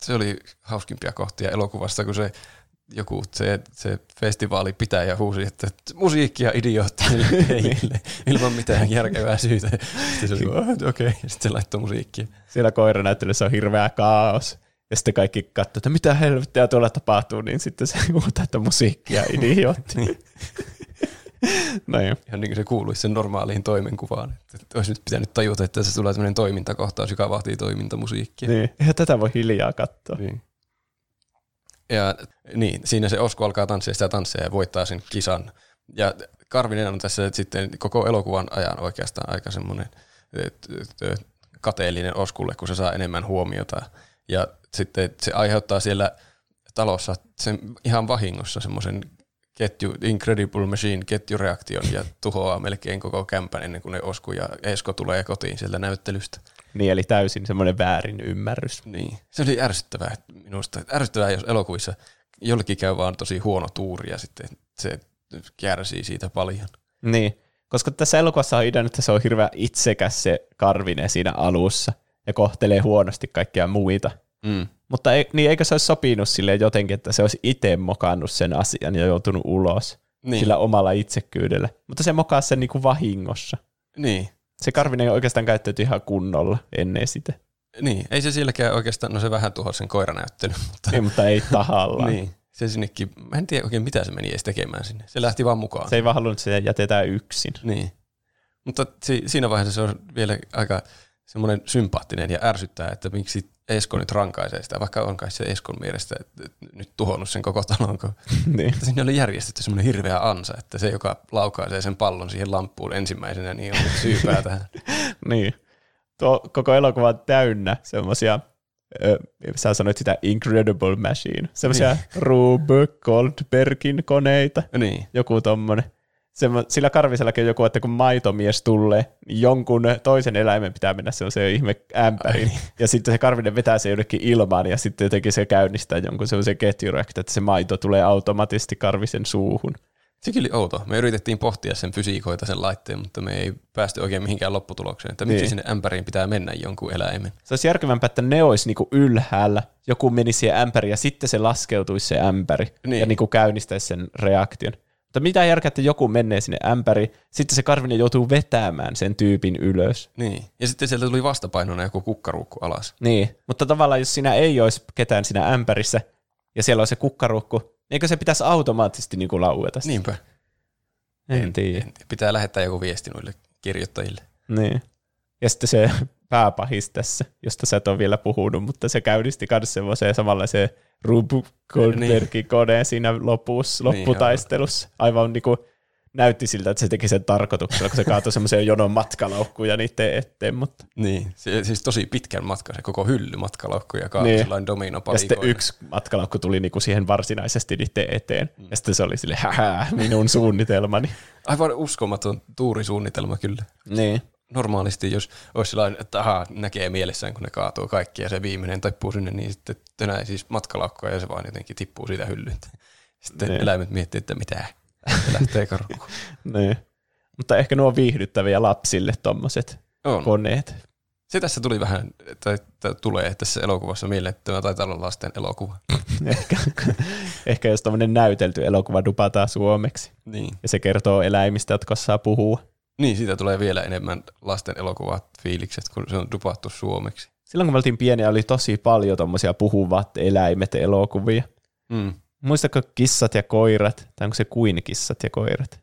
se oli hauskimpia kohtia elokuvassa, kun se joku se, se festivaali pitää ja huusi, että musiikkia idiootteille *laughs* ilman mitään järkevää syytä. Sitten se oli, oh, okei, okay. sitten se laittoi musiikkia. Siellä koiranäyttelyssä on hirveä kaos. Ja sitten kaikki katsoo, että mitä helvettiä tuolla tapahtuu, niin sitten se huutaa, että musiikkia *laughs* idiootti. niin. *laughs* no joo. Ihan niin kuin se kuuluisi sen normaaliin toimenkuvaan. Että olisi nyt pitänyt tajuta, että se tulee sellainen toimintakohtaus, joka vaatii toimintamusiikkia. Niin, eihän tätä voi hiljaa katsoa. Niin. Ja niin, siinä se Osku alkaa tanssia sitä tanssia ja voittaa sen kisan. Ja Karvinen on tässä sitten koko elokuvan ajan oikeastaan aika semmoinen kateellinen Oskulle, kun se saa enemmän huomiota. Ja sitten se aiheuttaa siellä talossa sen ihan vahingossa semmoisen ketju, Incredible Machine ketjureaktion ja tuhoaa melkein koko kämpän ennen kuin ne Osku ja Esko tulee kotiin sieltä näyttelystä. Niin, eli täysin semmoinen väärin ymmärrys. Niin, se oli ärsyttävää minusta. Ärsyttävää, jos elokuvissa jollekin käy vaan tosi huono tuuri ja sitten se kärsii siitä paljon. Niin, koska tässä elokuvassa on idea, että se on hirveän itsekäs se Karvinen siinä alussa ja kohtelee huonosti kaikkia muita. Mm. Mutta ei, niin eikö se olisi sopinut sille jotenkin, että se olisi itse mokannut sen asian ja joutunut ulos niin. sillä omalla itsekyydellä. Mutta se mokaa sen niin kuin vahingossa. Niin. Se Karvinen oikeastaan käyttäytyi ihan kunnolla ennen sitä. Niin, ei se silläkään oikeastaan, no se vähän tuhosi sen koiranäyttelyn. Mutta, ei, mutta ei tahallaan. niin, se sinnekin, mä en tiedä oikein mitä se meni edes tekemään sinne. Se lähti vaan mukaan. Se ei vaan halunnut, että se jätetään yksin. Niin. Mutta si- siinä vaiheessa se on vielä aika semmoinen sympaattinen ja ärsyttää, että miksi Esko nyt rankaisee sitä, vaikka on kai se Eskon mielestä nyt tuhonnut sen koko talon. Kun *laughs* niin. Sinne oli järjestetty semmoinen hirveä ansa, että se, joka laukaisee sen pallon siihen lamppuun ensimmäisenä, niin on syypää *laughs* tähän. niin. Tuo koko elokuva on täynnä semmoisia, sä sanoit sitä Incredible Machine, semmoisia niin. Rube Goldbergin koneita, niin. joku tommonen sillä karvisellakin on joku, että kun maitomies tulee, niin jonkun toisen eläimen pitää mennä sellaiseen ihme ämpäriin. Ja sitten se karvinen vetää se jonnekin ilmaan ja sitten jotenkin se käynnistää jonkun sellaisen ketjureaktion, että se maito tulee automaattisesti karvisen suuhun. Sekin oli outo. Me yritettiin pohtia sen fysiikoita sen laitteen, mutta me ei päästy oikein mihinkään lopputulokseen, että miksi niin. sinne ämpäriin pitää mennä jonkun eläimen. Se olisi järkevämpää, että ne olisi niinku ylhäällä, joku menisi siihen ämpäriin ja sitten se laskeutuisi se ämpäri niin. ja niinku käynnistäisi sen reaktion. Mutta mitä järkeä, että joku menee sinne ämpäri, sitten se karvinen joutuu vetämään sen tyypin ylös. Niin, ja sitten sieltä tuli vastapainona joku kukkaruukku alas. Niin, mutta tavallaan jos siinä ei olisi ketään siinä ämpärissä, ja siellä on se kukkaruukku, niin eikö se pitäisi automaattisesti niin kuin laueta? Niinpä. En, en tiedä. Pitää lähettää joku viesti noille kirjoittajille. Niin. Ja sitten se pääpahis tässä, josta sä et ole vielä puhunut, mutta se käynnisti myös semmoiseen samanlaiseen Rube Goldbergin koneen siinä lopussa, lopputaistelussa. Aivan niin kuin näytti siltä, että se teki sen tarkoituksella, kun se kaatoi semmoisia jonon matkalaukkuja niiden eteen. Mutta. Niin, se, siis tosi pitkän matka, se koko hylly matkalaukkuja kaatoi niin. sellainen domino Ja sitten yksi matkalaukku tuli niinku siihen varsinaisesti niiden eteen. Mm. Ja sitten se oli sille, hähä, minun suunnitelmani. Aivan uskomaton tuurisuunnitelma kyllä. Niin. Normaalisti, jos olisi sellainen, että aha, näkee mielessään, kun ne kaatuu kaikki ja se viimeinen tippuu sinne, niin sitten tönää siis matkalaukkoja ja se vaan jotenkin tippuu siitä hyllyltä. Sitten niin. eläimet miettii, että mitä lähtee karkuun. *laughs* niin. Mutta ehkä nuo on viihdyttäviä lapsille tuommoiset koneet. Se tässä tuli vähän, tai tulee tässä elokuvassa mieleen, että tämä taitaa olla lasten elokuva. *laughs* ehkä, ehkä jos tämmöinen näytelty elokuva dupataan suomeksi. Niin. Ja se kertoo eläimistä, jotka saa puhua. Niin, siitä tulee vielä enemmän lasten elokuvat fiilikset, kun se on dupattu suomeksi. Silloin kun me oltiin pieniä, oli tosi paljon tuommoisia puhuvat eläimet elokuvia. Mm. Muistatko kissat ja koirat, tai onko se kuin kissat ja koirat?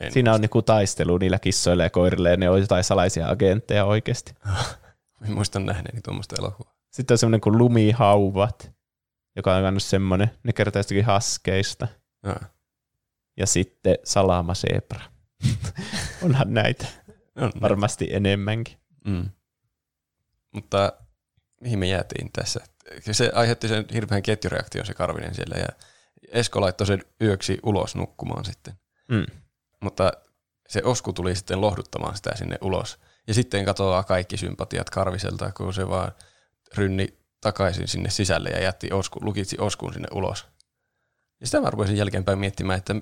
En Siinä muista. on niinku taistelu niillä kissoilla ja koirilla, ja ne on jotain salaisia agentteja oikeasti. *laughs* en muista nähneeni tuommoista elokuvaa. Sitten on semmoinen kuin lumihauvat, joka on myös semmoinen, ne kertoo jostakin haskeista. Ja, ja sitten salama zebra. *laughs* Onhan näitä. On Varmasti näitä. enemmänkin. Mm. Mutta mihin me jäätiin tässä? Se aiheutti sen hirveän ketjureaktion se Karvinen siellä ja Esko laittoi sen yöksi ulos nukkumaan sitten. Mm. Mutta se Osku tuli sitten lohduttamaan sitä sinne ulos. Ja sitten katoaa kaikki sympatiat Karviselta, kun se vaan rynni takaisin sinne sisälle ja jätti Osku, lukitsi Oskun sinne ulos. Ja sitä mä rupesin jälkeenpäin miettimään, että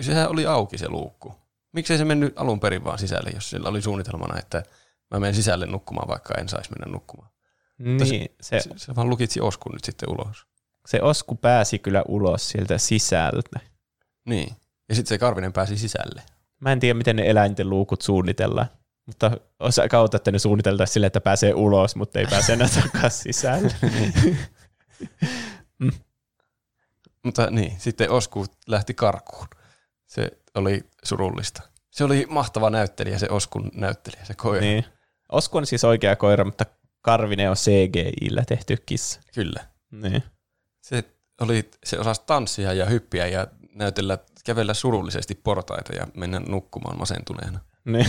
sehän oli auki se luukku. Miksei se mennyt alun perin vaan sisälle, jos sillä oli suunnitelmana, että mä menen sisälle nukkumaan, vaikka en saisi mennä nukkumaan. Niin, se, se, se vaan lukitsi Oskun nyt sitten ulos. Se Osku pääsi kyllä ulos sieltä sisältä. Niin, ja sitten se Karvinen pääsi sisälle. Mä en tiedä, miten ne eläinten luukut suunnitellaan, mutta osa kautta, että ne suunniteltaisiin sille, että pääsee ulos, mutta ei pääse enää *laughs* takaisin sisälle. *laughs* mm. Mutta niin, sitten Osku lähti karkuun. Se oli surullista. Se oli mahtava näyttelijä, se Oskun näyttelijä, se koira. Niin. Osku on siis oikea koira, mutta Karvinen on CGI-llä tehty kissa. Kyllä. Niin. Se, oli, se osasi tanssia ja hyppiä ja näytellä, kävellä surullisesti portaita ja mennä nukkumaan masentuneena. Niin.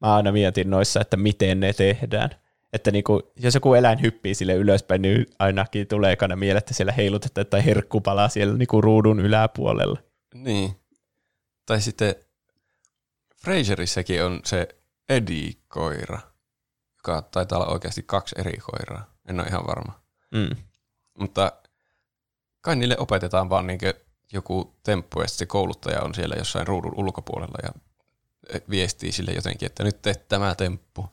Mä aina mietin noissa, että miten ne tehdään. Että niinku, jos joku eläin hyppii sille ylöspäin, niin ainakin tulee ekana mieleen, että siellä heilutetaan tai herkku palaa siellä niinku ruudun yläpuolella. Niin. Tai sitten Fraserissäkin on se Eddie-koira, joka taitaa olla oikeasti kaksi eri koiraa. En ole ihan varma. Mm. Mutta kai niille opetetaan vaan niin joku temppu, ja se kouluttaja on siellä jossain ruudun ulkopuolella ja viestii sille jotenkin, että nyt teet tämä temppu.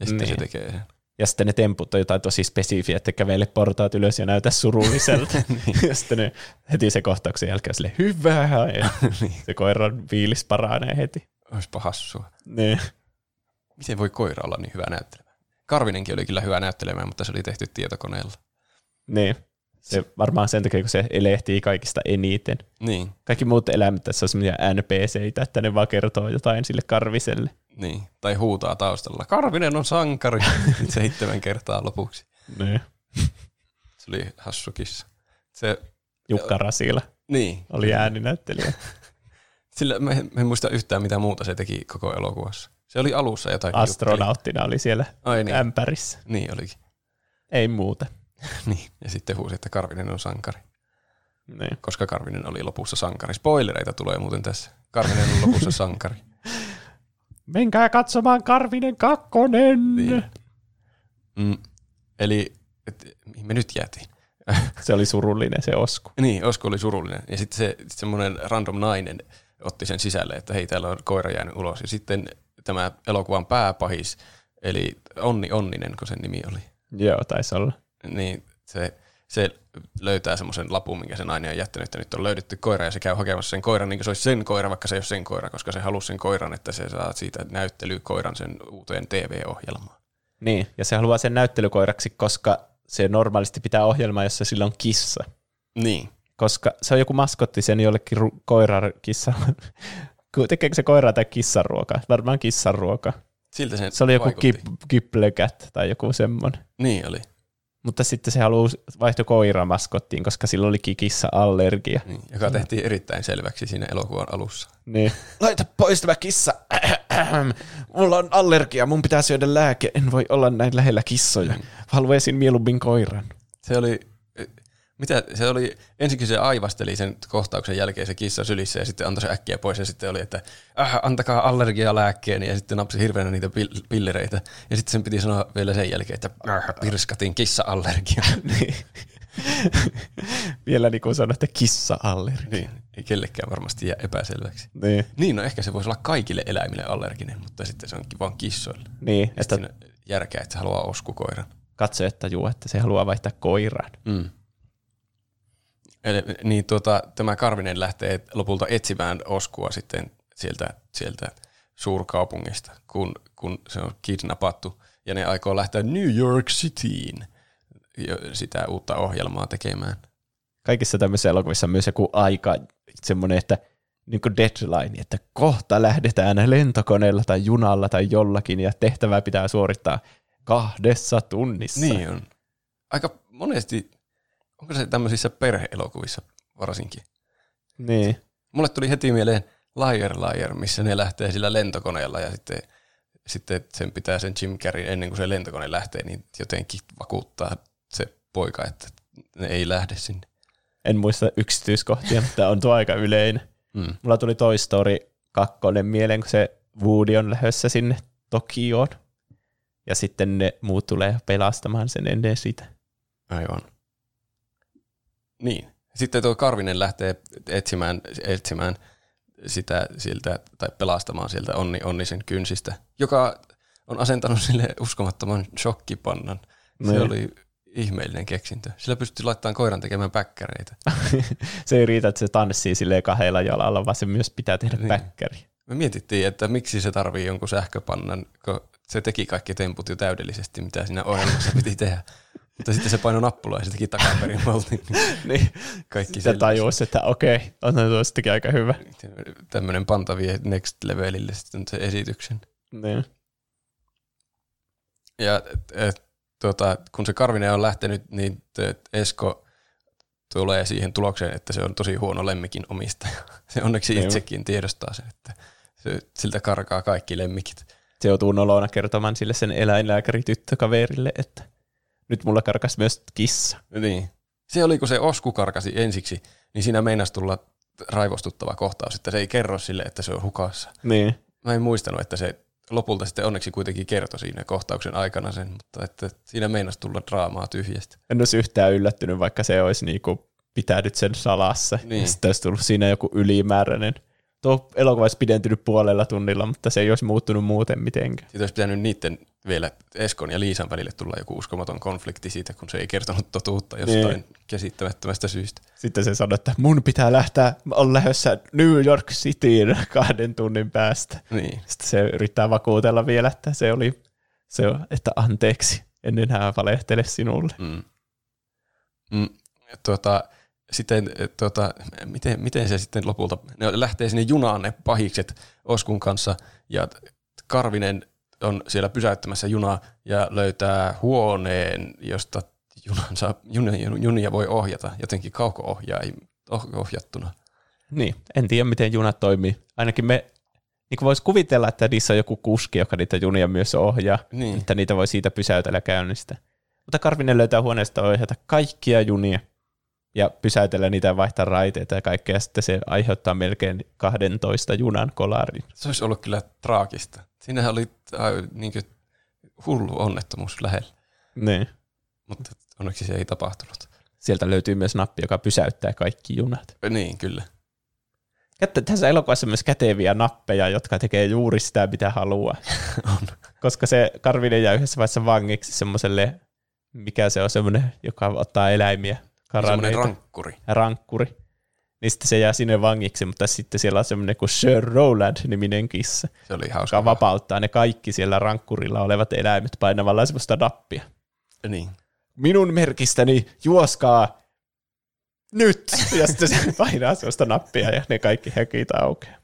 Ja sitten niin. se tekee sen. Ja sitten ne temput on jotain tosi spesifiä, että kävele portaat ylös ja näytä surulliselta. *laughs* niin. Ja sitten ne heti se kohtauksen jälkeen sille hyvää. Ja *laughs* niin. se koiran viilis paranee heti. Olisipa hassua. Niin. Miten voi koira olla niin hyvä näyttelemään? Karvinenkin oli kyllä hyvä näyttelemään, mutta se oli tehty tietokoneella. Niin. Se varmaan sen takia, kun se elehtii kaikista eniten. Niin. Kaikki muut eläimet tässä on semmoisia NPCitä, että ne vaan kertoo jotain sille karviselle. Niin, tai huutaa taustalla. Karvinen on sankari *laughs* seitsemän kertaa lopuksi. Niin. Se oli hassu kissa. Se, Jukka Rasila niin. oli ääninäyttelijä. *laughs* Sillä me, me en muista yhtään mitä muuta se teki koko elokuvassa. Se oli alussa jotain. Astronauttina jutteli. oli siellä Ai niin. ämpärissä. Niin olikin. Ei muuta. *laughs* niin, ja sitten huusi, että Karvinen on sankari. Niin. Koska Karvinen oli lopussa sankari. Spoilereita tulee muuten tässä. Karvinen on lopussa sankari. Menkää katsomaan Karvinen kakkonen! Niin. Mm, eli, et, mihin me nyt jäätiin? *laughs* se oli surullinen se Osku. Niin, Osku oli surullinen. Ja sitten se semmoinen random nainen otti sen sisälle, että hei, täällä on koira jäänyt ulos. Ja sitten tämä elokuvan pääpahis, eli Onni Onninen, kun sen nimi oli. Joo, taisi olla. Niin se, se löytää semmoisen lapun, minkä se nainen on jättänyt, että nyt on löydetty koira, ja se käy hakemassa sen koiran, niin kuin se olisi sen koira, vaikka se ei ole sen koira, koska se halusi sen koiran, että se saa siitä näyttelykoiran sen uuteen TV-ohjelmaan. Niin, ja se haluaa sen näyttelykoiraksi, koska se normaalisti pitää ohjelmaa, jossa sillä on kissa. Niin. Koska se on joku maskotti sen jollekin ru- koiran kissa. *laughs* Tekeekö se koira tai kissan ruoka? Varmaan kissan ruoka. Siltä se Se oli joku kip, Kiplecat tai joku semmoinen. Niin oli. Mutta sitten se halusi vaihto koiramaskottiin, koska sillä oli kissa allergia. Niin, joka tehtiin erittäin selväksi siinä elokuvan alussa. Niin. Laita pois tämä kissa. Mulla on allergia, mun pitää syödä lääke. En voi olla näin lähellä kissoja. Haluaisin mieluummin koiran. Se oli, mitä, se oli, ensinnäkin se aivasteli sen kohtauksen jälkeen se kissa sylissä ja sitten antoi se äkkiä pois ja sitten oli, että äh, antakaa allergialääkkeeni ja sitten napsi hirveänä niitä pil- pillereitä. Ja sitten sen piti sanoa vielä sen jälkeen, että äh, pirskatin kissa-allergia. *laughs* Niin. Vielä niin kuin sanoin, että kissa-allergia. niin, ei kellekään varmasti jää epäselväksi. Niin. Niin, no ehkä se voisi olla kaikille eläimille allerginen, mutta sitten se onkin vaan kissoille. Niin, Että että siinä järkeä, että se haluaa oskukoiran. katsojat tajuu, että se haluaa vaihtaa koiraan. Mm. Eli, niin tuota, tämä Karvinen lähtee lopulta etsimään Oskua sitten sieltä, sieltä suurkaupungista, kun, kun se on kidnappattu. Ja ne aikoo lähteä New York Cityin sitä uutta ohjelmaa tekemään. Kaikissa tämmöisissä elokuvissa on myös joku aika semmoinen, että niin kuin deadline, että kohta lähdetään lentokoneella tai junalla tai jollakin ja tehtävää pitää suorittaa kahdessa tunnissa. Niin on. Aika monesti, onko se tämmöisissä perheelokuvissa varsinkin? Niin. Mulle tuli heti mieleen Liar Liar, missä ne lähtee sillä lentokoneella ja sitten, sitten sen pitää sen Jim Carrey ennen kuin se lentokone lähtee, niin jotenkin vakuuttaa se poika, että ne ei lähde sinne. En muista yksityiskohtia, mutta on tuo aika yleinen. Mm. Mulla tuli Toy Story 2 mieleen, kun se Woody on lähdössä sinne Tokioon. Ja sitten ne muut tulee pelastamaan sen ennen sitä. Aivan. Niin. Sitten tuo Karvinen lähtee etsimään, etsimään sitä siltä, tai pelastamaan sieltä onni, onnisen kynsistä, joka on asentanut sille uskomattoman shokkipannan. Se Niin. oli ihmeellinen keksintö. Sillä pystyy laittamaan koiran tekemään päkkäreitä. *laughs* se ei riitä, että se tanssii silleen kahdella jalalla, vaan se myös pitää tehdä Niin. päkkäri. Me mietittiin, että miksi se tarvii jonkun sähköpannan, kun se teki kaikki temput jo täydellisesti, mitä siinä ohjelmassa piti tehdä. Mutta sitten se painoi nappulaa ja se teki takaperin *laughs* maltin. Niin. Kaikki Se selvisi. tajusi, että okei, on tuo sittenkin aika hyvä. Tämmöinen panta vie next levelille sitten se esityksen. Niin. Ja et, tota, kun se Karvinen on lähtenyt, niin Esko tulee siihen tulokseen, että se on tosi huono lemmikin omistaja. *laughs* Se onneksi Joo. itsekin tiedostaa sen, että se, siltä karkaa kaikki lemmikit. Se joutuu nolona kertomaan sille sen eläinlääkäri-tyttökaverille, että nyt mulla karkas myös kissa. Niin. Se oli, kun se Osku karkasi ensiksi, niin siinä meinasi tulla raivostuttava kohtaus, että se ei kerro sille, että se on hukassa. Niin. Mä en muistanut, että se lopulta sitten onneksi kuitenkin kertoi siinä kohtauksen aikana sen, mutta että siinä meinasi tulla draamaa tyhjästä. En olisi yhtään yllättynyt, vaikka se olisi niinku pitänyt sen salassa. Niin. Sitten olisi tullut siinä joku ylimääräinen. Tuo elokuva olisi pidentynyt puolella tunnilla, mutta se ei olisi muuttunut muuten mitenkään. Siitä olisi pitänyt niiden vielä Eskon ja Liisan välille tulla joku uskomaton konflikti siitä, kun se ei kertonut totuutta jostain Niin. niin. käsittämättömästä syystä. Sitten se sanoi, että mun pitää lähteä, on lähdössä New York Cityin kahden tunnin päästä. Niin. Sitten se yrittää vakuutella vielä, että se oli, se että anteeksi, en enää valehtele sinulle. Mm. Mm. Tuota, sitten, eh, tuota, miten, miten se sitten lopulta, ne lähtee sinne junaan ne pahikset Oskun kanssa ja Karvinen on siellä pysäyttämässä junaa ja löytää huoneen, josta junan saa, junia, junia voi ohjata jotenkin kauko-ohjattuna. Niin, en tiedä miten junat toimii. Ainakin me niin voisi kuvitella, että niissä on joku kuski, joka niitä junia myös ohjaa, Niin. että niitä voi siitä pysäytellä käynnistä. Mutta Karvinen löytää huoneesta ohjata kaikkia junia ja pysäytellä niitä ja vaihtaa raiteita ja kaikkea, ja sitten se aiheuttaa melkein 12 junan kolarin. Se olisi ollut kyllä traagista. Siinähän oli äh, niin hullu onnettomuus lähellä, Niin. mutta onneksi se ei tapahtunut. Sieltä löytyy myös nappi, joka pysäyttää kaikki junat. Niin, kyllä. Kättä, tässä elokuvassa on myös käteviä nappeja, jotka tekee juuri sitä, mitä haluaa. *laughs* On. Koska se Karvinen jää yhdessä vaiheessa vangiksi semmoiselle, mikä se on semmoinen, joka ottaa eläimiä, Semmoinen karanneita, rankkuri. rankkuri. Niin sitten se jää sinne vangiksi, mutta sitten siellä on semmoinen kuin Sir Rowland-niminen kissa, Se oli hauska. joka vapauttaa ne kaikki siellä rankkurilla olevat eläimet painamalla semmoista nappia. Niin. Minun merkistäni juoskaa nyt! Ja sitten se painaa semmoista nappia ja ne kaikki häkit aukeaa.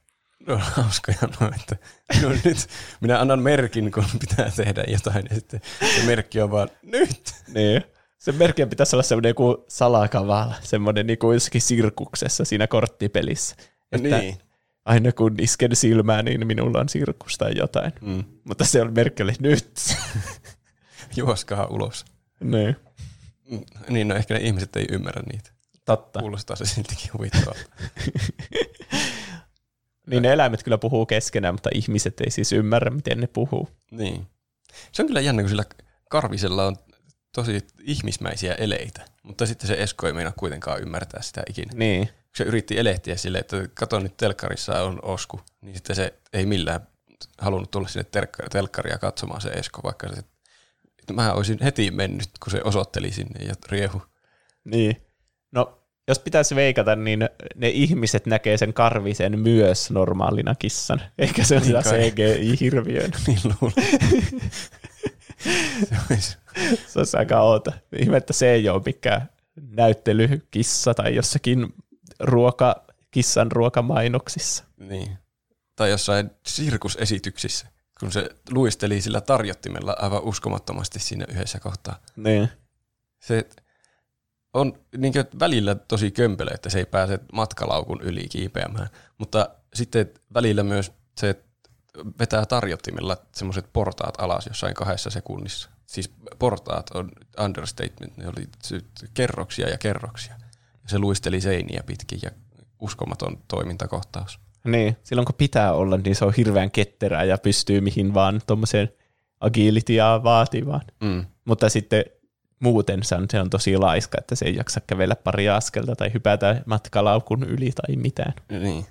No hauskoja no, että no, nyt minä annan merkin, kun pitää tehdä jotain, ja sitten se merkki on vaan nyt. Niin. Se merkki pitäisi olla semmoinen joku salakavala, semmoinen niin kuin jossakin sirkuksessa siinä korttipelissä. Että Niin. aina kun isken silmään, niin minulla on sirkus tai jotain. Mm. Mutta se oli merkki oli nyt. *laughs* Juoskaa ulos. niin. Mm, Niin, no ehkä ne ihmiset ei ymmärrä niitä. Totta. Kuulostaa se siltikin huvittavalta. *laughs* Niin ne eläimet kyllä puhuu keskenään, mutta ihmiset ei siis ymmärrä, miten ne puhuu. niin. Se on kyllä jännä, kun sillä karvisella on tosi ihmismäisiä eleitä, mutta sitten se Esko ei meinaa kuitenkaan ymmärtää sitä ikinä. Niin. se yritti elehtiä silleen, että kato nyt telkkarissa on Osku, niin sitten se ei millään halunnut tulla sinne telkka- telkkaria katsomaan se Esko, vaikka se, että mä olisin heti mennyt, kun se osoitteli sinne ja riehu. Niin. No, jos pitäisi veikata, niin ne ihmiset näkee sen karvisen myös normaalina kissan, eikä se ole Niin sitä kai. CGI-hirviön. *laughs* Niin luulen. *laughs* se olisi, Se olisi aika outo. Ihme, että se ei ole mikään näyttelykissa tai jossakin ruoka, kissan ruokamainoksissa. niin. Tai jossain sirkusesityksissä, kun se luisteli sillä tarjottimella aivan uskomattomasti siinä yhdessä kohtaa. Niin. se on niin välillä tosi kömpelö, että se ei pääse matkalaukun yli kiipeämään, mutta sitten välillä myös se vetää tarjottimella semmoiset portaat alas jossain kahdessa sekunnissa. Siis portaat on understatement, ne oli kerroksia ja kerroksia. Ja se luisteli seiniä pitkin ja uskomaton toimintakohtaus. Niin, silloin kun pitää olla, niin se on hirveän ketterää ja pystyy mihin vaan tuommoiseen agilityä vaativaan. Mm. Mutta sitten muuten se on, se on tosi laiska, että se ei jaksa kävellä pari askelta tai hypätä matkalaukun yli tai mitään. Niin.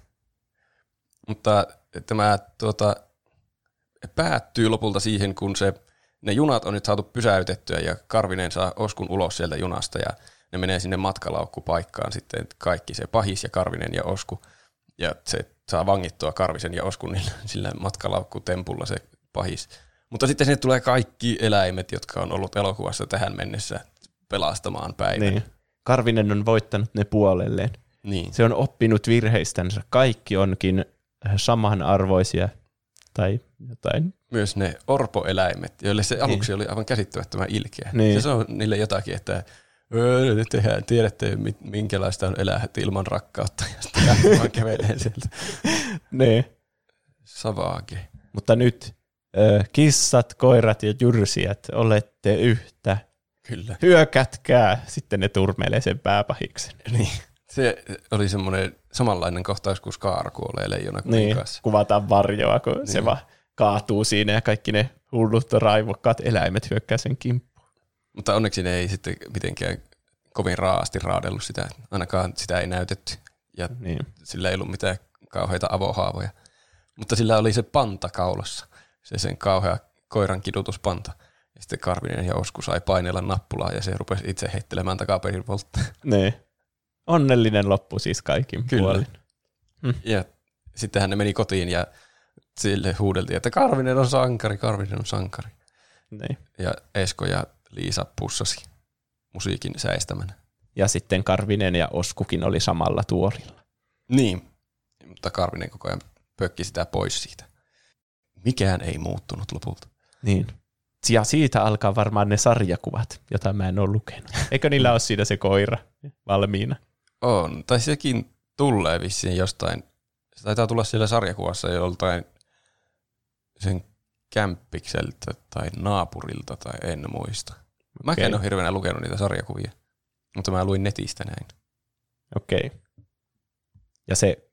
Mutta tämä tuota, päättyy lopulta siihen, kun se, ne junat on nyt saatu pysäytettyä ja Karvinen saa Oskun ulos sieltä junasta ja ne menee sinne matkalaukkupaikkaan sitten kaikki, se Pahis ja Karvinen ja Osku. Ja se saa vangittua Karvisen ja Oskun niillä, *laughs* sillä matkalaukkutempulla se Pahis. Mutta sitten sinne tulee kaikki eläimet, jotka on ollut elokuvassa tähän mennessä pelastamaan päivän. Niin. Karvinen on voittanut ne puolelleen. niin. Se on oppinut virheistänsä. Kaikki onkin samanarvoisia tai jotain. myös ne orpoeläimet, joille se aluksi oli aivan käsittämättömän ilkeä. Niin. Se sanoo niille jotakin, että "Öö, tehdään, tiedätte mi- minkälaista on elää ilman rakkautta, ja sitten vaan *laughs* kävelee sieltä. Ne. Savage. Mutta nyt ö, kissat, koirat ja jyrsijät, olette yhtä. Kyllä. Hyökätkää. Sitten ne turmelee sen pääpahiksen. Niin. Se oli semmoinen samanlainen kohtaus, kun Skaara kuolee leijona Niin, kuvataan varjoa, kun niin. se vaan kaatuu siinä ja kaikki ne hullut raivokkaat eläimet hyökkää sen kimppuun. Mutta onneksi ne ei sitten mitenkään kovin raasti raadellut sitä. Ainakaan sitä ei näytetty. Ja Niin. sillä ei ollut mitään kauheita avohaavoja. Mutta sillä oli se panta kaulassa, se sen kauhea koiran kidutuspanta. Ja sitten Karvinen ja Osku sai painella nappulaa ja se rupesi itse heittelemään takaperin voltteja. niin. Onnellinen loppu siis kaikin Kyllä. puolin. Ja sittenhän ne meni kotiin ja sille huudeltiin, että Karvinen on sankari, Karvinen on sankari. Niin. Ja Esko ja Liisa pussasi musiikin säistämänä. Ja sitten Karvinen ja Oskukin oli samalla tuolilla. Niin, mutta Karvinen koko ajan pökki sitä pois siitä. Mikään ei muuttunut lopulta. Niin. Ja siitä alkaa varmaan ne sarjakuvat, jota mä en ole lukenut. Eikö niillä ole siinä se koira valmiina? On, tai sekin tulee vissiin jostain, se taitaa tulla siellä sarjakuvassa joltain sen kämppikseltä tai naapurilta tai en muista. Mäkään Okei. en ole hirveänä lukenut niitä sarjakuvia, mutta mä luin netistä näin. Okei. Ja se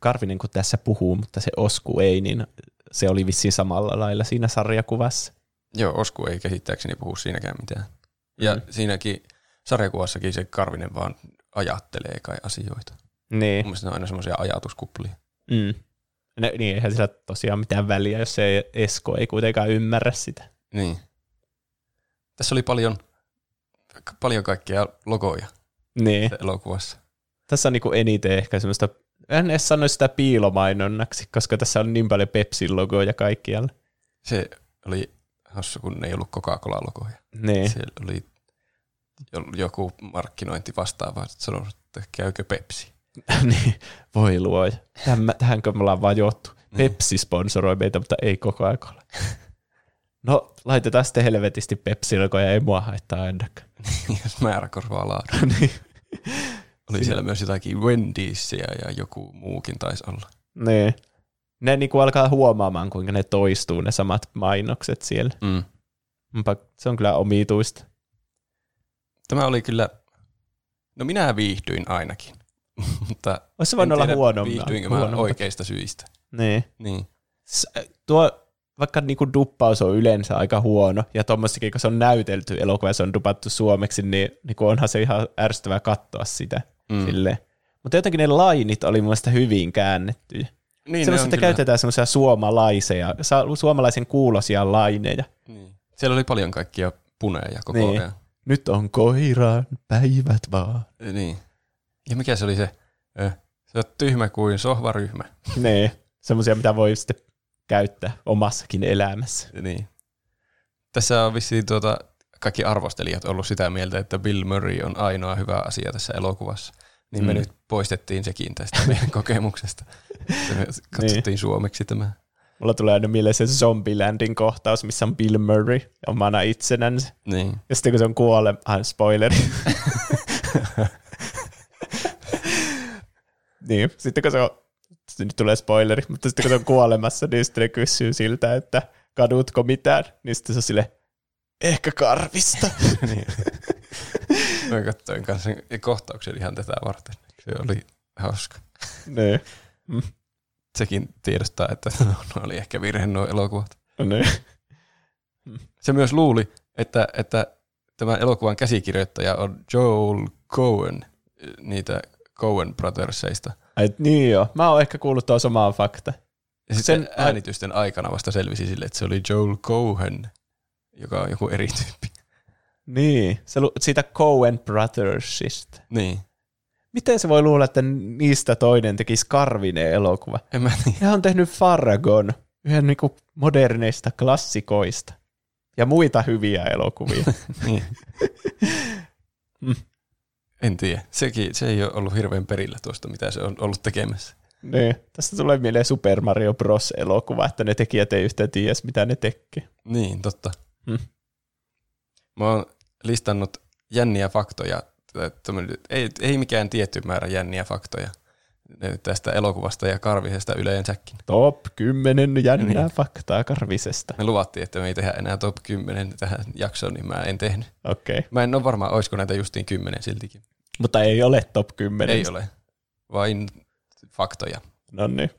Karvinen, kun tässä puhuu, mutta se Osku ei, niin se oli vissiin samalla lailla siinä sarjakuvassa. Joo, Osku ei käsittääkseni puhu siinäkään mitään. Ja mm. siinäkin sarjakuvassakin se Karvinen vaan ajattelee kai asioita. Niin. Mun mielestä ne on aina semmoisia ajatuskuplia. Mm. Ne, niin eihän sillä tosiaan mitään väliä, jos se Esko ei kuitenkaan ymmärrä sitä. Niin. Tässä oli paljon, paljon kaikkia logoja Niin. elokuvassa. Tässä on niinku eniten ehkä semmoista, en edes sano sitä piilomainonnaksi, koska tässä on niin paljon Pepsin logoja kaikkialla. Se oli hassu, kun ei ollut Coca-Cola-logoja. Niin. Siellä oli joku markkinointi vastaava, että sanoi, että käykö Pepsi. *laughs* niin, voi luoja. Tämä, tähänkö me ollaan vaan juottu. Pepsi sponsoroi meitä, mutta ei koko ajan ole. No, laitetaan sitten helvetisti pepsi ja ei mua haittaa ainakaan. *laughs* Jos määrä korvaa laadun. *laughs* niin. Oli siellä myös jotakin Wendysia ja joku muukin taisi olla. Niin. Ne niinku alkaa huomaamaan, kuinka ne toistuu, ne samat mainokset siellä. Mm. Onpa, se on kyllä omituista. Tämä oli kyllä, no minä viihdyin ainakin, *laughs* mutta Olisi se voinut en olla tiedä, huonommin. viihdyinkö mä oikeista syistä. Niin. Niin. S- tuo, vaikka niinku duppaus on yleensä aika huono, ja tuommoissakin, kun se on näytelty elokuva ja se on dupattu suomeksi, niin niinku onhan se ihan ärsyttävää katsoa sitä. Mm. Silleen. Mutta jotenkin ne lainit oli mun mielestä hyvin käännettyjä. Niin, on että kyllä- käytetään semmoisia suomalaisia, suomalaisen kuulosia laineja. Niin. Siellä oli paljon kaikkia puneja koko Niin. ajan. Nyt on koiran päivät vaan. Niin. Ja mikä se oli se? Se on tyhmä kuin sohvaryhmä. *laughs* niin, semmoisia, mitä voi sitten käyttää omassakin elämässä. Niin. Tässä on vissiin tuota, kaikki arvostelijat ollut sitä mieltä, että Bill Murray on ainoa hyvä asia tässä elokuvassa. Niin me Mm. nyt poistettiin sekin tästä meidän *laughs* kokemuksesta. Me katsottiin Niin. suomeksi tämä. Mulla tulee aina mieleen se Zombielandin kohtaus, missä on Bill Murray omana itsenänsä. Niin. Ja sitten kun se on kuole, ah, spoileri. niin, sitten kun se on, nyt tulee spoileri, mutta sitten kun se on kuolemassa, niin sitten ne kysyy siltä, että kadutko mitään, niin sitten se on sille, ehkä karvista. *laughs* niin. Mä katsoin kanssa sen kohtauksen ihan tätä varten. Se oli hauska. niin, Sekin tiedostaa, että *laughs* no, oli ehkä virhe nuo elokuvat. niin. Se myös luuli, että, että tämän elokuvan käsikirjoittaja on Joel Cohen, niitä Cohen Brothersista. Ai, niin joo, mä oon ehkä kuullut tuon samaa fakta. Ja sitten Sen- äänitysten aikana vasta selvisi sille, että se oli Joel Cohen, joka on joku eri tyyppi. Niin, se lu- siitä Coen Brothersista. Niin. Miten se voi luulla, että niistä toinen tekisi Karvinen elokuva? En mä tiedä. He on tehnyt Farragon, yhden niinku moderneista klassikoista. Ja muita hyviä elokuvia. *laughs* Niin. Mm. En tiedä. Sekin, se ei ole ollut hirveän perillä tuosta, mitä se on ollut tekemässä. niin. Tästä tulee mieleen Super Mario Bros. elokuva, että ne tekijät ei yhtään tiedä, mitä ne tekee. Niin, totta. Hmm. Mä oon listannut jänniä faktoja. Ei, ei mikään tietty määrä jänniä faktoja tästä elokuvasta ja Karvisesta yleensäkin. Top 10 jännää Niin. faktaa Karvisesta. Me luvattiin, että me ei tehdä enää top 10 tähän jaksoon, niin mä en tehnyt. Okei. Okay. Mä en ole varma, olisiko näitä justiin 10 siltikin. Mutta ei ole top 10. Ei ole, vain faktoja. No niin.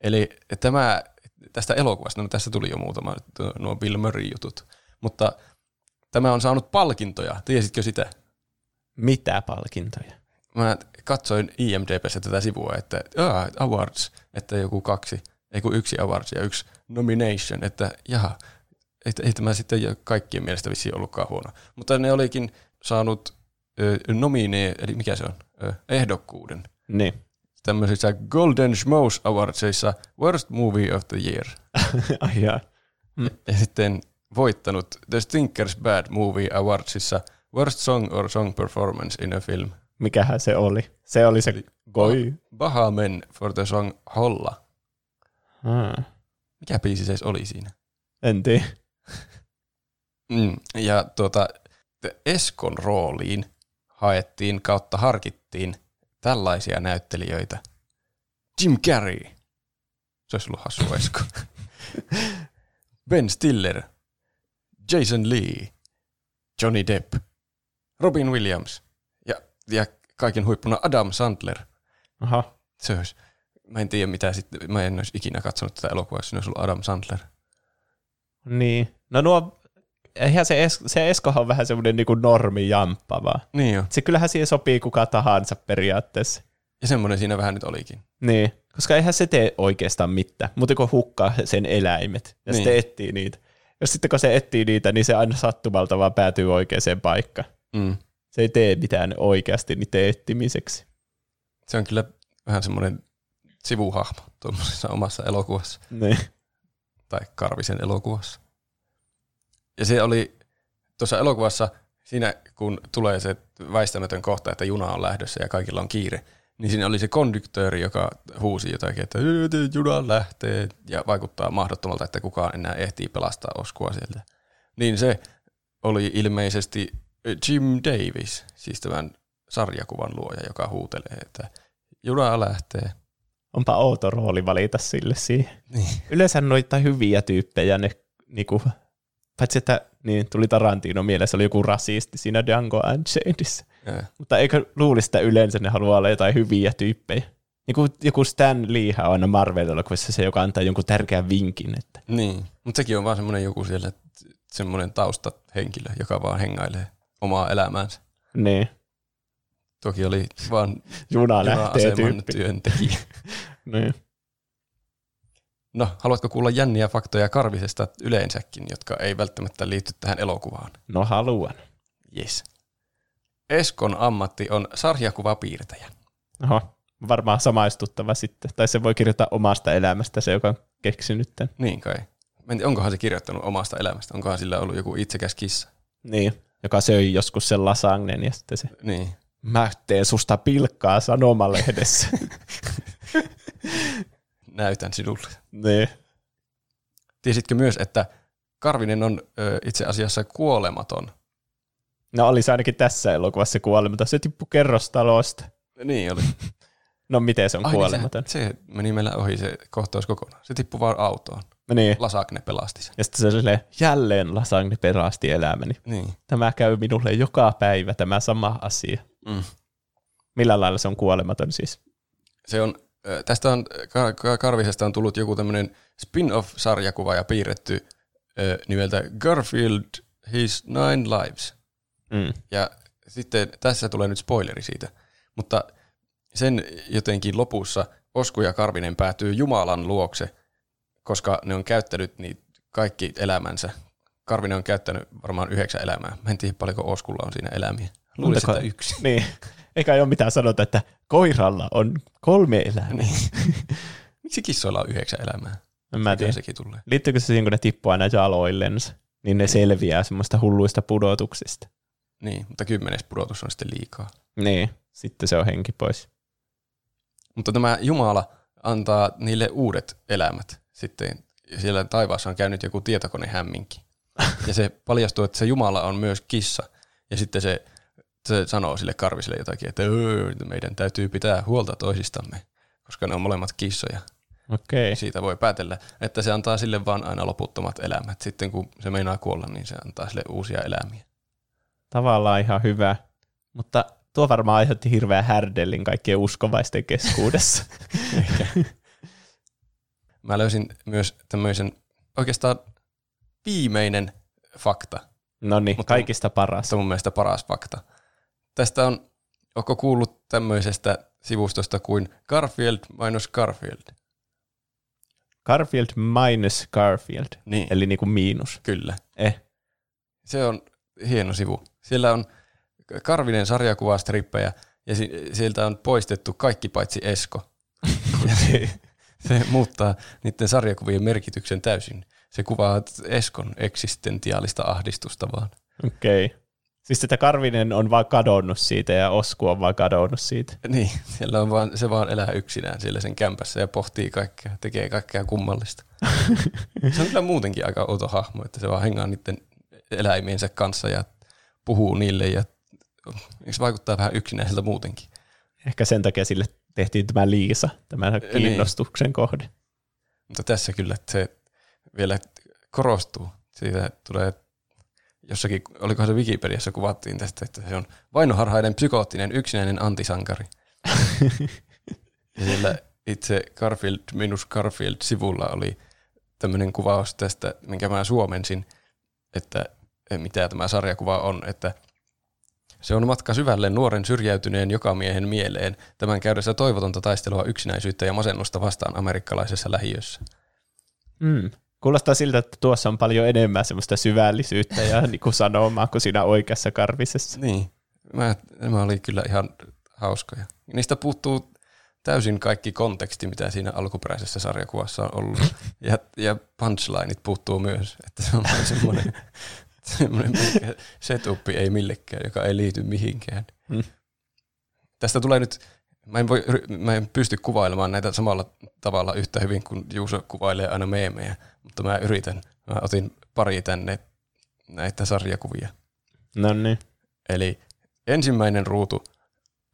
Eli tämä, tästä elokuvasta, no tässä tuli jo muutama nuo Bill Murray-jutut, mutta tämä on saanut palkintoja. Tiesitkö sitä? Mitä palkintoja? Mä katsoin IMDBssä tätä sivua, että ah, awards, että joku kaksi, ei kun yksi awards ja yksi nomination, että jaha, ei, ei tämä sitten kaikkien mielestä vissiin ollutkaan huono. Mutta ne olikin saanut ö, nomine, eli mikä se on, ö, ehdokkuuden Niin. tämmöisissä Golden Schmoes Awardsissa Worst Movie of the Year. *laughs* Ai jaa. Ja sitten voittanut The Stinkers Bad Movie Awardsissa Worst Song or Song Performance in a Film. Mikähän se oli? Se oli se Goi. Bahamen for the song Holla. Ah. Mikä biisi se oli siinä? En tiedä. Mm. Ja tuota, Eskon rooliin haettiin kautta harkittiin tällaisia näyttelijöitä. Jim Carrey. Se olisi ollut hassu Esko. *laughs* ben Stiller. Jason Lee. Johnny Depp. Robin Williams. Ja, ja kaiken huippuna Adam Sandler. Aha. Se olisi. Mä en tiedä mitä sitten. Mä en olisi ikinä katsonut tätä elokuvaa, jos siinä olisi ollut Adam Sandler. Niin. No nuo, eihän se, es, se Eskohan on vähän semmoinen niinku normijamppa vaan. Niin jo. Se kyllähän siihen sopii kuka tahansa periaatteessa. Ja semmoinen siinä vähän nyt olikin. Niin, koska eihän se tee oikeastaan mitään, mutta kun hukkaa sen eläimet ja Niin. sitten etsii niitä. Jos sitten kun se etsii niitä, niin se aina sattumalta vaan päätyy oikeaan paikkaan. Mm. Se ei tee mitään oikeasti niiden etsimiseksi. Se on kyllä vähän semmoinen sivuhahmo tuommoisessa omassa elokuvassa Niin. tai Karvisen elokuvassa. Ja se oli tuossa elokuvassa, siinä kun tulee se väistämätön kohta, että juna on lähdössä ja kaikilla on kiire, niin siinä oli se konduktööri, joka huusi jotakin, että juna lähtee ja vaikuttaa mahdottomalta, että kukaan enää ehtii pelastaa Oskua sieltä. Niin se oli ilmeisesti Jim Davis, siis tämän sarjakuvan luoja, joka huutelee, että juna lähtee. Onpa outo rooli valita sille siihen. Niin. Yleensä noita hyviä tyyppejä, ne niinku, paitsi että niin, tuli Tarantino mielessä, oli joku rasisti siinä Django Unchainedissa. Mutta eikö luulisi, että yleensä ne haluaa olla jotain hyviä tyyppejä? Joku, joku Stan Lee on aina Marvel-elokuvissa se, joka antaa jonkun tärkeän vinkin. Että. Niin, mutta sekin on vaan semmoinen joku siellä, semmoinen taustahenkilö, joka vaan hengailee omaa elämäänsä. Niin. Toki oli vaan Juna lähtee tyyppi. työntekijä. *laughs* Niin. No, haluatko kuulla jänniä faktoja Karvisesta yleensäkin, jotka ei välttämättä liity tähän elokuvaan? No haluan. Yes. Eskon ammatti on sarjakuvapiirtäjä. Oho, varmaan samaistuttava sitten. Tai se voi kirjoittaa omasta elämästä se, joka on keksinyt tämän. Niin kai. Mä en tiedä, onkohan se kirjoittanut omasta elämästä? Onkohan sillä ollut joku itsekäs kissa? Niin. Joka söi joskus sen lasagnen ja sitten se, Niin. mä teen susta pilkkaa sanomalehdessä. *laughs* Näytän sinulle. niin. Tiesitkö myös, että Karvinen on ö, itse asiassa kuolematon? No oli se ainakin tässä elokuvassa kuolematon. Se tippui kerrostalosta. Niin oli. *laughs* No miten se on Ai, kuolematon? Niin se, se meni meillä ohi se kohtaus kokonaan. Se tippui vaan autoon. Niin. Lasagne pelasti sen. Ja sitten se oli silleen, jälleen lasagne perasti elämäni. Niin. Tämä käy minulle joka päivä, tämä sama asia. Mm. Millä lailla se on kuolematon siis? Se on, tästä on, Ka- Ka- Karvisesta on tullut joku tämmöinen spin-off-sarjakuva ja piirretty ö, nimeltä Garfield His Nine Lives. Mm. Ja sitten tässä tulee nyt spoileri siitä, mutta sen jotenkin lopussa Osku ja Karvinen päätyy Jumalan luokse, koska ne on käyttänyt niin kaikki elämänsä. Karvinen on käyttänyt varmaan yhdeksän elämää. Mä en tiedä paljonko Oskulla on siinä elämiä. Luulisin, että yksi. Niin. *laughs* Eikä ole mitään sanota, että koiralla on kolme elämää. Niin. *laughs* Miksi kissoilla on yhdeksän elämää? En mä tiedä. sekin tulee. Liittyykö se siihen, kun ne tippuu aina jaloillensa, niin ne selviää semmoista hulluista pudotuksista. Niin, mutta kymmenes pudotus on sitten liikaa. Niin, sitten se on henki pois. Mutta tämä Jumala antaa niille uudet elämät sitten. Siellä taivaassa on käynyt joku tietokonehämminki. Ja se paljastuu, että se Jumala on myös kissa. Ja sitten se, se sanoo sille karviselle jotakin, että "Öö, meidän täytyy pitää huolta toisistamme, koska ne on molemmat kissoja. Okei. Siitä voi päätellä, että se antaa sille vaan aina loputtomat elämät. Sitten kun se meinaa kuolla, niin se antaa sille uusia elämiä. Tavallaan ihan hyvä, mutta tuo varmaan aiheutti hirveän härdellin kaikkien uskovaisten keskuudessa. *laughs* Mä löysin myös tämmöisen oikeastaan viimeinen fakta, no niin, Mutta- kaikista paras. On mun mielestä paras fakta. Tästä on, onko kuullut tämmöisestä sivustosta kuin Garfield minus Garfield? Garfield minus Garfield, Niin, eli niinku miinus. kyllä. Eh, Se on hieno sivu. Siellä on Karvinen sarjakuvastrippejä ja si- sieltä on poistettu kaikki paitsi Esko. *laughs* Se, muuttaa niiden sarjakuvien merkityksen täysin. Se kuvaa Eskon eksistentiaalista ahdistusta vaan. okei. Okay. Siis että Karvinen on vaan kadonnut siitä ja Osku on vaan kadonnut siitä. Niin, siellä on vaan, se vaan elää yksinään siellä sen kämpässä ja pohtii kaikkea, tekee kaikkea kummallista. se on kyllä muutenkin aika outo hahmo, että se vaan hengaa niiden eläimiensä kanssa ja puhuu niille ja se vaikuttaa vähän yksinäiseltä muutenkin. Ehkä sen takia sille tehtiin tämä Liisa, tämän Niin. kiinnostuksen kohde. Mutta tässä kyllä se vielä korostuu. Siitä tulee jossakin, olikohan se Wikipediassa kuvattiin tästä, että se on vainoharhainen, psykoottinen, yksinäinen antisankari. *laughs* ja siellä itse Garfield minus Garfield-sivulla oli tämmöinen kuvaus tästä, minkä mä suomensin, että mitä tämä sarjakuva on, että se on matka syvälle nuoren syrjäytyneen jokamiehen mieleen, tämän käydessä toivotonta taistelua yksinäisyyttä ja masennusta vastaan amerikkalaisessa lähiössä. Mm. Kuulostaa siltä, että tuossa on paljon enemmän semmoista syvällisyyttä ja *laughs* niin sanomaa kuin siinä oikeassa karvisessa. Niin, mä, nämä oli kyllä ihan hauskoja. Niistä puuttuu täysin kaikki konteksti, mitä siinä alkuperäisessä sarjakuvassa on ollut. Ja, ja punchlineit puuttuu myös, että se on semmoinen, *laughs* *laughs* semmoinen pelkkä setup ei millekään, joka ei liity mihinkään. Hmm. Tästä tulee nyt Mä en, voi, mä en pysty kuvailemaan näitä samalla tavalla yhtä hyvin kuin Juuso kuvailee aina meemejä, mutta mä yritän. Mä otin pari tänne näitä sarjakuvia. No niin. Eli ensimmäinen ruutu,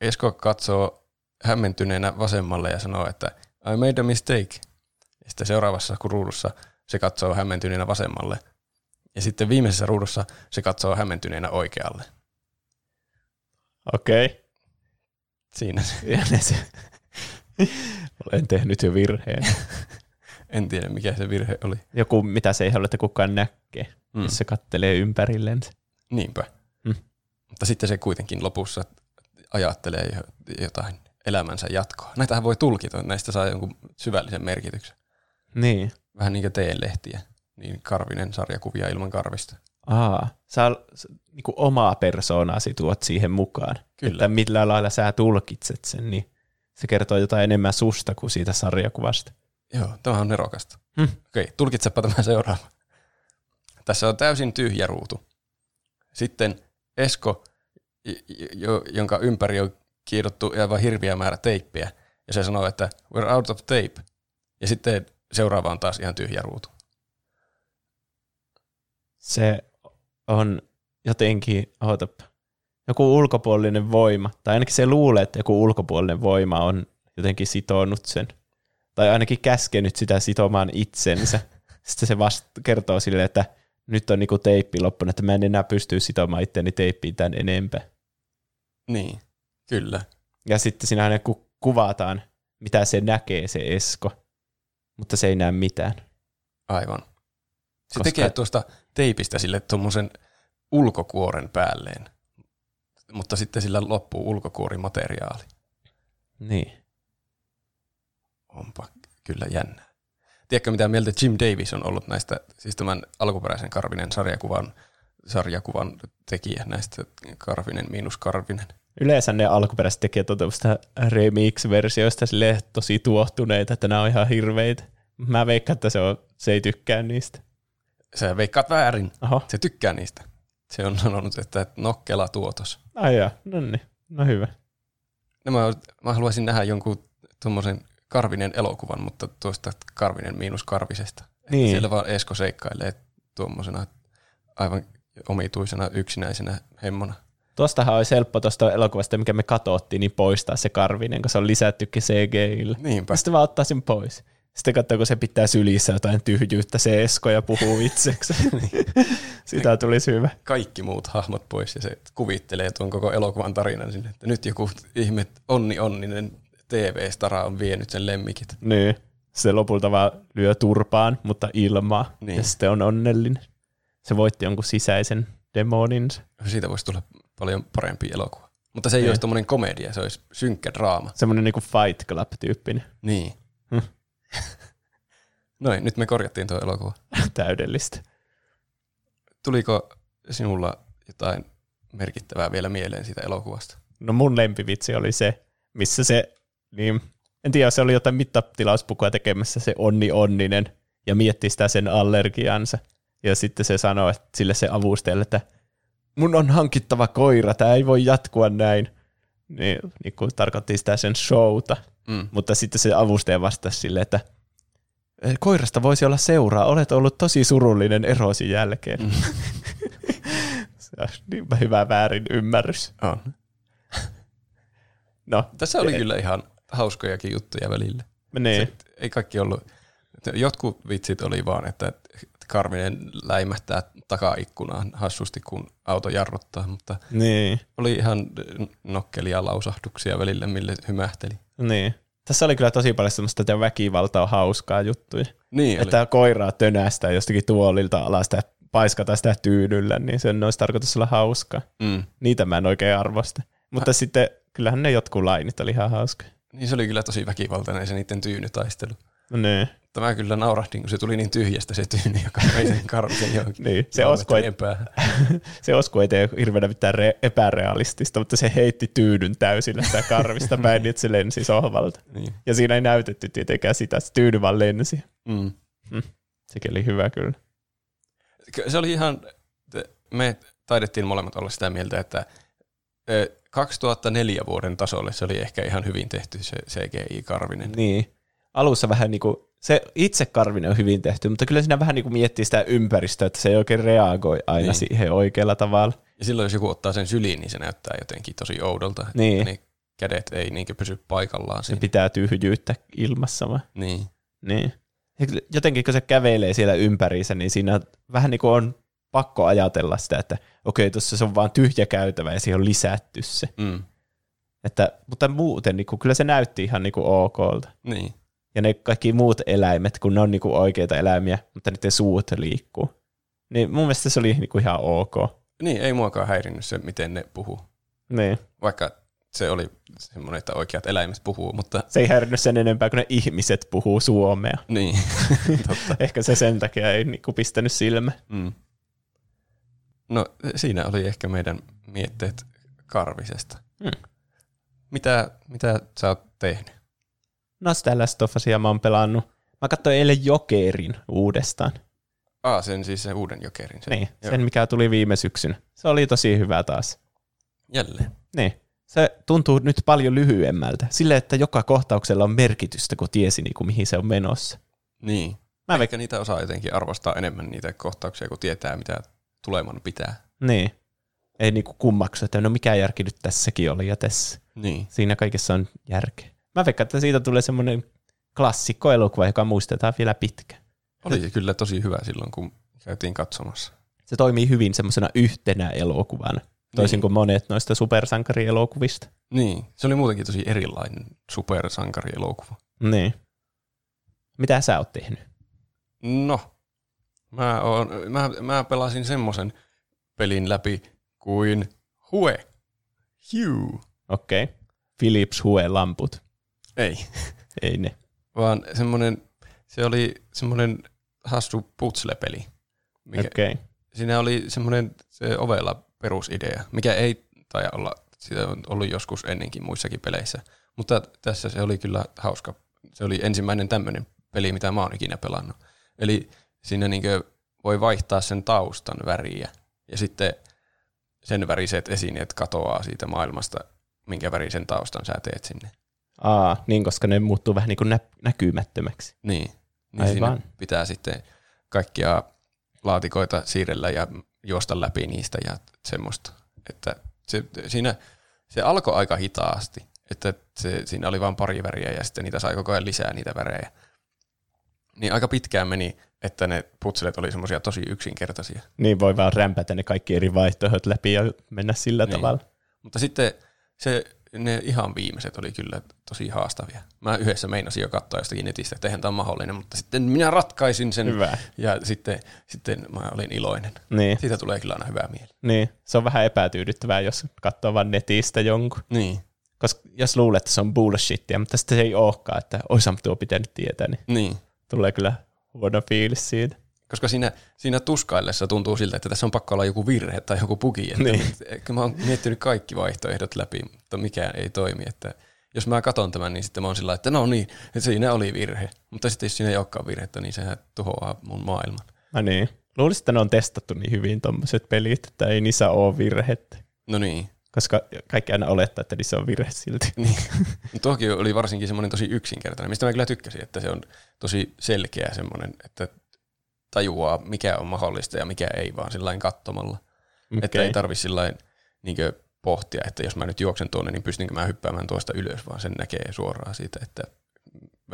Esko katsoo hämmentyneenä vasemmalle ja sanoo, että I made a mistake. Ja sitten seuraavassa ruudussa se katsoo hämmentyneenä vasemmalle. Ja sitten viimeisessä ruudussa se katsoo hämmentyneenä oikealle. Okei. Okay. Siinä se. se. Olen tehnyt jo virheen. *laughs* en tiedä, mikä se virhe oli. Joku, mitä se ei halua, että kukaan näkee, mm. jos se kattelee ympärillensä. Niinpä. Mm. Mutta sitten se kuitenkin lopussa ajattelee jotain elämänsä jatkoa. Näitähän voi tulkita, näistä saa jonkun syvällisen merkityksen. Niin. Vähän niin kuin lehtiä niin karvinen sarjakuvia ilman karvista. Aa, sä niin kuin omaa persoonasi tuot siihen mukaan. Kyllä. Että millä lailla sä tulkitset sen, niin se kertoo jotain enemmän susta kuin siitä sarjakuvasta. Joo, tämä on nerokasta. Hm. Okei, tulkitsepa tämä seuraava. Tässä on täysin tyhjä ruutu. Sitten Esko, jonka ympäri on kiidottu aivan hirviä määrä teippiä, ja se sanoo, että we're out of tape. Ja sitten seuraava on taas ihan tyhjä ruutu. Se on jotenkin, ootapa, joku ulkopuolinen voima, tai ainakin se luulee, että joku ulkopuolinen voima on jotenkin sitonut sen, tai ainakin käskenyt sitä sitomaan itsensä. *laughs* Sitten se vasta kertoo sille, että nyt on niinku teippi loppunut, että mä en enää pysty sitomaan itseäni teippiin tämän enempää. Niin, kyllä. Ja sitten siinä aina ku- kuvataan, mitä se näkee, se Esko, mutta se ei näe mitään. Aivan. Se Koska... tekee tuosta teipistä sille tuommoisen ulkokuoren päälleen, mutta sitten sillä loppuu ulkokuorimateriaali. Niin. Onpa kyllä jännä. Tiedätkö, mitä mieltä Jim Davis on ollut näistä, siis tämän alkuperäisen Karvinen sarjakuvan, sarjakuvan tekijä näistä Karvinen miinus Karvinen? Yleensä ne alkuperäiset tekijät on remix-versioista tosi tuohtuneita, että nämä on ihan hirveitä. Mä veikkaan, että se, on, se ei tykkää niistä. Sä veikkaat väärin. Oho. Se tykkää niistä. Se on sanonut, että nokkela tuotos. Ai jaa, no niin, no hyvä. No mä, mä haluaisin nähdä jonkun tuommoisen Karvinen elokuvan, mutta tuosta Karvinen miinus Karvisesta. Niin. Että siellä vaan Esko seikkailee tuommoisena aivan omituisena yksinäisenä hemmona. Tuostahan olisi helppo tuosta elokuvasta, mikä me katsottiin, niin poistaa se Karvinen, kun se on lisättykin CGIllä. Niinpä. Sitten vaan ottaa sen pois. Sitten katsoo, kun se pitää sylissä jotain tyhjyyttä, se Esko ja puhuu itseksi. *laughs* Sitä tulisi hyvä. Kaikki muut hahmot pois ja se kuvittelee tuon koko elokuvan tarinan sinne, että nyt joku ihme onni onninen TV-stara on vienyt sen lemmikit. Niin. Se lopulta vaan lyö turpaan, mutta ilmaa. Niin. Ja sitten on onnellinen. Se voitti jonkun sisäisen demoninsa. Siitä voisi tulla paljon parempi elokuva. Mutta se ei niin. olisi tuommoinen komedia, se olisi synkkä draama. Semmoinen niinku Fight Club-tyyppinen. Niin. Hm. *laughs* Noin, nyt me korjattiin tuo elokuva. *laughs* Täydellistä. Tuliko sinulla jotain merkittävää vielä mieleen siitä elokuvasta? No mun lempivitsi oli se, missä se, niin, en tiedä, se oli jotain mittatilauspukua tekemässä se Onni Onninen ja mietti sitä sen allergiansa. Ja sitten se sanoi että sille se avustajalle, että mun on hankittava koira, tämä ei voi jatkua näin. Niin, niin kuin tarkoitti sitä sen showta. Mm. Mutta sitten se avustaja vastasi sille, että – Eh, koirasta voisi olla seuraa. Olet ollut tosi surullinen erosi jälkeen. Mm. *laughs* Se on niinpä hyvä väärin ymmärrys. On. *laughs* No, Tässä oli ei. kyllä ihan hauskojakin juttuja välillä. Niin. Se, ei kaikki ollut. Jotkut vitsit oli vaan, että Karvinen läimähtää takaikkunaan hassusti, kun auto jarruttaa, mutta niin. oli ihan nokkelia lausahduksia välillä, mille hymähteli. Niin. Tässä oli kyllä tosi paljon semmoista, että väkivalta on hauskaa juttuja. Niin että oli. koiraa tönästä jostakin tuolilta alas ja paiskata sitä tyynyllä, niin sen olisi tarkoitus olla hauskaa. Mm. Niitä mä en oikein arvosta. Mutta Hä? sitten kyllähän ne jotkut lainit oli ihan hauska. Niin se oli kyllä tosi väkivaltainen se niiden tyynytaistelu. No niin. Tämä kyllä naurahdin, kun se tuli niin tyhjästä se tyyni, joka vei sen karvisen johonkin. *laughs* niin, se osko, *laughs* ei, se osko ei tee hirveänä mitään re, epärealistista, mutta se heitti tyynyn täysillä sitä karvista *laughs* päin, niin että se lensi sohvalta. Niin. Ja siinä ei näytetty tietenkään sitä, että se tyyny vaan lensi. Mm. Mm. Sekin oli hyvä kyllä. Se oli ihan, me taidettiin molemmat olla sitä mieltä, että Ö, 2004 vuoden tasolle se oli ehkä ihan hyvin tehty se CGI-karvinen. Niin. Alussa vähän niin kuin, se itse karvinen on hyvin tehty, mutta kyllä siinä vähän niin kuin miettii sitä ympäristöä, että se ei oikein reagoi aina niin. siihen oikealla tavalla. Ja silloin jos joku ottaa sen syliin, niin se näyttää jotenkin tosi oudolta. Niin. Että ne kädet ei niinkö pysy paikallaan Se siinä. pitää tyhjyyttä ilmassa vai? Niin. Niin. Ja jotenkin kun se kävelee siellä ympäriinsä, niin siinä vähän niin kuin on pakko ajatella sitä, että okei, tuossa se on vaan tyhjä käytävä ja siihen on lisätty se. Mm. Että, mutta muuten niin kuin, kyllä se näytti ihan niin kuin okolta. Niin. Ja ne kaikki muut eläimet, kun ne on niin kuin oikeita eläimiä, mutta niiden suut liikkuu. Niin mun mielestä se oli niin kuin ihan ok. Niin, ei muakaan häirinnyt se, miten ne puhuu. Niin. Vaikka se oli semmoinen, että oikeat eläimet puhuu, mutta Se ei häirinnyt sen enempää, kun ne ihmiset puhuu suomea. niin. *laughs* Totta. *laughs* Ehkä se sen takia ei niin kuin pistänyt silmä. Mm. No siinä oli ehkä meidän mietteet Karvisesta. Mm. Mitä, mitä sä oot tehnyt? No sitä Last of Usia mä oon pelannut. Mä katsoin eilen Jokerin uudestaan. Ah, sen siis sen uuden jokerin. Sen. Niin, Joo. sen mikä tuli viime syksyn. Se oli tosi hyvä taas. Jälleen. Niin. Se tuntuu nyt paljon lyhyemmältä. Sille, että joka kohtauksella on merkitystä, kun tiesi niin kuin, mihin se on menossa. Niin. Mä Ehkä niitä osaa jotenkin arvostaa enemmän niitä kohtauksia, kun tietää, mitä tuleman pitää. Niin. Ei niinku kummaksu, että no mikä järki nyt tässäkin oli ja tässä. Niin. Siinä kaikessa on järkeä. Mä veikkaan, että siitä tulee semmoinen klassikkoelokuva, joka muistetaan vielä pitkään. Oli se kyllä tosi hyvä silloin, kun käytiin katsomassa. Se toimii hyvin semmoisena yhtenä elokuvana, toisin Niin. kuin monet noista supersankarielokuvista. Niin. Se oli muutenkin tosi erilainen supersankarielokuva. Niin. Mitä sä oot tehnyt? No, mä, oon, mä, mä pelasin semmoisen pelin läpi kuin Hue. Hue. Okei. Okay. Philips Hue lamput. Ei, *laughs* Ei ne. vaan semmoinen, se oli semmoinen hassu putsle-peli. Mikä, Okei. Okay. Siinä oli semmoinen se ovella perusidea, mikä ei taida olla, sitä on ollut joskus ennenkin muissakin peleissä. Mutta tässä se oli kyllä hauska. Se oli ensimmäinen tämmöinen peli, mitä mä oon ikinä pelannut. Eli siinä niinkö voi vaihtaa sen taustan väriä ja sitten sen väriset esineet katoaa siitä maailmasta, minkä värisen taustan sä teet sinne. Aa, niin koska ne muuttuu vähän niin kuin nä- näkymättömäksi. Niin, niin Aivan. siinä pitää sitten kaikkia laatikoita siirrellä ja juosta läpi niistä ja semmoista. Että se, siinä, se alkoi aika hitaasti, että se, siinä oli vain pari väriä ja sitten niitä sai koko ajan lisää niitä värejä. Niin aika pitkään meni, että ne putselet oli semmoisia tosi yksinkertaisia. Niin voi vaan rämpätä ne kaikki eri vaihtoehdot läpi ja mennä sillä Niin. tavalla. Mutta sitten se, ne ihan viimeiset oli kyllä tosi haastavia. Mä yhdessä meinasin jo katsoa jostakin netistä, että eihän tämä mahdollinen, mutta sitten minä ratkaisin sen Hyvä. ja sitten, sitten mä olin iloinen. Niin, Siitä tulee kyllä aina hyvää mieli. niin, se on vähän epätyydyttävää, jos katsoo vaan netistä jonkun. Niin. Koska jos luulet, että se on bullshittia, mutta sitten se ei olekaan, että oisam tuo pitänyt tietää, niin Niin. tulee kyllä huono fiilis siitä. Koska siinä, siinä tuskaillessa tuntuu siltä, että tässä on pakko olla joku virhe tai joku bugi. Että Niin. niin. Mä oon miettinyt kaikki vaihtoehdot läpi, mutta mikään ei toimi. Että jos mä katson tämän, niin sitten mä oon sillä että no niin, että siinä oli virhe. Mutta sitten jos siinä ei olekaan virhettä, niin sehän tuhoaa mun maailman. No niin. Luulisin, että ne on testattu niin hyvin tuommoiset pelit, että ei niissä ole virhettä. No niin. Koska kaikki aina olettaa, että niissä on virhe silti. *laughs* niin. Tuokin oli varsinkin semmoinen tosi yksinkertainen, mistä mä kyllä tykkäsin, että se on tosi selkeä semmoinen, että tajuaa, mikä on mahdollista ja mikä ei, vaan sillä katsomalla. Okay. Että ei tarvi sillä niin pohtia, että jos mä nyt juoksen tuonne, niin pystynkö mä hyppäämään tuosta ylös, vaan sen näkee suoraan siitä, että,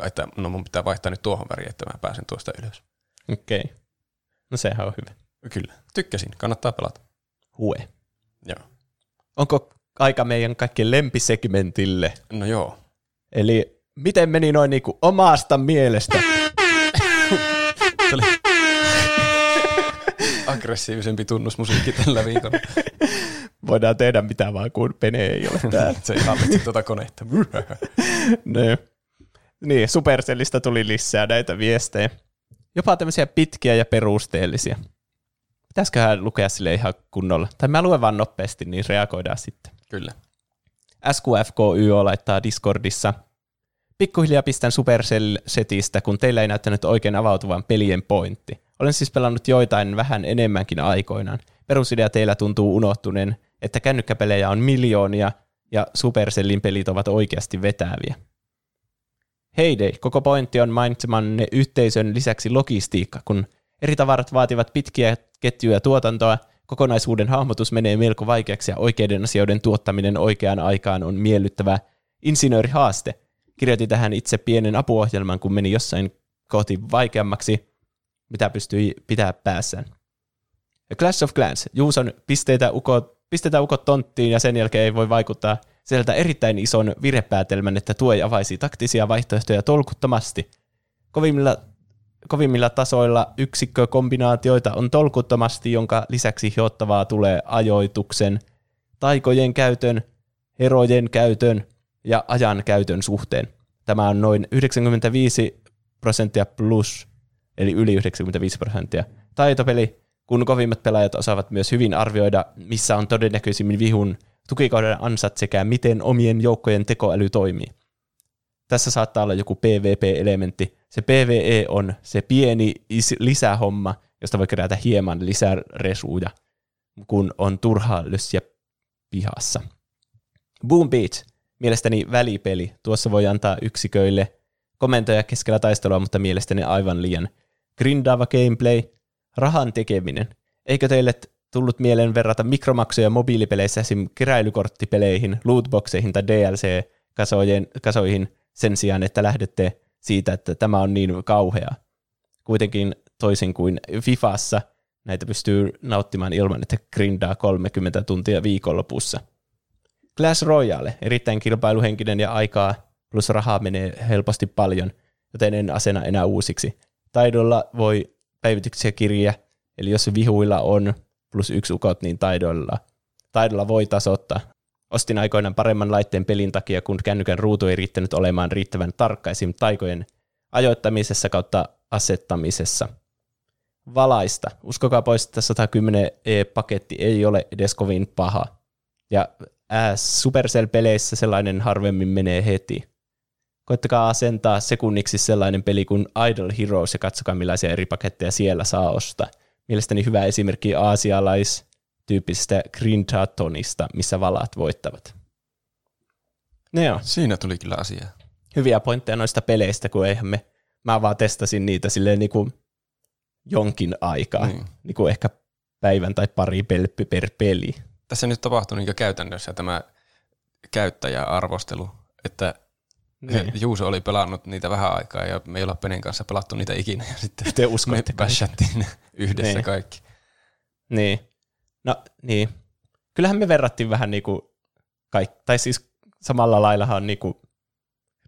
että no mun pitää vaihtaa nyt tuohon väriin, että mä pääsen tuosta ylös. Okei. Okay. No sehän on hyvä. Kyllä, tykkäsin, kannattaa pelata. Hue. Joo. Onko aika meidän kaikkien lempisegmentille? No joo. Eli miten meni noin niinku omasta mielestä? *laughs* Se oli aggressiivisempi tunnusmusiikki tällä viikolla. *laughs* Voidaan tehdä mitä vaan, kun Pene ei ole *laughs* täällä. Se ei hallitse tuota konetta. *laughs* no. Niin, Supercellista tuli lisää näitä viestejä. Jopa tämmöisiä pitkiä ja perusteellisia. Pitäisiköhän lukea sille ihan kunnolla? Tai mä luen vaan nopeasti, niin reagoidaan sitten. Kyllä. SQFKYO laittaa Discordissa. Pikkuhiljaa pistän Supercell-setistä, kun teillä ei näyttänyt oikein avautuvan pelien pointti. Olen siis pelannut joitain vähän enemmänkin aikoinaan. Perusidea teillä tuntuu unohtuneen, että kännykkäpelejä on miljoonia ja Supercellin pelit ovat oikeasti vetäviä. Heidei, koko pointti on mainitsemanne yhteisön lisäksi logistiikka, kun eri tavarat vaativat pitkiä ketjuja tuotantoa, kokonaisuuden hahmotus menee melko vaikeaksi ja oikeiden asioiden tuottaminen oikeaan aikaan on miellyttävä insinöörihaaste. Kirjoitin tähän itse pienen apuohjelman, kun meni jossain kohti vaikeammaksi, mitä pystyi pitää päässään. Ja Clash of Clans. Juuson pisteitä ukot, pistetään ukot tonttiin ja sen jälkeen ei voi vaikuttaa sieltä erittäin ison virhepäätelmän, että tuo ei avaisi taktisia vaihtoehtoja tolkuttomasti. Kovimmilla, kovimmilla tasoilla yksikkökombinaatioita on tolkuttomasti, jonka lisäksi hiottavaa tulee ajoituksen, taikojen käytön, herojen käytön ja ajan käytön suhteen. Tämä on noin 95 prosenttia plus, eli yli 95 prosenttia. Taitopeli, kun kovimmat pelaajat osaavat myös hyvin arvioida, missä on todennäköisimmin vihun tukikauden ansat sekä miten omien joukkojen tekoäly toimii. Tässä saattaa olla joku PvP-elementti. Se PvE on se pieni lisähomma, josta voi kerätä hieman lisää resuja, kun on turhaa lössiä pihassa. Boom Beach, mielestäni välipeli. Tuossa voi antaa yksiköille komentoja keskellä taistelua, mutta mielestäni aivan liian grindaava gameplay, rahan tekeminen. Eikö teille tullut mieleen verrata mikromaksuja mobiilipeleissä esim. keräilykorttipeleihin, lootboxeihin tai DLC-kasoihin sen sijaan, että lähdette siitä, että tämä on niin kauhea. Kuitenkin toisin kuin Fifassa, näitä pystyy nauttimaan ilman, että grindaa 30 tuntia viikonlopussa. Clash Royale, erittäin kilpailuhenkinen ja aikaa plus rahaa menee helposti paljon, joten en asena enää uusiksi. Taidolla voi päivityksiä kirjaa, eli jos vihuilla on plus yksi ukot, niin taidoilla, taidolla voi tasoittaa. Ostin aikoinaan paremman laitteen pelin takia, kun kännykän ruutu ei riittänyt olemaan riittävän tarkka esim. taikojen ajoittamisessa kautta asettamisessa. Valaista. Uskokaa pois, että 110 E-paketti ei ole edes kovin paha. Ja Supercell-peleissä sellainen harvemmin menee heti. Koittakaa asentaa sekunniksi sellainen peli kuin Idle Heroes ja katsokaa millaisia eri paketteja siellä saa ostaa mielestäni hyvä esimerkki aasialaistyyppisestä Grindatonista, missä valat voittavat. No joo. Siinä tuli kyllä asia. Hyviä pointteja noista peleistä, kun eihän me, mä vaan testasin niitä silleen niin kuin jonkin aikaa, niin. niin kuin ehkä päivän tai pari pelppi per peli. Tässä nyt tapahtuu niin käytännössä tämä käyttäjäarvostelu, että niin. Juuso oli pelannut niitä vähän aikaa ja me ei olla Penen kanssa pelattu niitä ikinä. *laughs* Ja sitten Te me bashattiin yhdessä niin. kaikki. Niin. No niin. Kyllähän me verrattiin vähän niinku, kaik- tai siis samalla laillahan on niinku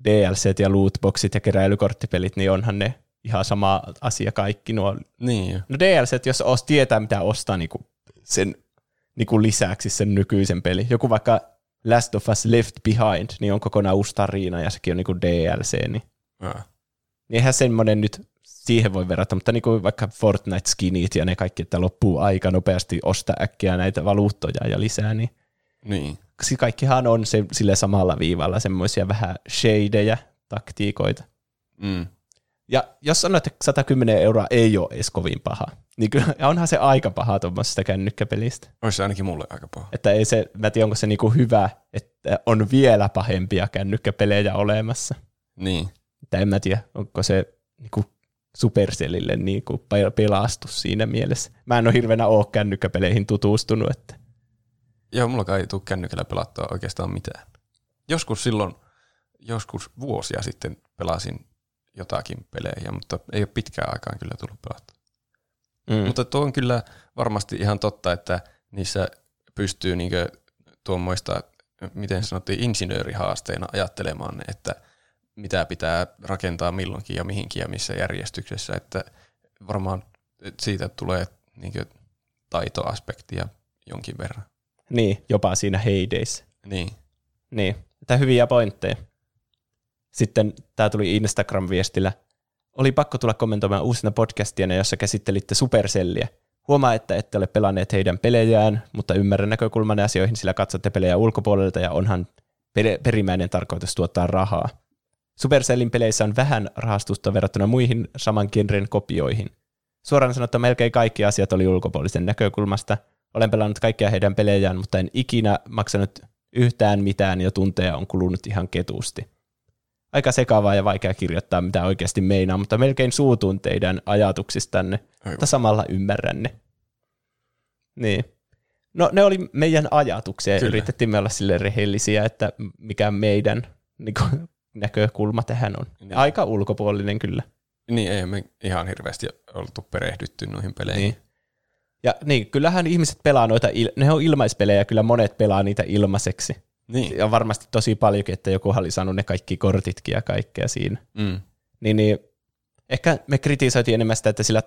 DLC ja lootboxit ja keräilykorttipelit, niin onhan ne ihan sama asia kaikki nuo. Niin. No DLC, jos os, tietää mitä ostaa niinku sen niinku lisäksi sen nykyisen peli. Joku vaikka Last of Us Left Behind, niin on kokonaan uusi tarina ja sekin on niinku DLC, niin, ja. niin eihän semmoinen nyt siihen voi verrata, mutta niinku vaikka Fortnite-skinit ja ne kaikki, että loppuu aika nopeasti osta äkkiä näitä valuuttoja ja lisää, niin, niin. kaikkihan on se, sille samalla viivalla semmoisia vähän shadeja, taktiikoita. Mm. Ja jos sanoit, että 110 euroa ei ole edes kovin paha, niin kyllä, onhan se aika paha tuommoisesta kännykkäpelistä. Olisi se ainakin mulle aika paha. Että ei se, mä tiedän, onko se niinku hyvä, että on vielä pahempia kännykkäpelejä olemassa. Niin. Että en mä tiedä, onko se niinku Supercellille niinku pelastus siinä mielessä. Mä en ole hirveänä ole kännykkäpeleihin tutustunut. Että. Joo, mulla ei tule kännykällä pelattua oikeastaan mitään. Joskus silloin, joskus vuosia sitten pelasin jotakin pelejä, mutta ei ole pitkään aikaan kyllä tullut pelattua. Mm. Mutta tuo on kyllä varmasti ihan totta, että niissä pystyy niin tuommoista, miten sanottiin, insinöörihaasteina ajattelemaan, että mitä pitää rakentaa milloinkin ja mihinkin ja missä järjestyksessä, että varmaan siitä tulee niin taitoaspektia jonkin verran. Niin, jopa siinä heideissä. Niin. Niin, tämä hyviä pointteja. Sitten tämä tuli Instagram-viestillä. Oli pakko tulla kommentoimaan uusina podcastina, jossa käsittelitte Supercelliä. Huomaa, että ette ole pelanneet heidän pelejään, mutta ymmärrän näkökulmanne asioihin, sillä katsotte pelejä ulkopuolelta ja onhan perimmäinen tarkoitus tuottaa rahaa. Supercellin peleissä on vähän rahastusta verrattuna muihin saman genren kopioihin. Suoraan sanottuna melkein kaikki asiat oli ulkopuolisen näkökulmasta. olen pelannut kaikkia heidän pelejään, mutta en ikinä maksanut yhtään mitään ja tunteja on kulunut ihan ketusti. Aika sekavaa ja vaikea kirjoittaa, mitä oikeasti meinaa, mutta melkein suutun teidän ajatuksistanne, Aivan. mutta samalla ymmärrän ne. Niin. No ne oli meidän ajatuksia ja Kyllä. yritettiin me olla sille rehellisiä, että mikä meidän niin kuin, näkökulma tähän on. Niin. Aika ulkopuolinen kyllä. Niin, ei me ihan hirveästi oltu perehdytty noihin peleihin. Niin. Ja niin, kyllähän ihmiset pelaa noita, il- ne on ilmaispelejä, kyllä monet pelaa niitä ilmaiseksi. Niin. Ja varmasti tosi paljonkin, että joku oli saanut ne kaikki kortitkin ja kaikkea siinä. Mm. Niin, niin ehkä me kritisoitiin enemmän sitä, että sillä,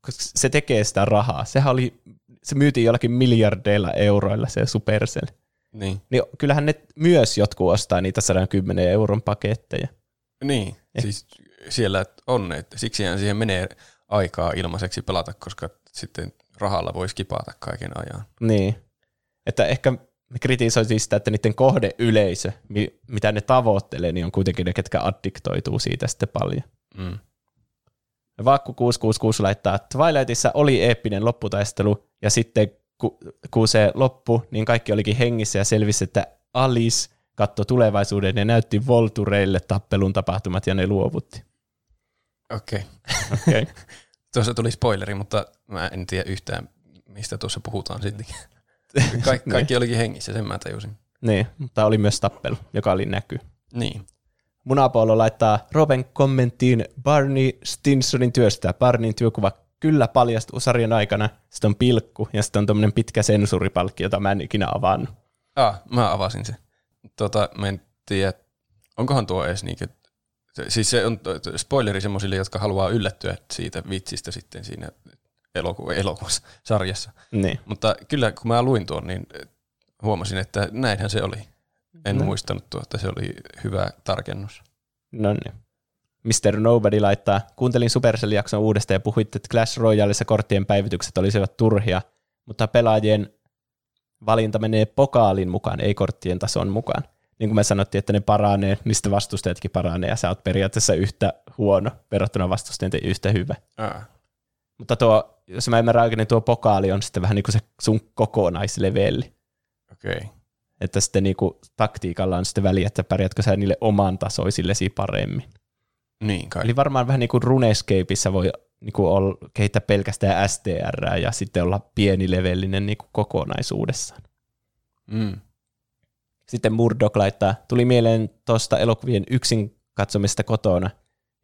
koska se tekee sitä rahaa. Sehän oli, se myytiin jollakin miljardeilla euroilla se Supercell. Niin. Niin kyllähän ne myös jotkut ostaa niitä 110 euron paketteja. Niin, Eh. siis siellä on, että siksihän siihen menee aikaa ilmaiseksi pelata, koska sitten rahalla voi skipata kaiken ajan. Niin. Että ehkä me kritisoitiin sitä, että niiden kohdeyleisö, mi- mitä ne tavoittelee, niin on kuitenkin ne, ketkä addiktoituu siitä sitten paljon. Mm. Ja Vaakku 666 laittaa, että Twilightissa oli eeppinen lopputaistelu, ja sitten ku, kun se loppu, niin kaikki olikin hengissä ja selvisi, että Alice katsoi tulevaisuuden ja näytti Voltureille tappelun tapahtumat ja ne luovutti. Okei. Okay. *laughs* Tuossa tuli spoileri, mutta mä en tiedä yhtään, mistä tuossa puhutaan sittenkin. *laughs* Kaik- kaikki olikin hengissä, sen mä tajusin. niin, mutta oli myös tappelu, joka oli näky. Niin. Munapuolo laittaa Roben kommenttiin Barney Stinsonin työstä. Barneyn työkuva kyllä paljastui sarjan aikana. Sitten on pilkku ja sitten on tämmöinen pitkä sensuuripalkki, jota mä en ikinä avannut. Ah, mä avasin sen. Tota, mä en tiedä, onkohan tuo edes niinkö, se- siis se on spoileri semmoisille, jotka haluaa yllättyä siitä vitsistä sitten siinä eloku- elokuvassa, sarjassa. Niin. Mutta kyllä kun mä luin tuon, niin huomasin, että näinhän se oli. En No. muistanut tuo, että se oli hyvä tarkennus. No niin. Mr. Nobody laittaa, kuuntelin Supercell-jakson uudestaan ja puhuitte, että Clash Royaleissa korttien päivitykset olisivat turhia, mutta pelaajien valinta menee pokaalin mukaan, ei korttien tason mukaan. Niin kuin me sanottiin, että ne paranee, niin sitten vastustajatkin paranee ja sä oot periaatteessa yhtä huono verrattuna vastustajien yhtä hyvä. Ah, Mutta tuo, jos mä ymmärrän oikein, niin tuo pokaali on sitten vähän niin kuin se sun kokonaisleveli. okei. Okay. Että sitten niin kuin taktiikalla on sitten väliä, että pärjätkö sä niille oman tasoisillesi paremmin. Niin kai. Eli varmaan vähän niin kuin RuneScapeissa voi niin kuin olla, kehittää pelkästään STR ja sitten olla pienilevellinen niin kuin kokonaisuudessaan. Mm. Sitten Murdoch laittaa, tuli mieleen tuosta elokuvien yksin katsomista kotona.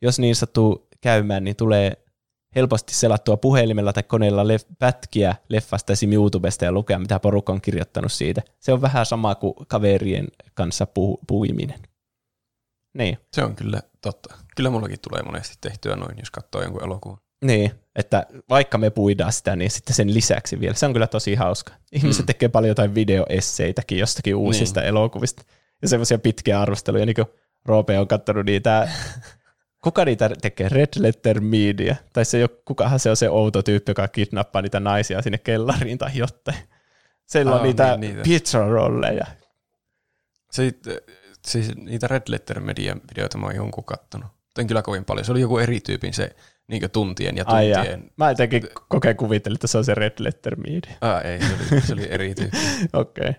Jos niin sattuu käymään, niin tulee helposti selattua puhelimella tai koneella lef- pätkiä leffasta esim. YouTubesta ja lukea, mitä porukka on kirjoittanut siitä. Se on vähän sama kuin kaverien kanssa pu- puiminen. Niin. Se on kyllä totta. Kyllä mullakin tulee monesti tehtyä noin, jos katsoo jonkun elokuvan. Niin, että vaikka me puidaan sitä, niin sitten sen lisäksi vielä. Se on kyllä tosi hauska. Ihmiset Mm. tekee paljon jotain videoesseitäkin jostakin uusista niin. elokuvista. Ja semmoisia pitkiä arvosteluja, niin kuin Roope on katsonut niitä, *laughs* kuka niitä tekee? Red Letter Media. Tai se, jo- kukahan se on se outo tyyppi, joka kidnappaa niitä naisia sinne kellariin tai jotain. Siellä on niitä, niin, niitä. pizza-rolleja. Sitten, siis niitä Red Letter Media videoita mä oon jonkun kattonut. En kyllä kovin paljon. Se oli joku eri tyypin se niin tuntien ja Ai jaa. tuntien. Mä jotenkin kokeen kuvittelin, että se on se Red Letter Media. Ah, ei, se oli, se oli eri tyyppi. *laughs* Okei. Okay.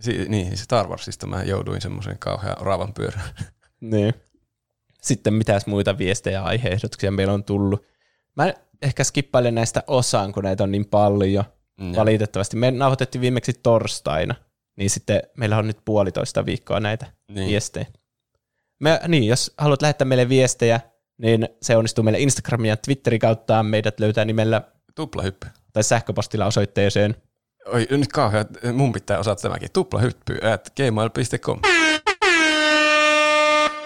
Si- niin, Star Warsista mä jouduin semmoisen kauhean oravan pyörään. Niin. Sitten mitäs muita viestejä ja aiheehdotuksia meillä on tullut. Mä ehkä skippailen näistä osaan, kun näitä on niin paljon. Ja. Valitettavasti. Me nauhoitettiin viimeksi torstaina, niin sitten meillä on nyt puolitoista viikkoa näitä Niin. viestejä. Me, niin, jos haluat lähettää meille viestejä, niin se onnistuu meille Instagramin ja Twitterin kautta. Meidät löytää nimellä Tuplahyppy. tai sähköpostilla osoitteeseen. Oi, nyt kauhean, mun pitää osata tämäkin. Tuplahyppy at gmail.com.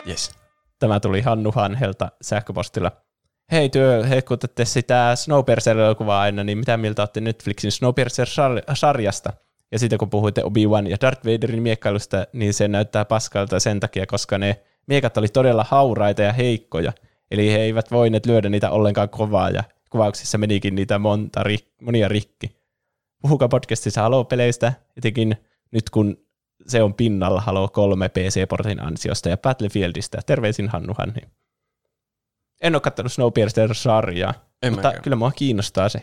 Yes. Tämä tuli Hannu Hanhelta sähköpostilla. Hei työ, hehkutatte sitä Snowpiercer-elokuvaa aina, niin mitä mieltä olette Netflixin Snowpiercer-sarjasta? Ja sitten kun puhuitte Obi-Wan ja Darth Vaderin miekkailusta, niin se näyttää paskalta sen takia, koska ne miekat oli todella hauraita ja heikkoja. Eli he eivät voineet lyödä niitä ollenkaan kovaa, ja kuvauksissa menikin niitä monta, monia rikki. Puhukaa podcastissa Halo-peleistä, etenkin nyt kun se on pinnalla Halo 3 PC-portin ansiosta ja Battlefieldistä. Terveisin Hannu Hanni. En ole katsonut Snowpiercer-sarjaa, En mutta mäkään. kyllä mua kiinnostaa se.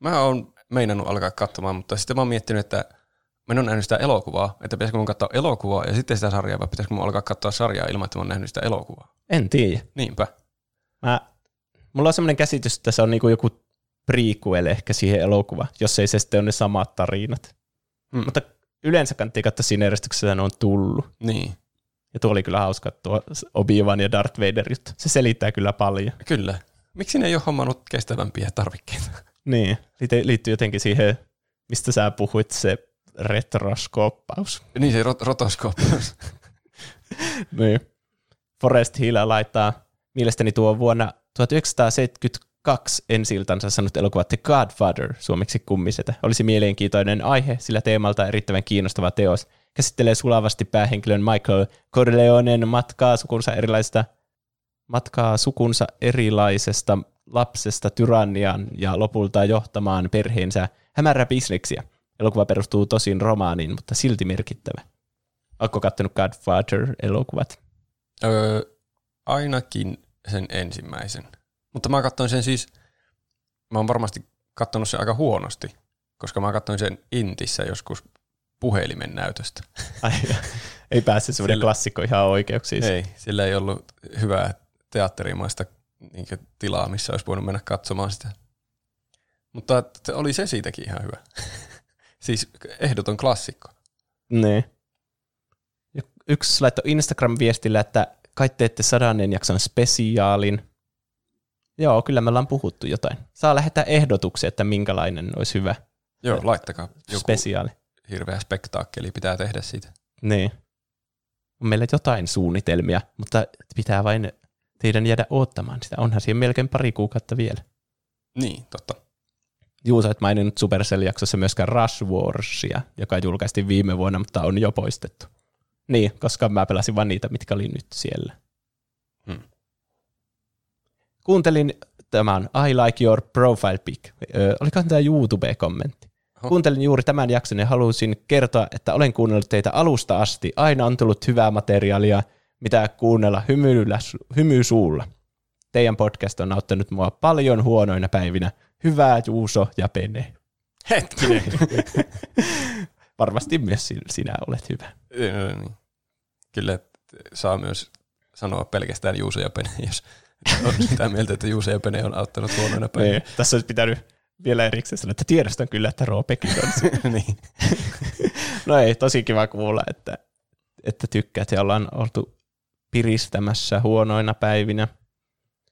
Mä oon meinannut alkaa katsomaan, mutta sitten mä oon miettinyt, että mä en ole nähnyt sitä elokuvaa, että pitäisikö mun katsoa elokuvaa ja sitten sitä sarjaa, vai pitäisikö mun alkaa katsoa sarjaa ilman, että mä oon nähnyt sitä elokuvaa. En tiedä. Niinpä. Mä, mulla on semmoinen käsitys, että se on niinku joku prequel ehkä siihen elokuvaan, jos ei se sitten ole ne samat tarinat. Mm. Mutta yleensä kannattaa katsoa siinä järjestyksessä, ne on tullut. Niin, Ja tuo oli kyllä hauska tuo Obi-Wan ja Darth Vader juttu. Se selittää kyllä paljon. kyllä. Miksi ne ei ole hommannut kestävämpiä tarvikkeita? Niin, liittyy, jotenkin siihen, mistä sä puhuit, se retroskooppaus. niin se rot- rotoskooppaus. *laughs* *laughs* Niin. Forest Hill laittaa mielestäni tuo vuonna 1972 ensi iltansa sanonut elokuva The Godfather, suomeksi kummisetä. Olisi mielenkiintoinen aihe, sillä teemalta erittäin kiinnostava teos. Käsittelee sulavasti päähenkilön Michael Corleonen matkaa sukunsa erilaisista matkaa sukunsa erilaisesta lapsesta tyrannian ja lopulta johtamaan perheensä hämärä bisneksiä. Elokuva perustuu tosin romaaniin, mutta silti merkittävä. Oletko kattonut Godfather-elokuvat? öö, ainakin sen ensimmäisen. Mutta mä katsoin sen siis, mä oon varmasti katsonut sen aika huonosti, koska mä katsoin sen Intissä joskus puhelimen näytöstä. *laughs* Ai, ei pääse semmoinen Sillä- klassikko ihan oikeuksiin. Ei, sillä ei ollut hyvää teatterimaista niin tilaa, missä olisi voinut mennä katsomaan sitä. Mutta oli se siitäkin ihan hyvä. *laughs* siis ehdoton klassikko. Niin. Yksi laittoi Instagram-viestillä, että kai teette sadannen jakson spesiaalin. Joo, kyllä me ollaan puhuttu jotain. Saa lähettää ehdotuksia, että minkälainen olisi hyvä Joo, laittakaa joku spesiaali. hirveä spektaakkeli pitää tehdä siitä. Niin. On meillä jotain suunnitelmia, mutta pitää vain teidän jäädä odottamaan sitä. Onhan siihen melkein pari kuukautta vielä. Niin, totta. Juu, sä et maininnut Supercell-jaksossa myöskään Rush Warsia, joka julkaistiin viime vuonna, mutta on jo poistettu. Niin, koska mä pelasin vain niitä, mitkä oli nyt siellä. Kuuntelin tämän I like your profile pic. Ö, olikohan tämä YouTube-kommentti? Oho. Kuuntelin juuri tämän jakson ja halusin kertoa, että olen kuunnellut teitä alusta asti. Aina on tullut hyvää materiaalia, mitä kuunnella hymyillä, hymysuulla. Teidän podcast on auttanut mua paljon huonoina päivinä. Hyvää Juuso ja Pene. Hetkinen. *laughs* Varmasti myös sin- sinä olet hyvä. Niin. Kyllä saa myös sanoa pelkästään Juuso ja Pene, jos on sitä mieltä, että Juuso ja Pene on auttanut huonoina päivinä. Niin. Tässä olisi pitänyt vielä erikseen sanoa, että tiedostan kyllä, että Roopekin on *laughs* niin. No ei, tosi kiva kuulla, että, että tykkäät ja ollaan oltu piristämässä huonoina päivinä.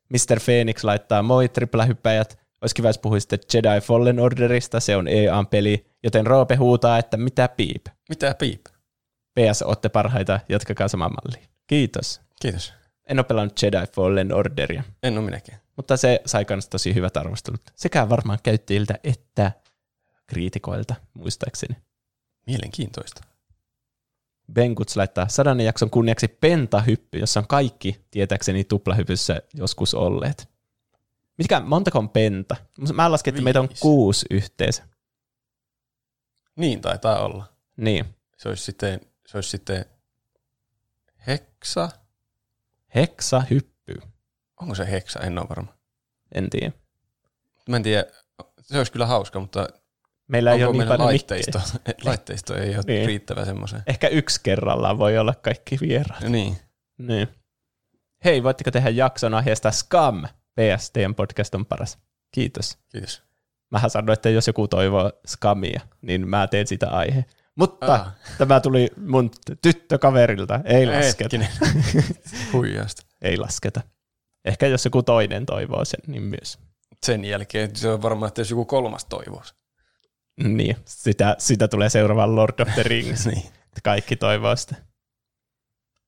Mr. Phoenix laittaa moi triplahyppäjät. Olisi kiva, jos puhuisitte Jedi Fallen Orderista, se on EA-peli, joten Roope huutaa, että mitä piip. Mitä piip? PS, ootte parhaita, jatkakaa samaan malliin. Kiitos. Kiitos. En ole pelannut Jedi Fallen Orderia, En ole minäkään. mutta se sai myös tosi hyvät arvostelut. Sekä varmaan käyttäjiltä että kriitikoilta, muistaakseni. Mielenkiintoista. Benkuts laittaa sadannen jakson kunniaksi pentahyppy, jossa on kaikki tietääkseni tuplahypyssä joskus olleet. Mitkä, montako on penta? Mä lasken, että meitä on kuusi yhteensä. Niin taitaa olla. Niin. Se olisi sitten, se olisi sitten heksa. Heksa hyppy. Onko se heksa? En ole varma. En tiedä. Mä en tiedä. Se olisi kyllä hauska, mutta Meillä ei onko ole niin meillä paljon laitteisto, *laughs* laitteisto ei ole Niin. riittävä semmoiseen. Ehkä yksi kerrallaan voi olla kaikki vieraat. Niin. Niin. Hei, voitteko tehdä jakson aiheesta Scam? PS, teidän podcast on paras. Kiitos. Kiitos. Mähän sanoin, että jos joku toivoo Scamia, niin mä teen sitä aihe. Mutta Ah. tämä tuli mun tyttökaverilta. Ei lasketa. *laughs* Huijausta. Ei lasketa. Ehkä jos joku toinen toivoo sen, niin myös. Sen jälkeen se on varmaan, että jos joku kolmas toivoo. Niin, sitä, sitä tulee seuraava Lord of the Rings. *laughs* niin. kaikki toivoo sitä.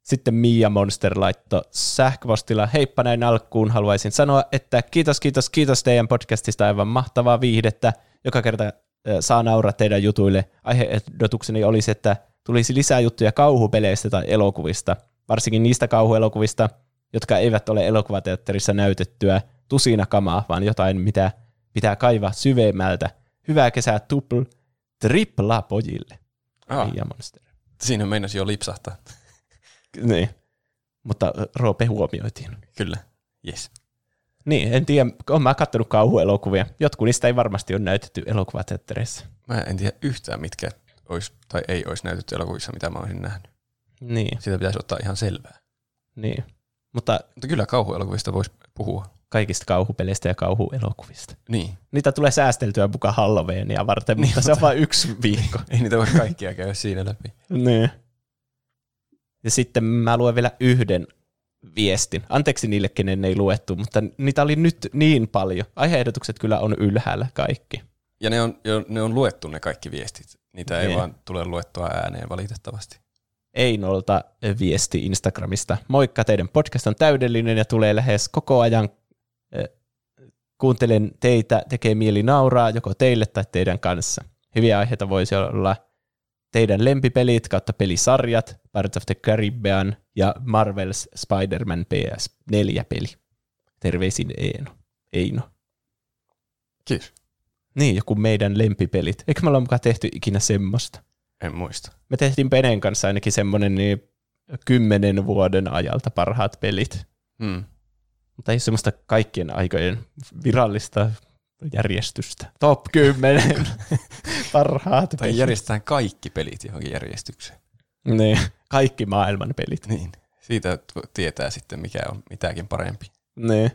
Sitten Mia Monster laittoi sähköpostilla, heippa näin alkuun, haluaisin sanoa, että kiitos, kiitos, kiitos teidän podcastista, aivan mahtavaa viihdettä. Joka kerta saa nauraa teidän jutuille. Aiheehdotukseni olisi, että tulisi lisää juttuja kauhupeleistä tai elokuvista, varsinkin niistä kauhuelokuvista, jotka eivät ole elokuvateatterissa näytettyä tusina kamaa, vaan jotain, mitä pitää kaivaa syvemmältä. Hyvää kesää tupl, tripla pojille. Ah, Monster. siinä meinasi jo lipsahtaa. *laughs* Niin. Mutta Roope huomioitiin. Kyllä. Yes. Niin, en tiedä, olen mä kattonut kauhuelokuvia. Jotkut niistä ei varmasti ole näytetty elokuvateattereissa. Mä en tiedä yhtään, mitkä olisi tai ei olisi näytetty elokuvissa, mitä mä olisin nähnyt. Niin, Siitä pitäisi ottaa ihan selvää. niin. Mutta Mutta kyllä kauhuelokuvista voisi puhua. kaikista kauhupeleistä ja kauhuelokuvista. Niin. Niitä tulee säästeltyä mukaan Halloweenia varten, mutta se on vain yksi viikko. *laughs* Ei niitä voi kaikkia käydä siinä läpi. niin. Ja sitten mä luen vielä yhden viestin. Anteeksi niille, kenen ei luettu, mutta niitä oli nyt niin paljon. Aiheehdotukset kyllä on ylhäällä kaikki. Ja ne on, jo- ne on luettu ne kaikki viestit. Niitä ei Niin. vaan tule luettua ääneen valitettavasti. Einolta viesti Instagramista. Moikka, teidän podcast on täydellinen ja tulee lähes koko ajan. Kuuntelen teitä, tekee mieli nauraa joko teille tai teidän kanssa. Hyviä aiheita voisi olla teidän lempipelit kautta pelisarjat, Pirates of the Caribbean ja Marvel's Spider-Man PS4-peli. Terveisin Eino. Eino. Kiitos. Niin, joku meidän lempipelit. Eikö me olla mukaan tehty ikinä semmoista? En muista. Me tehtiin Penen kanssa ainakin semmoinen niin kymmenen vuoden ajalta parhaat pelit. Hmm. Mutta ei semmoista kaikkien aikojen virallista järjestystä. Top 10 *laughs* parhaat Tai pelit. järjestetään kaikki pelit johonkin järjestykseen. niin, kaikki maailman pelit. Niin. Siitä tietää sitten, mikä on mitäkin parempi. Niin.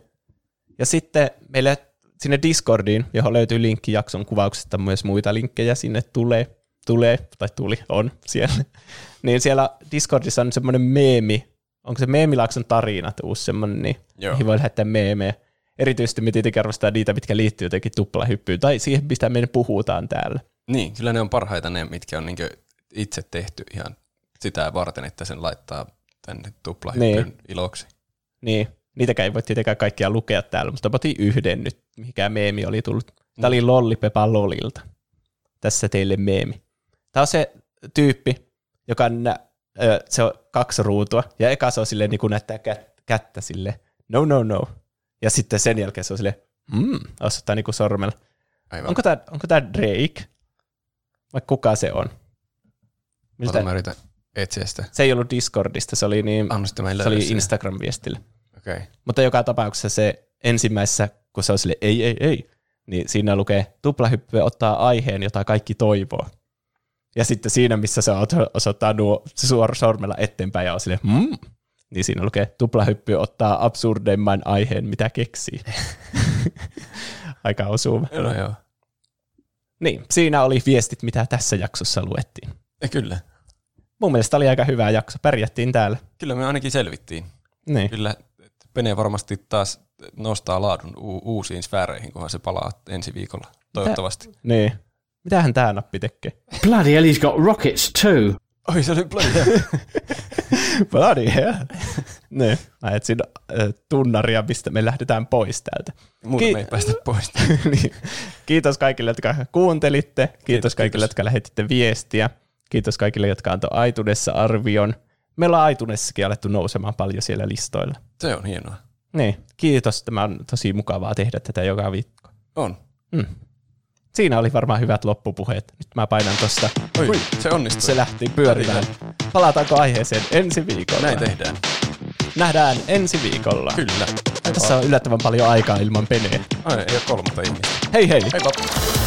Ja sitten meille sinne Discordiin, johon löytyy linkki jakson kuvauksesta, myös muita linkkejä sinne tulee, tulee tai tuli, on siellä. *laughs* Niin siellä Discordissa on semmoinen meemi, onko se Meemilaakson tarinat uusi semmoinen, niin Joo. voi lähettää meemejä. Erityisesti me tietenkin arvostetaan niitä, mitkä liittyy jotenkin tuplahyppyyn, tai siihen, mistä me puhutaan täällä. Niin, kyllä ne on parhaita ne, mitkä on niinku itse tehty ihan sitä varten, että sen laittaa tänne tuplahyppyn Niin. iloksi. Niin, niitäkään ei voi tietenkään kaikkia lukea täällä, mutta otin yhden nyt, mikä meemi oli tullut. Tämä oli Lollipepa Lolilta. Tässä teille meemi. Tämä on se tyyppi, joka nä- ö, se on kaksi ruutua, ja eka se on silleen niin kuin näyttää kät- kättä sille no no no. Ja sitten sen jälkeen se on silleen, mm, osoittaa niin kuin sormella. Aivan. Onko tämä, onko tämä Drake? Vai kuka se on? Miltä? Ota, mä yritän etsiä sitä. Se ei ollut Discordista, se oli, niin, se oli. Instagram-viestillä. Okei. Okay. Mutta joka tapauksessa se ensimmäisessä, kun se on sille ei, ei, ei, niin siinä lukee tuplahyppy ottaa aiheen, jota kaikki toivoo. Ja sitten siinä, missä se osoittaa nuo suora sormella eteenpäin ja on sille, mm, niin siinä lukee tuplahyppy ottaa absurdeimman aiheen, mitä keksii. *laughs* Aika osuva. No joo. Niin, siinä oli viestit, mitä tässä jaksossa luettiin. Ja kyllä. Mun mielestä oli aika hyvä jakso, pärjättiin täällä. Kyllä me ainakin selvittiin. Niin. Kyllä Pene varmasti taas nostaa laadun u- uusiin sfääreihin, kunhan se palaa ensi viikolla. Toivottavasti. Niin. Mitähän tämä nappi tekee? Bloody hell, he's got rockets too. Oi, se oli bloody Bloody hell. niin. Mä etsin äh, tunnaria, mistä me lähdetään pois täältä. Muuta Ki- me ei päästä pois. *laughs* niin. Kiitos kaikille, jotka kuuntelitte. Kiitos, Kiitos, kaikille, kiitos. jotka lähetitte viestiä. Kiitos kaikille, jotka antoi Aitunessa arvion. Meillä on Aitunessakin alettu nousemaan paljon siellä listoilla. Se on hienoa. Niin, kiitos. Tämä on tosi mukavaa tehdä tätä joka viikko. On. Mm. Siinä oli varmaan hyvät loppupuheet. Nyt mä painan tosta. Oi, se onnistui. Se lähti pyörimään. Palataanko aiheeseen ensi viikolla? Näin tehdään. Nähdään ensi viikolla. Kyllä. Tässä on yllättävän paljon aikaa ilman peneä. Ai, ei ole kolmatta ihmistä. Hei hei! Heippa.